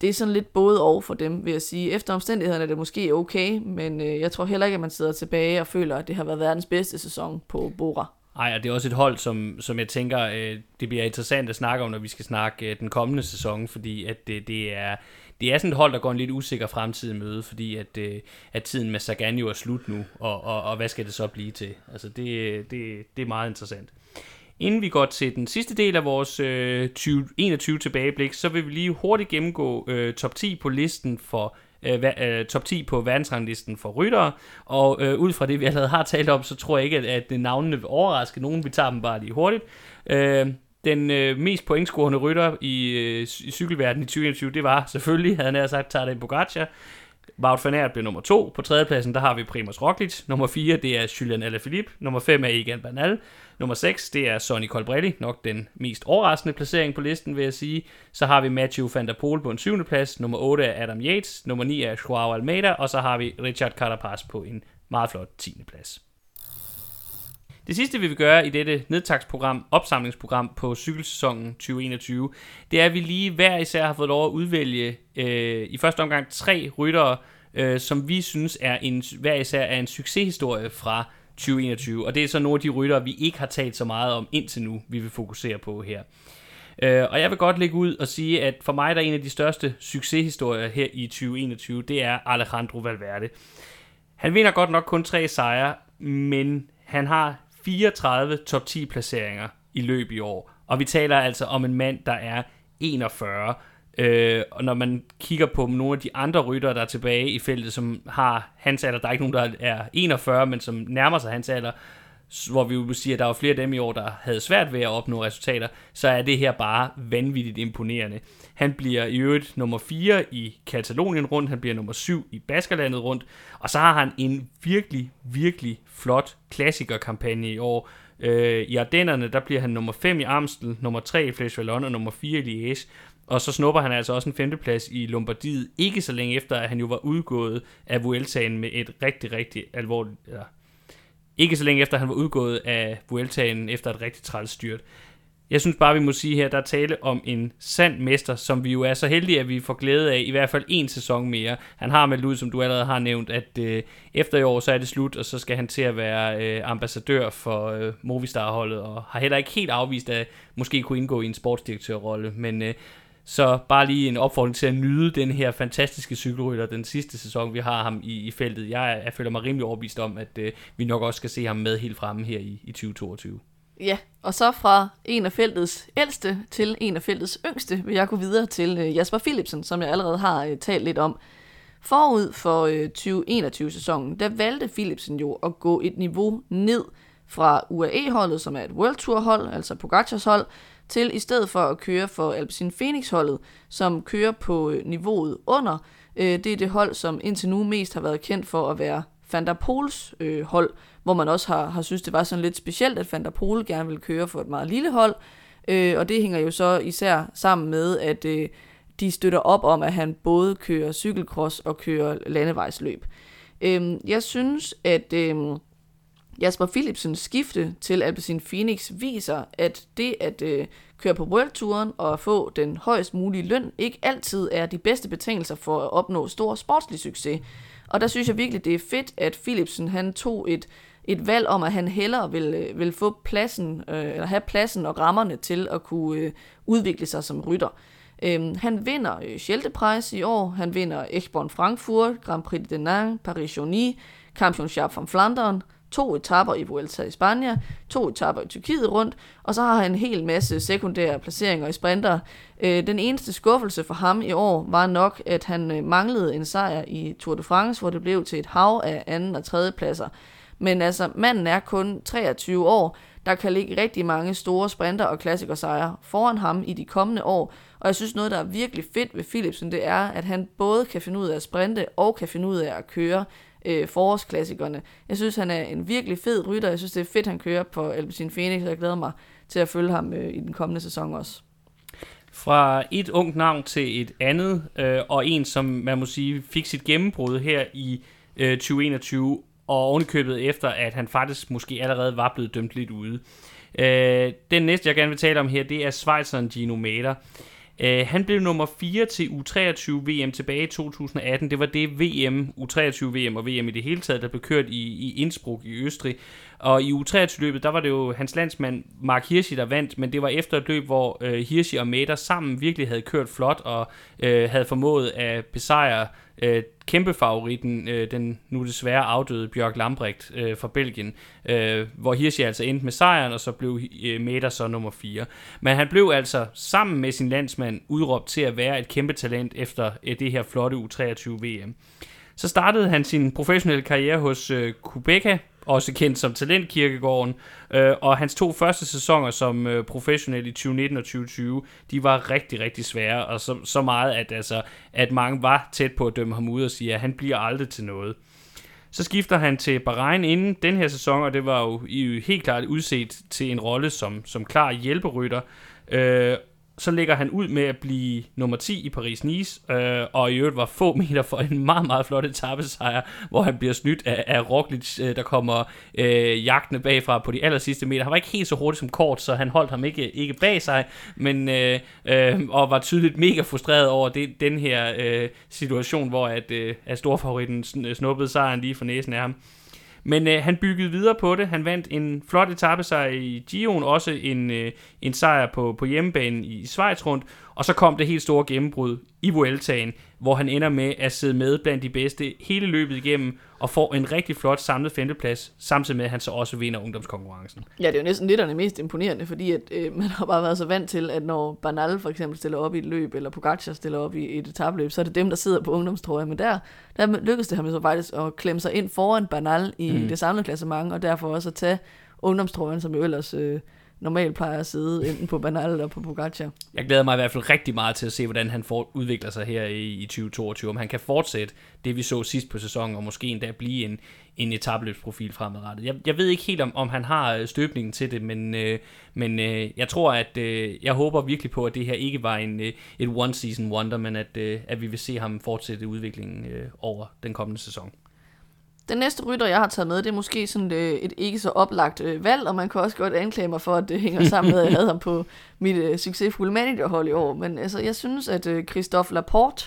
det er sådan lidt både og for dem, vil jeg sige. Efter omstændighederne er det måske okay, men øh, jeg tror heller ikke, at man sidder tilbage og føler, at det har været verdens bedste sæson på Bora. Nej, og det er også et hold, som, som jeg tænker, øh, det bliver interessant at snakke om, når vi skal snakke øh, den kommende sæson, fordi at det, det er det er sådan et hold, der går en lidt usikker fremtid møde, fordi at, øh, at tiden med Sagan jo er slut nu, og, og, og hvad skal det så blive til? Altså det, det, det er meget interessant. Inden vi går til den sidste del af vores øh, 2021 tilbageblik, så vil vi lige hurtigt gennemgå øh, top 10 på listen for øh, øh, top 10 på verdensranglisten for ryttere, og øh, ud fra det, vi allerede har talt om, så tror jeg ikke, at, at navnene vil overraske nogen. Vi tager dem bare lige hurtigt. Øh, den øh, mest pointscorende rytter i, øh, i cykelverdenen i 2021, det var selvfølgelig, havde han sagt, Tadej Pogacar. Wout van Aert blev nummer to. På tredjepladsen, der har vi Primoz Roglic. Nummer 4, det er Julian Alaphilippe. Nummer 5 er Egan Bernal. Nummer 6, det er Sonny Colbrelli. Nok den mest overraskende placering på listen, vil jeg sige. Så har vi Matthew van der Poel på en syvende plads. Nummer 8 er Adam Yates. Nummer 9 er Joao Almeida. Og så har vi Richard Carapaz på en meget flot 10. plads. Det sidste, vi vil gøre i dette nedtagsprogram, opsamlingsprogram på cykelsæsonen 2021, det er, at vi lige hver især har fået lov at udvælge øh, i første omgang tre ryttere, øh, som vi synes er en, hver især er en succeshistorie fra 2021. Og det er så nogle af de ryttere, vi ikke har talt så meget om indtil nu, vi vil fokusere på her. Øh, og jeg vil godt lægge ud og sige, at for mig der er en af de største succeshistorier her i 2021, det er Alejandro Valverde. Han vinder godt nok kun tre sejre, men han har 34 top 10 placeringer i løb i år. Og vi taler altså om en mand, der er 41. Øh, og når man kigger på nogle af de andre ryttere, der er tilbage i feltet, som har hans alder, der er ikke nogen, der er 41, men som nærmer sig hans alder, hvor vi jo sige, at der var flere af dem i år, der havde svært ved at opnå resultater, så er det her bare vanvittigt imponerende. Han bliver i øvrigt nummer 4 i Katalonien rundt, han bliver nummer 7 i Baskerlandet rundt, og så har han en virkelig, virkelig flot klassikerkampagne i år. Øh, I Ardennerne, der bliver han nummer 5 i Amstel, nummer 3 i Flesh Vallon og nummer 4 i Liège. Og så snupper han altså også en femteplads i Lombardiet, ikke så længe efter, at han jo var udgået af Vueltaen med et rigtig, rigtig alvorligt, eller ikke så længe efter, han var udgået af Vueltaen efter et rigtig træls styrt. Jeg synes bare, vi må sige her, der er tale om en sand mester, som vi jo er så heldige, at vi får glæde af i hvert fald en sæson mere. Han har meldt ud, som du allerede har nævnt, at øh, efter i år, så er det slut, og så skal han til at være øh, ambassadør for øh, Movistar-holdet, og har heller ikke helt afvist at måske kunne indgå i en sportsdirektørrolle. Men øh, så bare lige en opfordring til at nyde den her fantastiske cykelrytter, den sidste sæson, vi har ham i, i feltet. Jeg, jeg føler mig rimelig overbevist om, at øh, vi nok også skal se ham med helt fremme her i, i 2022. Ja, og så fra en af feltets ældste til en af feltets yngste, vil jeg gå videre til øh, Jasper Philipsen, som jeg allerede har øh, talt lidt om. Forud for øh, 2021-sæsonen, der valgte Philipsen jo at gå et niveau ned fra UAE-holdet, som er et World Tour-hold, altså Pogacars hold, til i stedet for at køre for Alpecin Phoenix-holdet, som kører på øh, niveauet under. Øh, det er det hold, som indtil nu mest har været kendt for at være Van der Poels øh, hold, hvor man også har, har synes, det var sådan lidt specielt, at Van der Poel gerne ville køre for et meget lille hold. Øh, og det hænger jo så især sammen med, at øh, de støtter op om, at han både kører cykelcross og kører landevejsløb. Øh, jeg synes, at... Øh, Jasper Philipsens skifte til Alpecin Phoenix viser, at det at øh, køre på World Touren og få den højst mulige løn ikke altid er de bedste betingelser for at opnå stor sportslig succes. Og der synes jeg virkelig, det er fedt, at Philipsen han tog et, et valg om, at han hellere vil, øh, vil få pladsen, øh, eller have pladsen og rammerne til at kunne øh, udvikle sig som rytter. Øhm, han vinder øh, i år, han vinder Echborn Frankfurt, Grand Prix de Denain, Paris-Journey, Championship from Flandern, to etapper i Vuelta i Spanien, to etapper i Tyrkiet rundt, og så har han en hel masse sekundære placeringer i sprinter. Øh, den eneste skuffelse for ham i år var nok, at han øh, manglede en sejr i Tour de France, hvor det blev til et hav af anden og tredje pladser. Men altså, manden er kun 23 år, der kan ligge rigtig mange store sprinter og klassikersejre foran ham i de kommende år, og jeg synes noget, der er virkelig fedt ved Philipsen, det er, at han både kan finde ud af at sprinte og kan finde ud af at køre øh, forårsklassikerne. Jeg synes, han er en virkelig fed rytter. Jeg synes, det er fedt, han kører på Alpecin Phoenix, og jeg glæder mig til at følge ham øh, i den kommende sæson også. Fra et ungt navn til et andet, øh, og en, som man må sige, fik sit gennembrud her i øh, 2021, og ovenikøbet efter, at han faktisk måske allerede var blevet dømt lidt ude. Øh, den næste, jeg gerne vil tale om her, det er Schweizeren Gino Mader. Uh, han blev nummer 4 til U23 VM tilbage i 2018. Det var det VM, U23 VM og VM i det hele taget, der blev kørt i, i Innsbruck i Østrig. Og i U23-løbet, der var det jo hans landsmand Mark Hirschi, der vandt, men det var efter et løb, hvor uh, Hirschi og Mader sammen virkelig havde kørt flot og uh, havde formået at besejre øh, kæmpe favoritten, øh, den nu desværre afdøde Bjørk Lambrecht øh, fra Belgien, øh, hvor Hirschi altså endte med sejren, og så blev øh, Meta så nummer 4. Men han blev altså sammen med sin landsmand udråbt til at være et kæmpe talent efter øh, det her flotte U23 VM. Så startede han sin professionelle karriere hos øh, Kubeka, også kendt som Talentkirkegården, øh, og hans to første sæsoner som øh, professionel i 2019 og 2020, de var rigtig, rigtig svære, og så, så meget, at, altså, at mange var tæt på at dømme ham ud og sige, at han bliver aldrig til noget. Så skifter han til Bahrain inden den her sæson, og det var jo helt klart udset til en rolle som, som klar hjælperytter. Øh, så ligger han ud med at blive nummer 10 i Paris-Nice, øh, og i øvrigt var få meter for en meget, meget flot etappesejr, hvor han bliver snydt af, af Roglic, øh, der kommer øh, jagtende bagfra på de aller sidste meter. Han var ikke helt så hurtig som kort, så han holdt ham ikke, ikke bag sig, men øh, øh, og var tydeligt mega frustreret over det, den her øh, situation, hvor at, øh, at storfavoritten snuppede sejren lige for næsen af ham. Men øh, han byggede videre på det. Han vandt en flot etappesejr i Gion, også en, øh, en sejr på, på hjemmebanen i Schweiz rundt. Og så kom det helt store gennembrud i Vueltaen, hvor han ender med at sidde med blandt de bedste hele løbet igennem, og får en rigtig flot samlet femteplads, samtidig med at han så også vinder ungdomskonkurrencen. Ja, det er jo næsten lidt af det mest imponerende, fordi at, øh, man har bare været så vant til, at når Banal for eksempel stiller op i et løb, eller Pogacar stiller op i et etabløb, så er det dem, der sidder på ungdomstrøjer. Men der, der lykkedes det ham så faktisk at klemme sig ind foran Banal i mm. det samlede klassement, og derfor også at tage ungdomstrøjen, som jo ellers... Øh, normalt plejer at sidde enten på Banal eller på Pogacar. Jeg glæder mig i hvert fald rigtig meget til at se, hvordan han får, udvikler sig her i, i 2022. Om han kan fortsætte det, vi så sidst på sæsonen, og måske endda blive en, en etabløbsprofil fremadrettet. Jeg, jeg ved ikke helt, om, om han har øh, støbningen til det, men, øh, men øh, jeg tror, at øh, jeg håber virkelig på, at det her ikke var en, øh, et one-season wonder, men at, øh, at vi vil se ham fortsætte udviklingen øh, over den kommende sæson. Den næste rytter, jeg har taget med, det er måske sådan et, øh, et ikke så oplagt øh, valg, og man kan også godt anklage mig for, at det hænger sammen med, at jeg havde ham på mit øh, succesfulde managerhold i år. Men altså, jeg synes, at øh, Christophe Laporte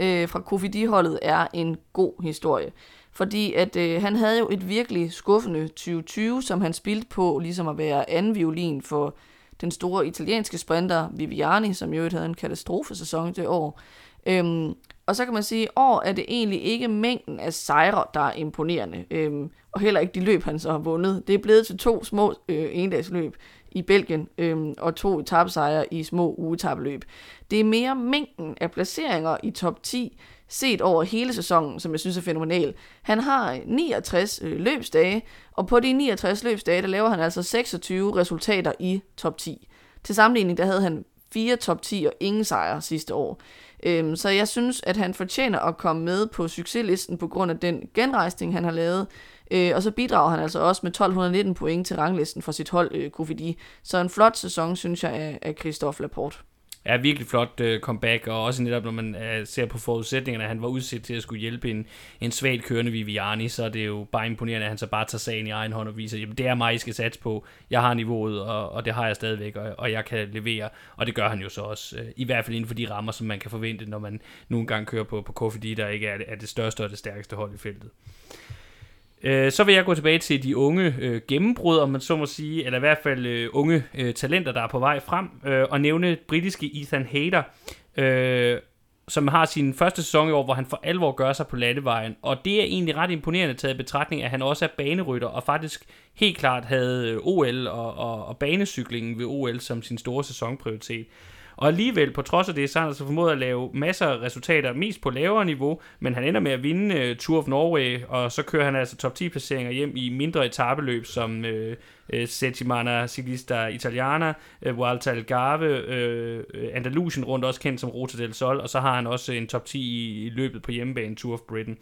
øh, fra Kofidi-holdet er en god historie. Fordi at øh, han havde jo et virkelig skuffende 2020, som han spildte på ligesom at være anden violin for den store italienske sprinter Viviani, som jo havde en katastrofesæson det år. Øhm, og så kan man sige, at år er det egentlig ikke mængden af sejre, der er imponerende. Øhm, og heller ikke de løb, han så har vundet. Det er blevet til to små øh, endagsløb i Belgien øhm, og to etappesejre i små ugetappeløb. Det er mere mængden af placeringer i top 10, set over hele sæsonen, som jeg synes er fænomenal. Han har 69 øh, løbsdage, og på de 69 løbsdage, der laver han altså 26 resultater i top 10. Til sammenligning, der havde han fire top 10 og ingen sejre sidste år. Øhm, så jeg synes, at han fortjener at komme med på succeslisten på grund af den genrejsning, han har lavet. Øh, og så bidrager han altså også med 1219 point til ranglisten for sit hold, øh, Kofidi. Så en flot sæson, synes jeg, af, af Christophe Laporte er virkelig flot øh, comeback, og også netop når man øh, ser på forudsætningerne, at han var udsat til at skulle hjælpe en, en svagt kørende Viviani, så det er jo bare imponerende, at han så bare tager sagen i egen hånd og viser, jamen det er mig, I skal satse på, jeg har niveauet, og, og det har jeg stadigvæk, og, og jeg kan levere, og det gør han jo så også, øh, i hvert fald inden for de rammer, som man kan forvente, når man nogle gange kører på, på KFD, der ikke er, er det største og det stærkeste hold i feltet. Øh, så vil jeg gå tilbage til de unge øh, gennembrud, om man så må sige, eller i hvert fald øh, unge øh, talenter, der er på vej frem, øh, og nævne britiske Ethan Hader, øh, som har sin første sæson i år, hvor han for alvor gør sig på landevejen. Og det er egentlig ret imponerende taget i betragtning, at han også er banerytter, og faktisk helt klart havde øh, OL og, og, og banecyklingen ved OL som sin store sæsonprioritet. Og alligevel, på trods af det, så har han altså formået at lave masser af resultater, mest på lavere niveau, men han ender med at vinde uh, Tour of Norway, og så kører han altså top 10 placeringer hjem i mindre etabeløb, som uh, uh, Settimana Ciclista Italiana, uh, Vuelta Algarve, uh, Andalusien rundt, også kendt som Rota del Sol, og så har han også en top 10 i, i løbet på hjemmebane Tour of Britain.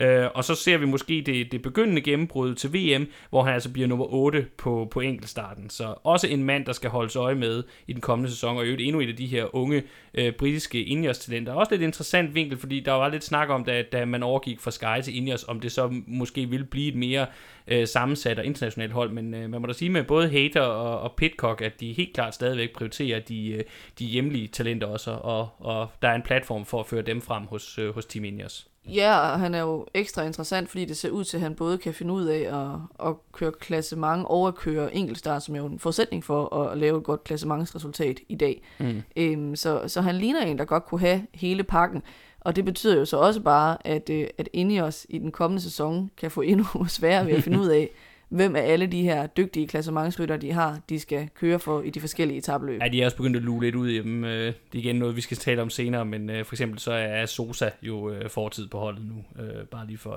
Øh, og så ser vi måske det, det begyndende gennembrud til VM, hvor han altså bliver nummer 8 på, på enkeltstarten. Så også en mand, der skal holdes øje med i den kommende sæson, og endnu et af de her unge øh, britiske Ineos-talenter. Også lidt interessant vinkel, fordi der var lidt snak om, da, da man overgik fra Sky til Ineos, om det så måske ville blive et mere øh, sammensat og internationalt hold, men øh, man må da sige med både Hater og, og Pitcock, at de helt klart stadigvæk prioriterer de, øh, de hjemlige talenter også, og, og der er en platform for at føre dem frem hos, øh, hos Team Ineos. Ja, og han er jo ekstra interessant, fordi det ser ud til, at han både kan finde ud af at, at køre klassement og at køre enkeltstart, som er jo en forudsætning for at lave et godt klassementsresultat i dag. Mm. Øhm, så, så han ligner en, der godt kunne have hele pakken. Og det betyder jo så også bare, at, øh, at Ineos i den kommende sæson kan få endnu sværere ved at finde ud af, hvem af alle de her dygtige klassementsrytter, de har, de skal køre for i de forskellige etabløb. Ja, de er også begyndt at lue lidt ud i dem. Øh, det er igen noget, vi skal tale om senere, men øh, for eksempel så er Sosa jo øh, fortid på holdet nu, bare lige for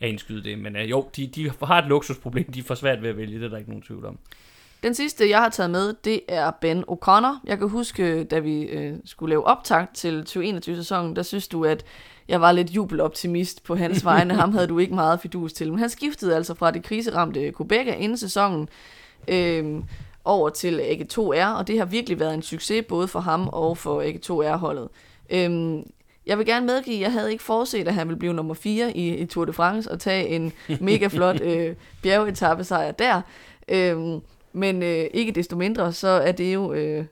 at indskyde det. Men jo, de, de har et luksusproblem, de får svært ved at vælge, det er der ikke nogen tvivl om. Den sidste, jeg har taget med, det er Ben O'Connor. Jeg kan huske, da vi øh, skulle lave optakt til 2021-sæsonen, der synes du, at jeg var lidt jubeloptimist på hans vegne. Ham havde du ikke meget fidus til. Men han skiftede altså fra det kriseramte Quebec inden sæsonen øh, over til AG2R, og det har virkelig været en succes både for ham og for AG2R-holdet. Øh, jeg vil gerne medgive, at jeg havde ikke forudset, at han ville blive nummer 4 i, i Tour de France og tage en mega flot øh, bjergetappesejr der. Øh, men øh, ikke desto mindre, så er det jo øh,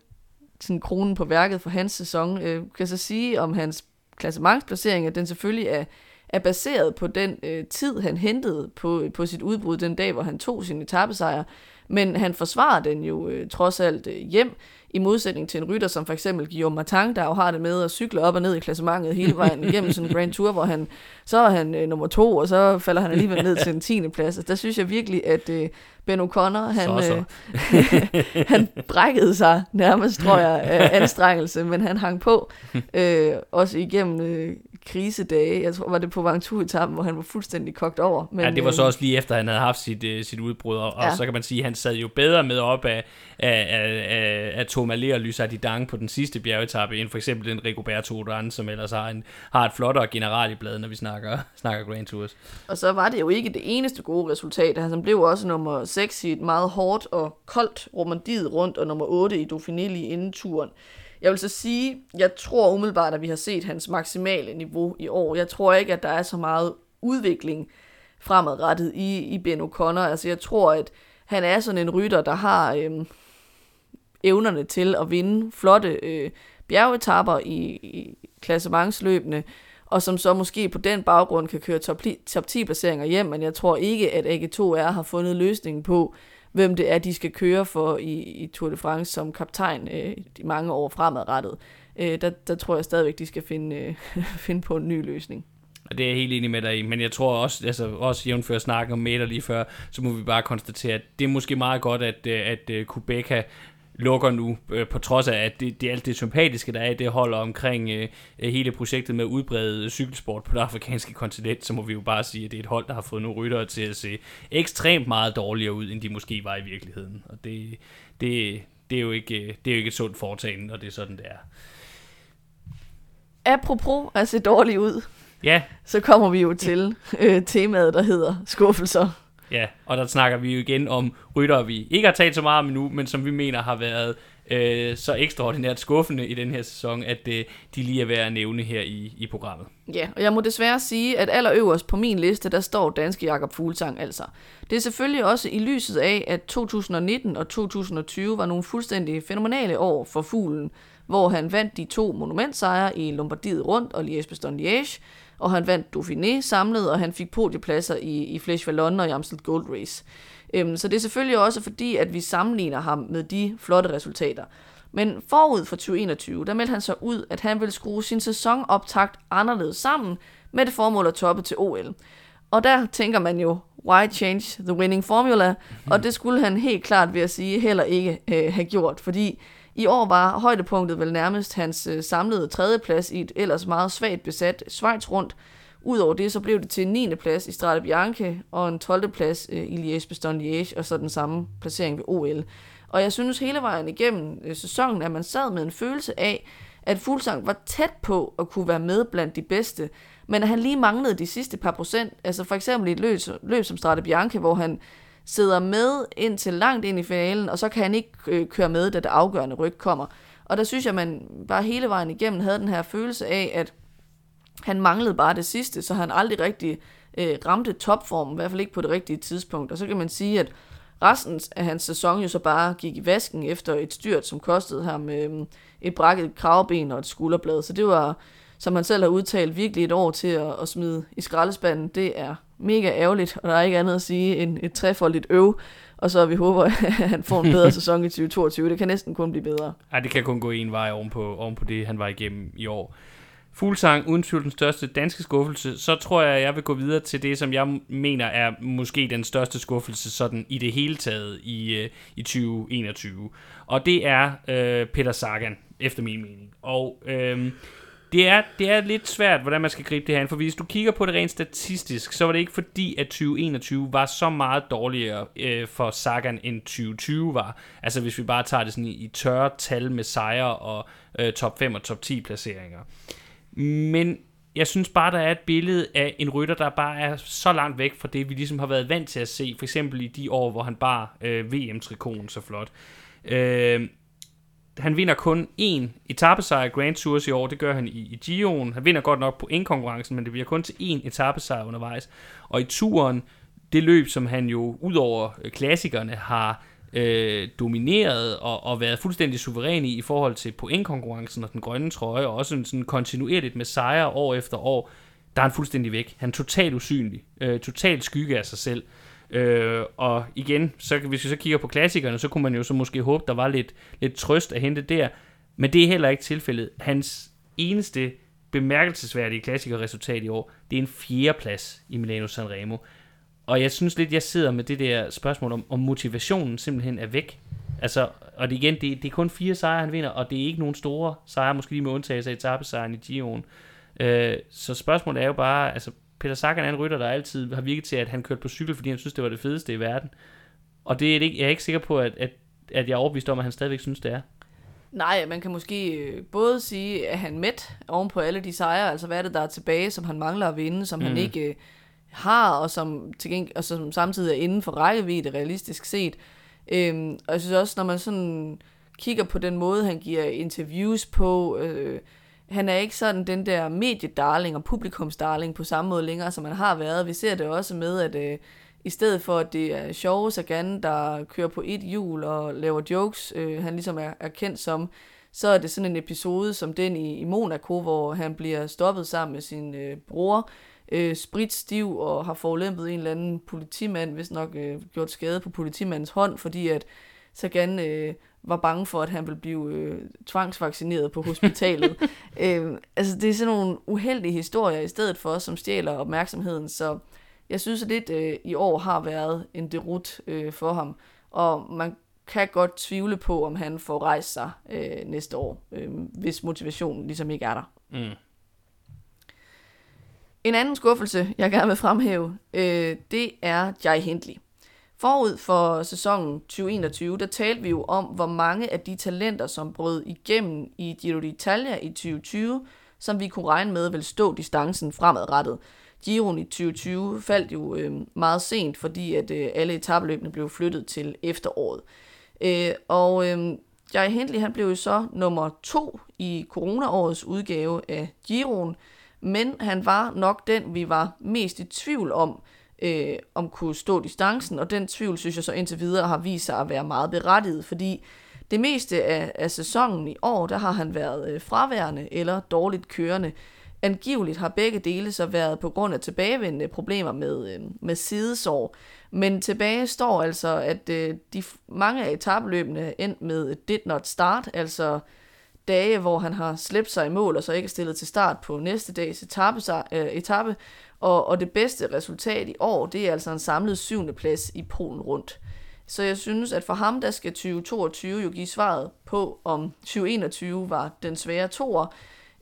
sådan kronen på værket for hans sæson. Øh, kan så sige om hans klassementsplacering, at den selvfølgelig er, er baseret på den øh, tid, han hentede på, på sit udbrud den dag, hvor han tog sin etappesejr. Men han forsvarer den jo øh, trods alt øh, hjem, i modsætning til en rytter som for eksempel Guillaume Martin, der jo har det med at cykle op og ned i klassementet hele vejen igennem sådan en Grand Tour, hvor han, så er han øh, nummer to, og så falder han alligevel ned til en tiende plads. Altså, der synes jeg virkelig, at øh, Ben O'Connor, han, så, så. Øh, han brækkede sig nærmest, tror jeg, af anstrengelse, men han hang på, øh, også igennem øh, krisedage. Jeg tror, var det på Vangtu-etappen, hvor han var fuldstændig kogt over. Men, ja, det var så øh, også lige efter, han havde haft sit, uh, sit udbrud, og, ja. og så kan man sige, at han sad jo bedre med op af, af, af, af, Tourmalet og Lysa Dang på den sidste bjergetappe, end for eksempel den Rigoberto Urán, som ellers har, en, har et flottere general i bladet, når vi snakker, snakker Grand Tours. Og så var det jo ikke det eneste gode resultat. Han blev også nummer 6 i et meget hårdt og koldt romandiet rundt, og nummer 8 i Dauphiné lige inden turen. Jeg vil så sige, jeg tror umiddelbart, at vi har set hans maksimale niveau i år. Jeg tror ikke, at der er så meget udvikling fremadrettet i, i Ben O'Connor. Altså jeg tror, at han er sådan en rytter, der har øhm, evnerne til at vinde flotte øh, bjergetapper i, i klassementsløbene, og som så måske på den baggrund kan køre top, top 10 placeringer hjem, men jeg tror ikke, at AG2R har fundet løsningen på, hvem det er, de skal køre for i, i Tour de France som kaptajn øh, de mange år fremadrettet. Øh, der, der tror jeg stadigvæk, de skal finde, øh, finde på en ny løsning. Og det er jeg helt enig med dig i, men jeg tror også, altså også jævnfør snakken om meter lige før, så må vi bare konstatere, at det er måske meget godt, at, øh, at, at Kubeka lukker nu, øh, på trods af, at det, det alt det sympatiske, der er det holder omkring øh, hele projektet med at udbrede cykelsport på det afrikanske kontinent, så må vi jo bare sige, at det er et hold, der har fået nogle ryttere til at se ekstremt meget dårligere ud, end de måske var i virkeligheden. Og det, det, det, er, jo ikke, det er jo ikke et sundt foretagende, og det er sådan, det er. apropos at se dårligt ud, Ja, så kommer vi jo til øh, temaet, der hedder skuffelser ja, og der snakker vi jo igen om ryttere, vi ikke har talt så meget om nu, men som vi mener har været øh, så ekstraordinært skuffende i den her sæson, at øh, de lige er værd at nævne her i, i programmet. Ja, og jeg må desværre sige, at allerøverst på min liste, der står danske Jakob Fuglsang altså. Det er selvfølgelig også i lyset af, at 2019 og 2020 var nogle fuldstændig fænomenale år for fuglen, hvor han vandt de to monumentsejre i Lombardiet rundt og Liège-Bastogne-Liège, og han vandt Dauphiné samlet, og han fik podiepladser i, i Flèche Wallonne og i Amstel Gold Race. Øhm, så det er selvfølgelig også fordi, at vi sammenligner ham med de flotte resultater. Men forud for 2021, der meldte han så ud, at han ville skrue sin sæsonoptakt anderledes sammen med det formål at toppe til OL. Og der tænker man jo, why change the winning formula? Og det skulle han helt klart, ved at sige, heller ikke øh, have gjort, fordi i år var højdepunktet vel nærmest hans øh, samlede tredjeplads i et ellers meget svagt besat Schweiz rundt. Udover det, så blev det til en 9. plads i Strade Bianche og en 12. plads øh, i Liège-Bastogne-Liège, og så den samme placering ved OL. Og jeg synes hele vejen igennem øh, sæsonen, at man sad med en følelse af, at Fuglsang var tæt på at kunne være med blandt de bedste, men at han lige manglede de sidste par procent. Altså for eksempel i et løb, løb som Strade Bianche, hvor han sidder med ind til langt ind i finalen, og så kan han ikke øh, køre med, da det afgørende ryg kommer. Og der synes jeg, man bare hele vejen igennem havde den her følelse af, at han manglede bare det sidste, så han aldrig rigtig øh, ramte topformen, i hvert fald ikke på det rigtige tidspunkt. Og så kan man sige, at resten af hans sæson jo så bare gik i vasken efter et styrt, som kostede ham øh, et brækket kravben og et skulderblad. Så det var, som han selv har udtalt, virkelig et år til at, at smide i skraldespanden. Det er mega ærgerligt, og der er ikke andet at sige end et trefoldigt øv. Og så vi håber, at han får en bedre sæson i 2022. Det kan næsten kun blive bedre. Ej, det kan kun gå en vej oven på, oven på det, han var igennem i år. Fuglsang, uden tvivl den største danske skuffelse, så tror jeg, at jeg vil gå videre til det, som jeg mener er måske den største skuffelse sådan i det hele taget i, øh, i 2021. Og det er øh, Peter Sagan, efter min mening. Og øh, det, er, det er lidt svært, hvordan man skal gribe det her an, for hvis du kigger på det rent statistisk, så var det ikke fordi, at 2021 var så meget dårligere øh, for Sagan, end 2020 var. Altså hvis vi bare tager det sådan i, i tørre tal med sejre og øh, top 5 og top 10 placeringer. Men jeg synes bare, der er et billede af en rytter, der bare er så langt væk fra det, vi ligesom har været vant til at se. For eksempel i de år, hvor han bar øh, VM-trikonen så flot. Øh, han vinder kun én etappesejr i Grand Tours i år, det gør han i, i Gio'en. Han vinder godt nok på indkonkurrencen, men det bliver kun til én etappesejr undervejs. Og i turen, det løb, som han jo ud over øh, klassikerne har øh, domineret og, og været fuldstændig suveræn i i forhold til pointkonkurrencen og den grønne trøje, og også sådan kontinuerligt med sejre år efter år, der er han fuldstændig væk. Han er totalt usynlig, øh, totalt skygge af sig selv. Øh, og igen, så hvis vi så kigger på klassikerne, så kunne man jo så måske håbe, der var lidt, lidt trøst at hente der, men det er heller ikke tilfældet. Hans eneste bemærkelsesværdige klassikerresultat i år, det er en fjerdeplads i Milano Sanremo. Og jeg synes lidt, jeg sidder med det der spørgsmål om, om motivationen simpelthen er væk. Altså, og det igen, det, det er kun fire sejre, han vinder, og det er ikke nogen store sejre, måske lige med undtagelse af etappesejren i Gio'en. Øh, så spørgsmålet er jo bare, altså, Peter Sagan er en rytter, der altid har virket til, at han kørte på cykel, fordi han synes, det var det fedeste i verden. Og det er ikke, jeg er ikke sikker på, at, at, at jeg er overbevist om, at han stadigvæk synes, det er. Nej, man kan måske øh, både sige, at han mæt oven på alle de sejre, altså hvad er det, der er tilbage, som han mangler at vinde, som mm. han ikke øh, har, og som, til gengæld, og som samtidig er inden for rækkevidde, realistisk set. Øhm, og jeg synes også, når man sådan kigger på den måde, han giver interviews på, øh, han er ikke sådan den der mediedarling og publikumsdarling på samme måde længere, som han har været. Vi ser det også med, at øh, i stedet for, at det er sjove Sagan, der kører på et hjul og laver jokes, øh, han ligesom er, er kendt som, så er det sådan en episode som den i, i Monaco, hvor han bliver stoppet sammen med sin øh, bror, øh, spritstiv og har forulæmpet en eller anden politimand, hvis nok øh, gjort skade på politimandens hånd, fordi at Sagan øh, var bange for, at han ville blive øh, tvangsvaccineret på hospitalet. øh, altså det er sådan nogle uheldige historier i stedet for, som stjæler opmærksomheden, så jeg synes at lidt øh, i år har været en derut øh, for ham, og man kan godt tvivle på, om han får rejst sig øh, næste år, øh, hvis motivationen ligesom ikke er der. Mm. En anden skuffelse, jeg gerne vil fremhæve, øh, det er Jai Hindley. Forud for sæsonen 2021, der talte vi jo om, hvor mange af de talenter, som brød igennem i Giro d'Italia i 2020, som vi kunne regne med vil stå distancen fremadrettet. Giroen i 2020 faldt jo øh, meget sent, fordi at øh, alle etabløbene blev flyttet til efteråret. Øh, og øh, Jai Hindley han blev jo så nummer to i coronaårets udgave af Giroen, men han var nok den, vi var mest i tvivl om, øh, øh, om kunne stå distancen, og den tvivl synes jeg så indtil videre har vist sig at være meget berettiget, fordi det meste af, af sæsonen i år, der har han været øh, fraværende eller dårligt kørende. Angiveligt har begge dele så været på grund af tilbagevendende problemer med, øh, med sidesår. Men tilbage står altså, at øh, de mange af etabløbene endt med did not start, altså dage, hvor han har slæbt sig i mål og så ikke stillet til start på næste dags etape, øh, etape og, og det bedste resultat i år, det er altså en samlet syvende plads i Polen rundt. Så jeg synes, at for ham, der skal 2022 jo give svaret på, om 2021 var den svære toer,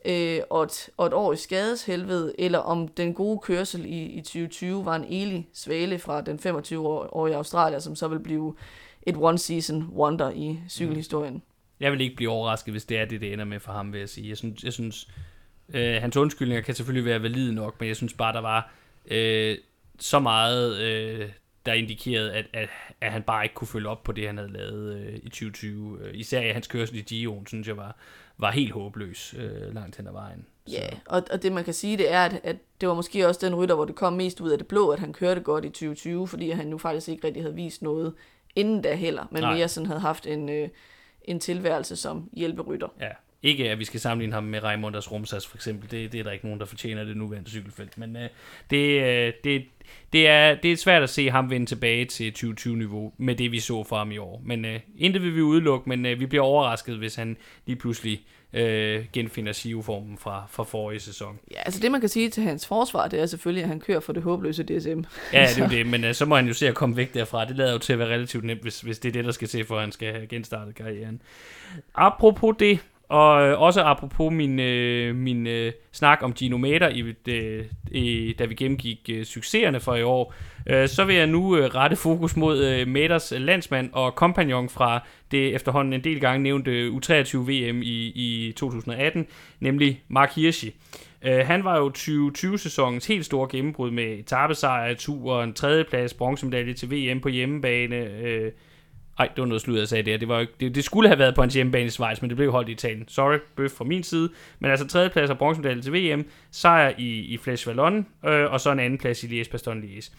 øh, og, et, og et år i skadeshelvede, eller om den gode kørsel i, i 2020 var en elig svale fra den 25-årige Australier, som så vil blive et one-season wonder i cykelhistorien. Mm. Jeg vil ikke blive overrasket, hvis det er det, det ender med for ham, vil jeg sige. Jeg synes, jeg synes øh, hans undskyldninger kan selvfølgelig være valide nok, men jeg synes bare, der var øh, så meget, øh, der indikerede, at, at, at han bare ikke kunne følge op på det, han havde lavet øh, i 2020. Øh, især i hans kørsel i Gio'en, synes jeg var, var helt håbløs øh, langt hen ad vejen. Ja, yeah, og, og det man kan sige, det er, at, at det var måske også den rytter, hvor det kom mest ud af det blå, at han kørte godt i 2020, fordi han nu faktisk ikke rigtig havde vist noget inden da heller, men Nej. mere sådan havde haft en, øh, en tilværelse som hjælperytter. Ja, ikke at vi skal sammenligne ham med Raimunders Rumsas for eksempel, det, det er der ikke nogen, der fortjener det nuværende cykelfelt, men øh, det, øh, det, det, er, det er svært at se ham vende tilbage til 2020-niveau med det, vi så fra ham i år. Men øh, intet vil vi udelukke, men øh, vi bliver overrasket, hvis han lige pludselig øh, genfinder siveformen fra, fra forrige sæson. Ja, altså det man kan sige til hans forsvar, det er selvfølgelig, at han kører for det håbløse DSM. Ja, det er det, men øh, så må han jo se at komme væk derfra. Det lader jo til at være relativt nemt, hvis, hvis det er det, der skal til, for at han skal have genstartet karrieren. Apropos det, og øh, også apropos min, øh, min øh, snak om Genometer, i, øh, i, da vi gennemgik øh, succeserne for i år, øh, så vil jeg nu øh, rette fokus mod øh, Maters landsmand og kompagnon fra det efterhånden en del gange nævnte øh, U23-VM i, i 2018, nemlig Mark Hirschi. Øh, han var jo 2020-sæsonens helt store gennembrud med etappesejr i turen, tredjeplads, bronzemedalje til VM på hjemmebane, øh, ej, det var noget sludder, jeg sagde der. Det, var jo, det, det skulle have været på hans hjemmebane i Schweiz, men det blev holdt i Italien. Sorry, bøf fra min side. Men altså tredjeplads og bronzemedalje til VM, sejr i, i Flash Vallon, øh, og så en anden plads i Liège Bastogne Liège.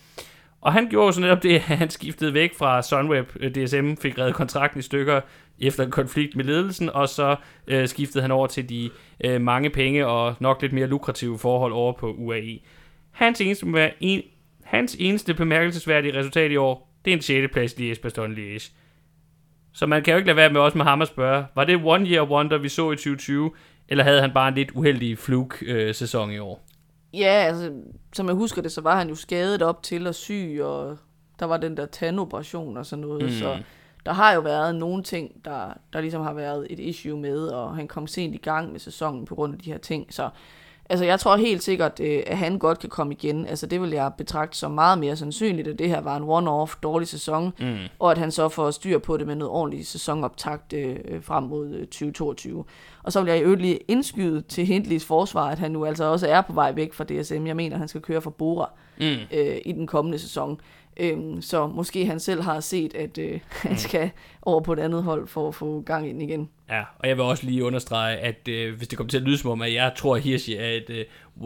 Og han gjorde så netop det, at han skiftede væk fra Sunweb. Øh, DSM fik reddet kontrakten i stykker efter en konflikt med ledelsen, og så øh, skiftede han over til de øh, mange penge og nok lidt mere lukrative forhold over på UAE. Hans eneste, en, hans eneste bemærkelsesværdige resultat i år, det er en 6. plads i Liège Bastogne Liège. Så man kan jo ikke lade være med også med ham at spørge, var det one year wonder, vi så i 2020, eller havde han bare en lidt uheldig flug-sæson i år? Ja, altså, som jeg husker det, så var han jo skadet op til at syg, og der var den der tandoperation og sådan noget, mm. så der har jo været nogle ting, der, der ligesom har været et issue med, og han kom sent i gang med sæsonen på grund af de her ting, så Altså, jeg tror helt sikkert, øh, at han godt kan komme igen. Altså, det vil jeg betragte som meget mere sandsynligt, at det her var en one-off dårlig sæson, mm. og at han så får styr på det med noget ordentligt sæsonoptagt øh, frem mod 2022. Øh, og så vil jeg i øvrigt lige indskyde til Hindleys forsvar, at han nu altså også er på vej væk fra DSM. Jeg mener, at han skal køre for Bora mm. øh, i den kommende sæson. Øhm, så måske han selv har set, at øh, han mm. skal over på et andet hold for at få gang ind igen. Ja, og jeg vil også lige understrege, at øh, hvis det kommer til at lyde som om, at jeg tror, at Hirschi er et, øh,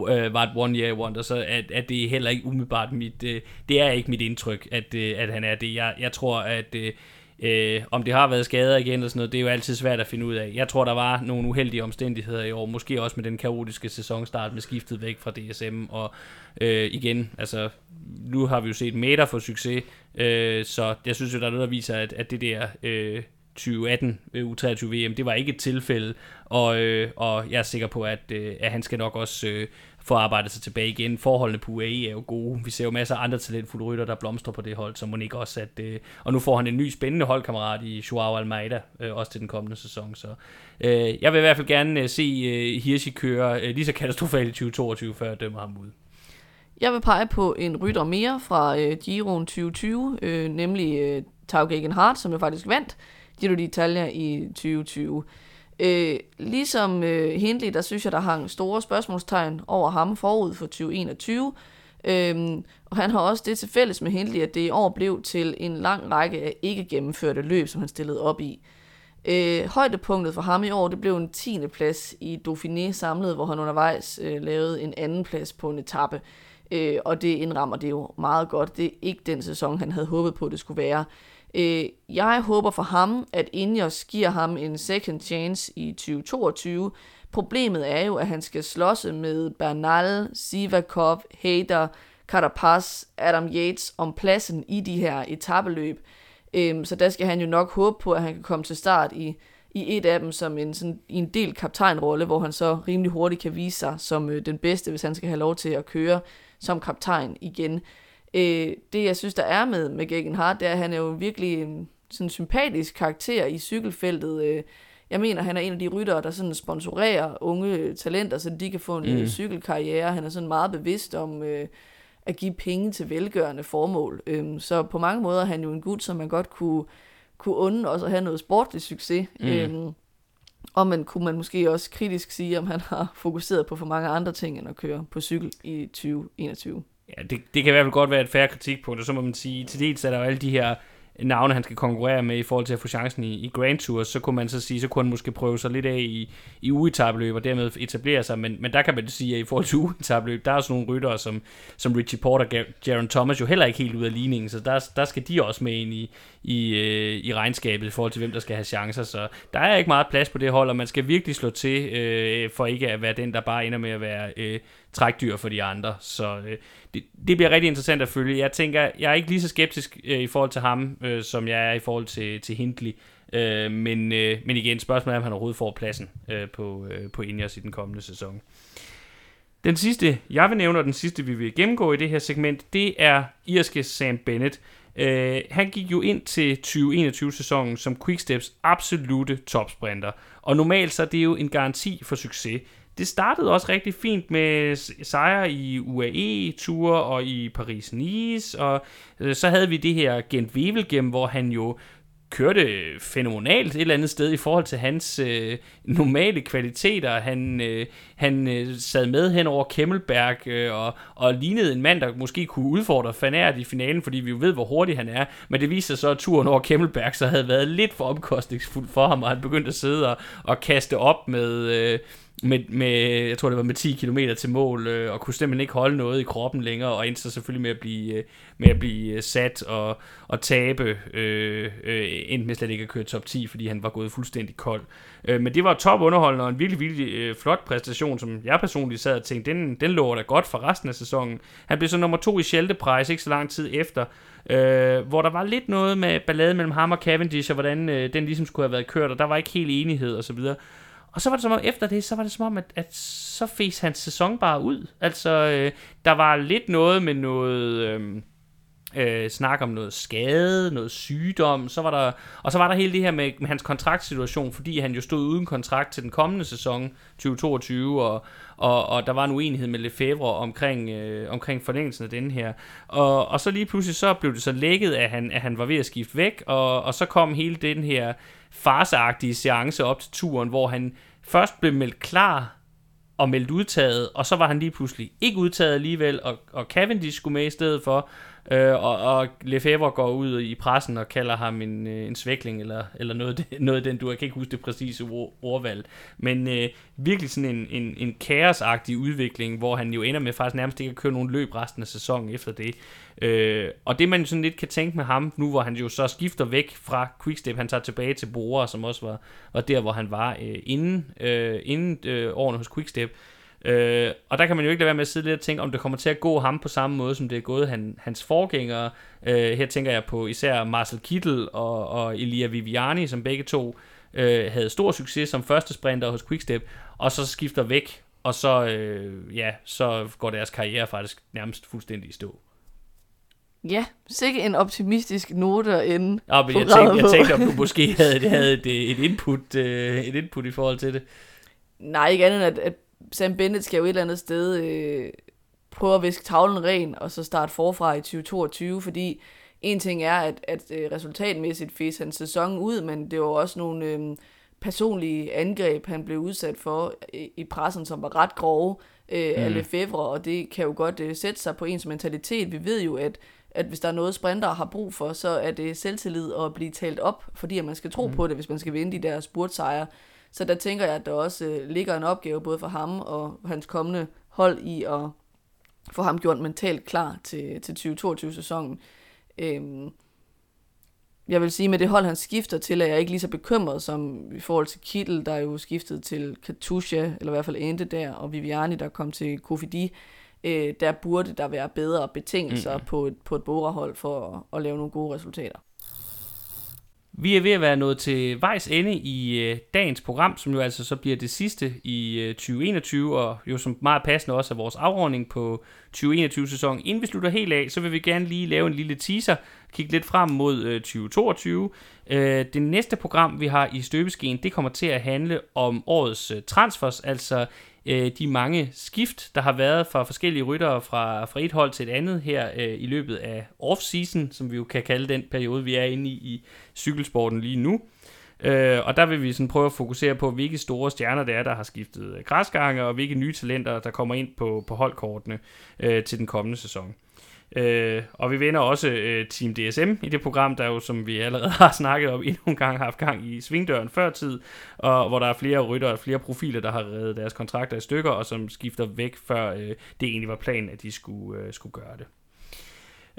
øh var et one-year wonder, så at, at det er heller ikke umiddelbart mit, øh, det er ikke mit indtryk, at, øh, at han er det. Jeg, jeg tror, at øh, Øh, om det har været skader igen eller sådan noget, det er jo altid svært at finde ud af. Jeg tror, der var nogle uheldige omstændigheder i år, måske også med den kaotiske sæsonstart med skiftet væk fra DSM, og øh, igen, altså, nu har vi jo set Meter få succes, øh, så jeg synes jo, der er noget, der viser, at, at det der... Øh, 2018 øh, U23 VM, det var ikke et tilfælde, og, øh, og jeg er sikker på, at, øh, at han skal nok også øh, få arbejdet sig tilbage igen. Forholdene på UAE er jo gode. Vi ser jo masser af andre talentfulde rytter, der blomstrer på det hold, så ikke også at... Øh, og nu får han en ny spændende holdkammerat i Joao Almeida, øh, også til den kommende sæson. Så øh, jeg vil i hvert fald gerne øh, se øh, Hirschi køre øh, lige så katastrofalt i 2022, før jeg dømmer ham ud. Jeg vil pege på en rytter mere fra øh, Giroen 2020, øh, nemlig øh, Tau Gegenhardt, som jo faktisk vandt Giro d'Italia i 2020. Øh, ligesom øh, Hindley, der synes jeg, der hang store spørgsmålstegn over ham forud for 2021. Øhm, og han har også det til fælles med Hindley, at det i år blev til en lang række af ikke gennemførte løb, som han stillede op i. Øh, højdepunktet for ham i år, det blev en 10. plads i Dauphiné samlet, hvor han undervejs øh, lavede en anden plads på en etape. Øh, Øh, og det indrammer det jo meget godt. Det er ikke den sæson, han havde håbet på, det skulle være. Øh, jeg håber for ham, at Ineos giver ham en second chance i 2022. Problemet er jo, at han skal slås med Bernal, Sivakov, Hader, Carapaz, Adam Yates om pladsen i de her etabeløb. Øhm, så der skal han jo nok håbe på, at han kan komme til start i, i et af dem som en, sådan, i en del kaptajnrolle, hvor han så rimelig hurtigt kan vise sig som øh, den bedste, hvis han skal have lov til at køre som kaptajn igen. Øh, det jeg synes, der er med, med Gegenhardt, det er, at han er jo virkelig en sådan sympatisk karakter i cykelfeltet. Øh, jeg mener, han er en af de ryttere, der sådan sponsorerer unge talenter, så de kan få en mm. cykelkarriere. Han er sådan meget bevidst om øh, at give penge til velgørende formål. Øhm, så på mange måder er han jo en gut, som man godt kunne, kunne unde også at have noget sportlig succes. Mm. Øhm, og man kunne man måske også kritisk sige, om han har fokuseret på for mange andre ting, end at køre på cykel i 2021. Ja, det, det kan i hvert fald godt være et færre kritikpunkt, og så må man sige, til dels er der jo alle de her navne, han skal konkurrere med i forhold til at få chancen i, i Grand Tours, så kunne man så sige, så kunne han måske prøve sig lidt af i, i uetabløb og dermed etablere sig, men, men der kan man sige, at i forhold til uetabløb, der er sådan nogle ryttere som, som Richie Porter og Jaron Thomas jo heller ikke helt ud af ligningen, så der, der skal de også med ind i, i, øh, i regnskabet i forhold til, hvem der skal have chancer, så der er ikke meget plads på det hold, og man skal virkelig slå til, øh, for ikke at være den, der bare ender med at være øh, trækdyr for de andre, så øh, det, det bliver rigtig interessant at følge. Jeg tænker, jeg er ikke lige så skeptisk øh, i forhold til ham, øh, som jeg er i forhold til, til Hindley. Øh, men, øh, men igen, spørgsmålet er, om han overhovedet får pladsen øh, på, øh, på Ineos i den kommende sæson. Den sidste, jeg vil nævne, og den sidste, vi vil gennemgå i det her segment, det er irske Sam Bennett. Øh, han gik jo ind til 2021-sæsonen som Quicksteps absolute topsprinter, og normalt så er det jo en garanti for succes det startede også rigtig fint med sejre i UAE-ture og i Paris-Nice, og øh, så havde vi det her Gent Wevelgem, hvor han jo kørte fænomenalt et eller andet sted i forhold til hans øh, normale kvaliteter. Han, øh, han øh, sad med hen over Kemmelberg øh, og, og lignede en mand, der måske kunne udfordre Fanert i finalen, fordi vi jo ved, hvor hurtig han er. Men det viste sig så, at turen over Kemmelberg så havde været lidt for omkostningsfuld for ham, og han begyndte at sidde og, og kaste op med... Øh, med, med, jeg tror det var med 10 km til mål, øh, og kunne simpelthen ikke holde noget i kroppen længere, og endte så selvfølgelig med at blive, øh, med at blive øh, sat og, og tabe, øh, øh, endte med slet ikke at køre top 10, fordi han var gået fuldstændig kold. Øh, men det var top underholdende og en virkelig, virkelig øh, flot præstation, som jeg personligt sad og tænkte, den, den lå da godt for resten af sæsonen. Han blev så nummer to i Schelte ikke så lang tid efter, øh, hvor der var lidt noget med ballade mellem ham og Cavendish, og hvordan øh, den ligesom skulle have været kørt, og der var ikke helt enighed og så videre. Og så var det som om, efter det, så var det som om, at, at så fes hans sæson bare ud. Altså, øh, der var lidt noget med noget... Øh, øh, snak om noget skade, noget sygdom, så var der, og så var der hele det her med, med hans kontraktsituation, fordi han jo stod uden kontrakt til den kommende sæson 2022, og, og, og der var en uenighed med Lefebvre omkring, øh, omkring forlængelsen af den her. Og, og så lige pludselig så blev det så lækket, at han, at han var ved at skifte væk, og, og så kom hele den her farseagtige seance op til turen, hvor han først blev meldt klar og meldt udtaget, og så var han lige pludselig ikke udtaget alligevel, og, og Cavendish skulle med i stedet for, øh, og, og Lefebvre går ud i pressen og kalder ham en, øh, en svækling, eller, eller noget, noget den, du jeg kan ikke huske det præcise ord, ordvalg, men øh, virkelig sådan en, en, en kaosagtig udvikling, hvor han jo ender med faktisk nærmest ikke at køre nogen løb resten af sæsonen efter det, Øh, og det man sådan lidt kan tænke med ham, nu hvor han jo så skifter væk fra Quickstep, han tager tilbage til Bora, som også var, var der, hvor han var øh, inden, øh, inden øh, årene hos Quickstep. Øh, og der kan man jo ikke lade være med at sidde lidt og tænke, om det kommer til at gå ham på samme måde, som det er gået han, hans forgængere. Øh, her tænker jeg på især Marcel Kittel og, og Elia Viviani, som begge to øh, havde stor succes som første sprinter hos Quickstep, og så skifter væk, og så, øh, ja, så går deres karriere faktisk nærmest fuldstændig i stå. Ja, sikkert en optimistisk note at ende ja, men jeg, tænkte, jeg tænkte, om du måske havde, havde et, et, input, øh, et input i forhold til det. Nej, ikke andet end, at, at Sam Bennett skal jo et eller andet sted øh, prøve at viske tavlen ren, og så starte forfra i 2022, fordi en ting er, at, at øh, resultatmæssigt fes hans sæson ud, men det var også nogle øh, personlige angreb, han blev udsat for i, i pressen, som var ret grove øh, mm. af Lefebvre, og det kan jo godt øh, sætte sig på ens mentalitet. Vi ved jo, at at hvis der er noget, sprinter har brug for, så er det selvtillid at blive talt op, fordi at man skal tro mm. på det, hvis man skal vinde de der spurtsejre. Så der tænker jeg, at der også øh, ligger en opgave både for ham og hans kommende hold i at få ham gjort mentalt klar til, til 2022-sæsonen. Øhm, jeg vil sige, med det hold, han skifter til, er jeg ikke lige så bekymret som i forhold til Kittel, der er jo skiftet til Katusha, eller i hvert fald endte der, og Viviani, der kom til Kofidi. Øh, der burde der være bedre betingelser mm. på, et, på et borehold for at, at lave nogle gode resultater. Vi er ved at være nået til vejs ende i øh, dagens program, som jo altså så bliver det sidste i øh, 2021, og jo som meget passende også er vores afrunding på 2021-sæsonen. Inden vi slutter helt af, så vil vi gerne lige lave en lille teaser, kigge lidt frem mod øh, 2022. Øh, det næste program, vi har i støbeskeen, det kommer til at handle om årets øh, transfers, altså øh, de mange skift, der har været fra forskellige ryttere fra, fra et hold til et andet her øh, i løbet af off-season, som vi jo kan kalde den periode, vi er inde i i cykelsporten lige nu. Øh, og der vil vi sådan prøve at fokusere på, hvilke store stjerner det er, der har skiftet græsgange, og hvilke nye talenter, der kommer ind på, på holdkortene øh, til den kommende sæson. Øh, og vi vinder også øh, Team DSM i det program, der jo, som vi allerede har snakket om, endnu en gang har haft gang i svingdøren før tid, og hvor der er flere rytter og flere profiler, der har reddet deres kontrakter i stykker, og som skifter væk, før øh, det egentlig var planen, at de skulle, øh, skulle gøre det.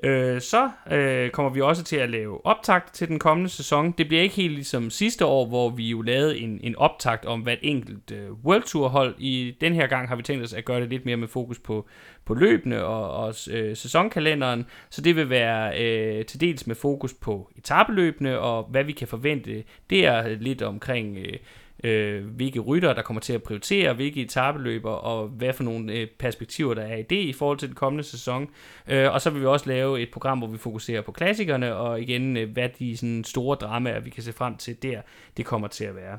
Øh, så øh, kommer vi også til at lave optakt til den kommende sæson. Det bliver ikke helt ligesom sidste år, hvor vi jo lavede en, en optakt om hvert enkelt øh, World Tour hold. I den her gang har vi tænkt os at gøre det lidt mere med fokus på, på løbende og, og øh, sæsonkalenderen. Så det vil være øh, til dels med fokus på etabeløbende og hvad vi kan forvente. Det er lidt omkring... Øh, øh, hvilke rytter, der kommer til at prioritere, hvilke etabeløber, og hvad for nogle øh, perspektiver, der er i det i forhold til den kommende sæson. Øh, og så vil vi også lave et program, hvor vi fokuserer på klassikerne, og igen, øh, hvad de sådan, store dramaer, vi kan se frem til der, det kommer til at være.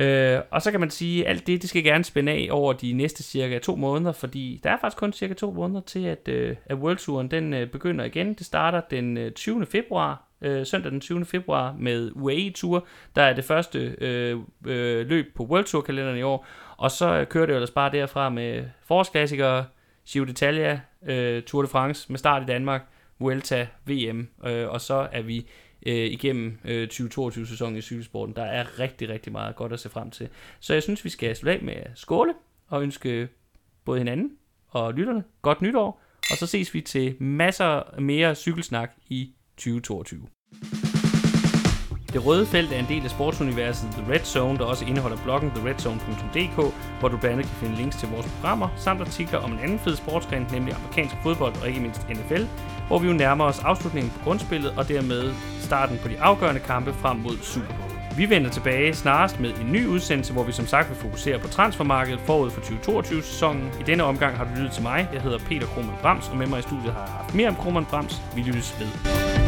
Øh, og så kan man sige, at alt det, det skal gerne spænde af over de næste cirka to måneder, fordi der er faktisk kun cirka to måneder til, at, øh, at World Touren den øh, begynder igen. Det starter den øh, 20. februar, øh, søndag den 20. februar med UAE Tour, der er det første øh, øh, løb på World Tour kalenderen i år, og så kører det jo ellers bare derfra med forårsklassikere, Giro d'Italia, øh, Tour de France med start i Danmark, Vuelta, VM, øh, og så er vi øh, igennem øh, 2022-sæsonen i cykelsporten. Der er rigtig, rigtig meget godt at se frem til. Så jeg synes, vi skal slutte af med at skåle og ønske både hinanden og lytterne godt nytår. Og så ses vi til masser mere cykelsnak i 2022. Det røde felt er en del af sportsuniverset The Red Zone, der også indeholder bloggen theredzone.dk, hvor du blandt andet kan finde links til vores programmer, samt artikler om en anden fed sportsgren, nemlig amerikansk fodbold og ikke mindst NFL, hvor vi jo nærmer os afslutningen på grundspillet og dermed starten på de afgørende kampe frem mod Super Bowl. Vi vender tilbage snarest med en ny udsendelse, hvor vi som sagt vil fokusere på transfermarkedet forud for 2022-sæsonen. I denne omgang har du lyttet til mig. Jeg hedder Peter Krohmann Brams, og med mig i studiet har jeg haft mere om Krohmann Brams. Vi lyttes ved.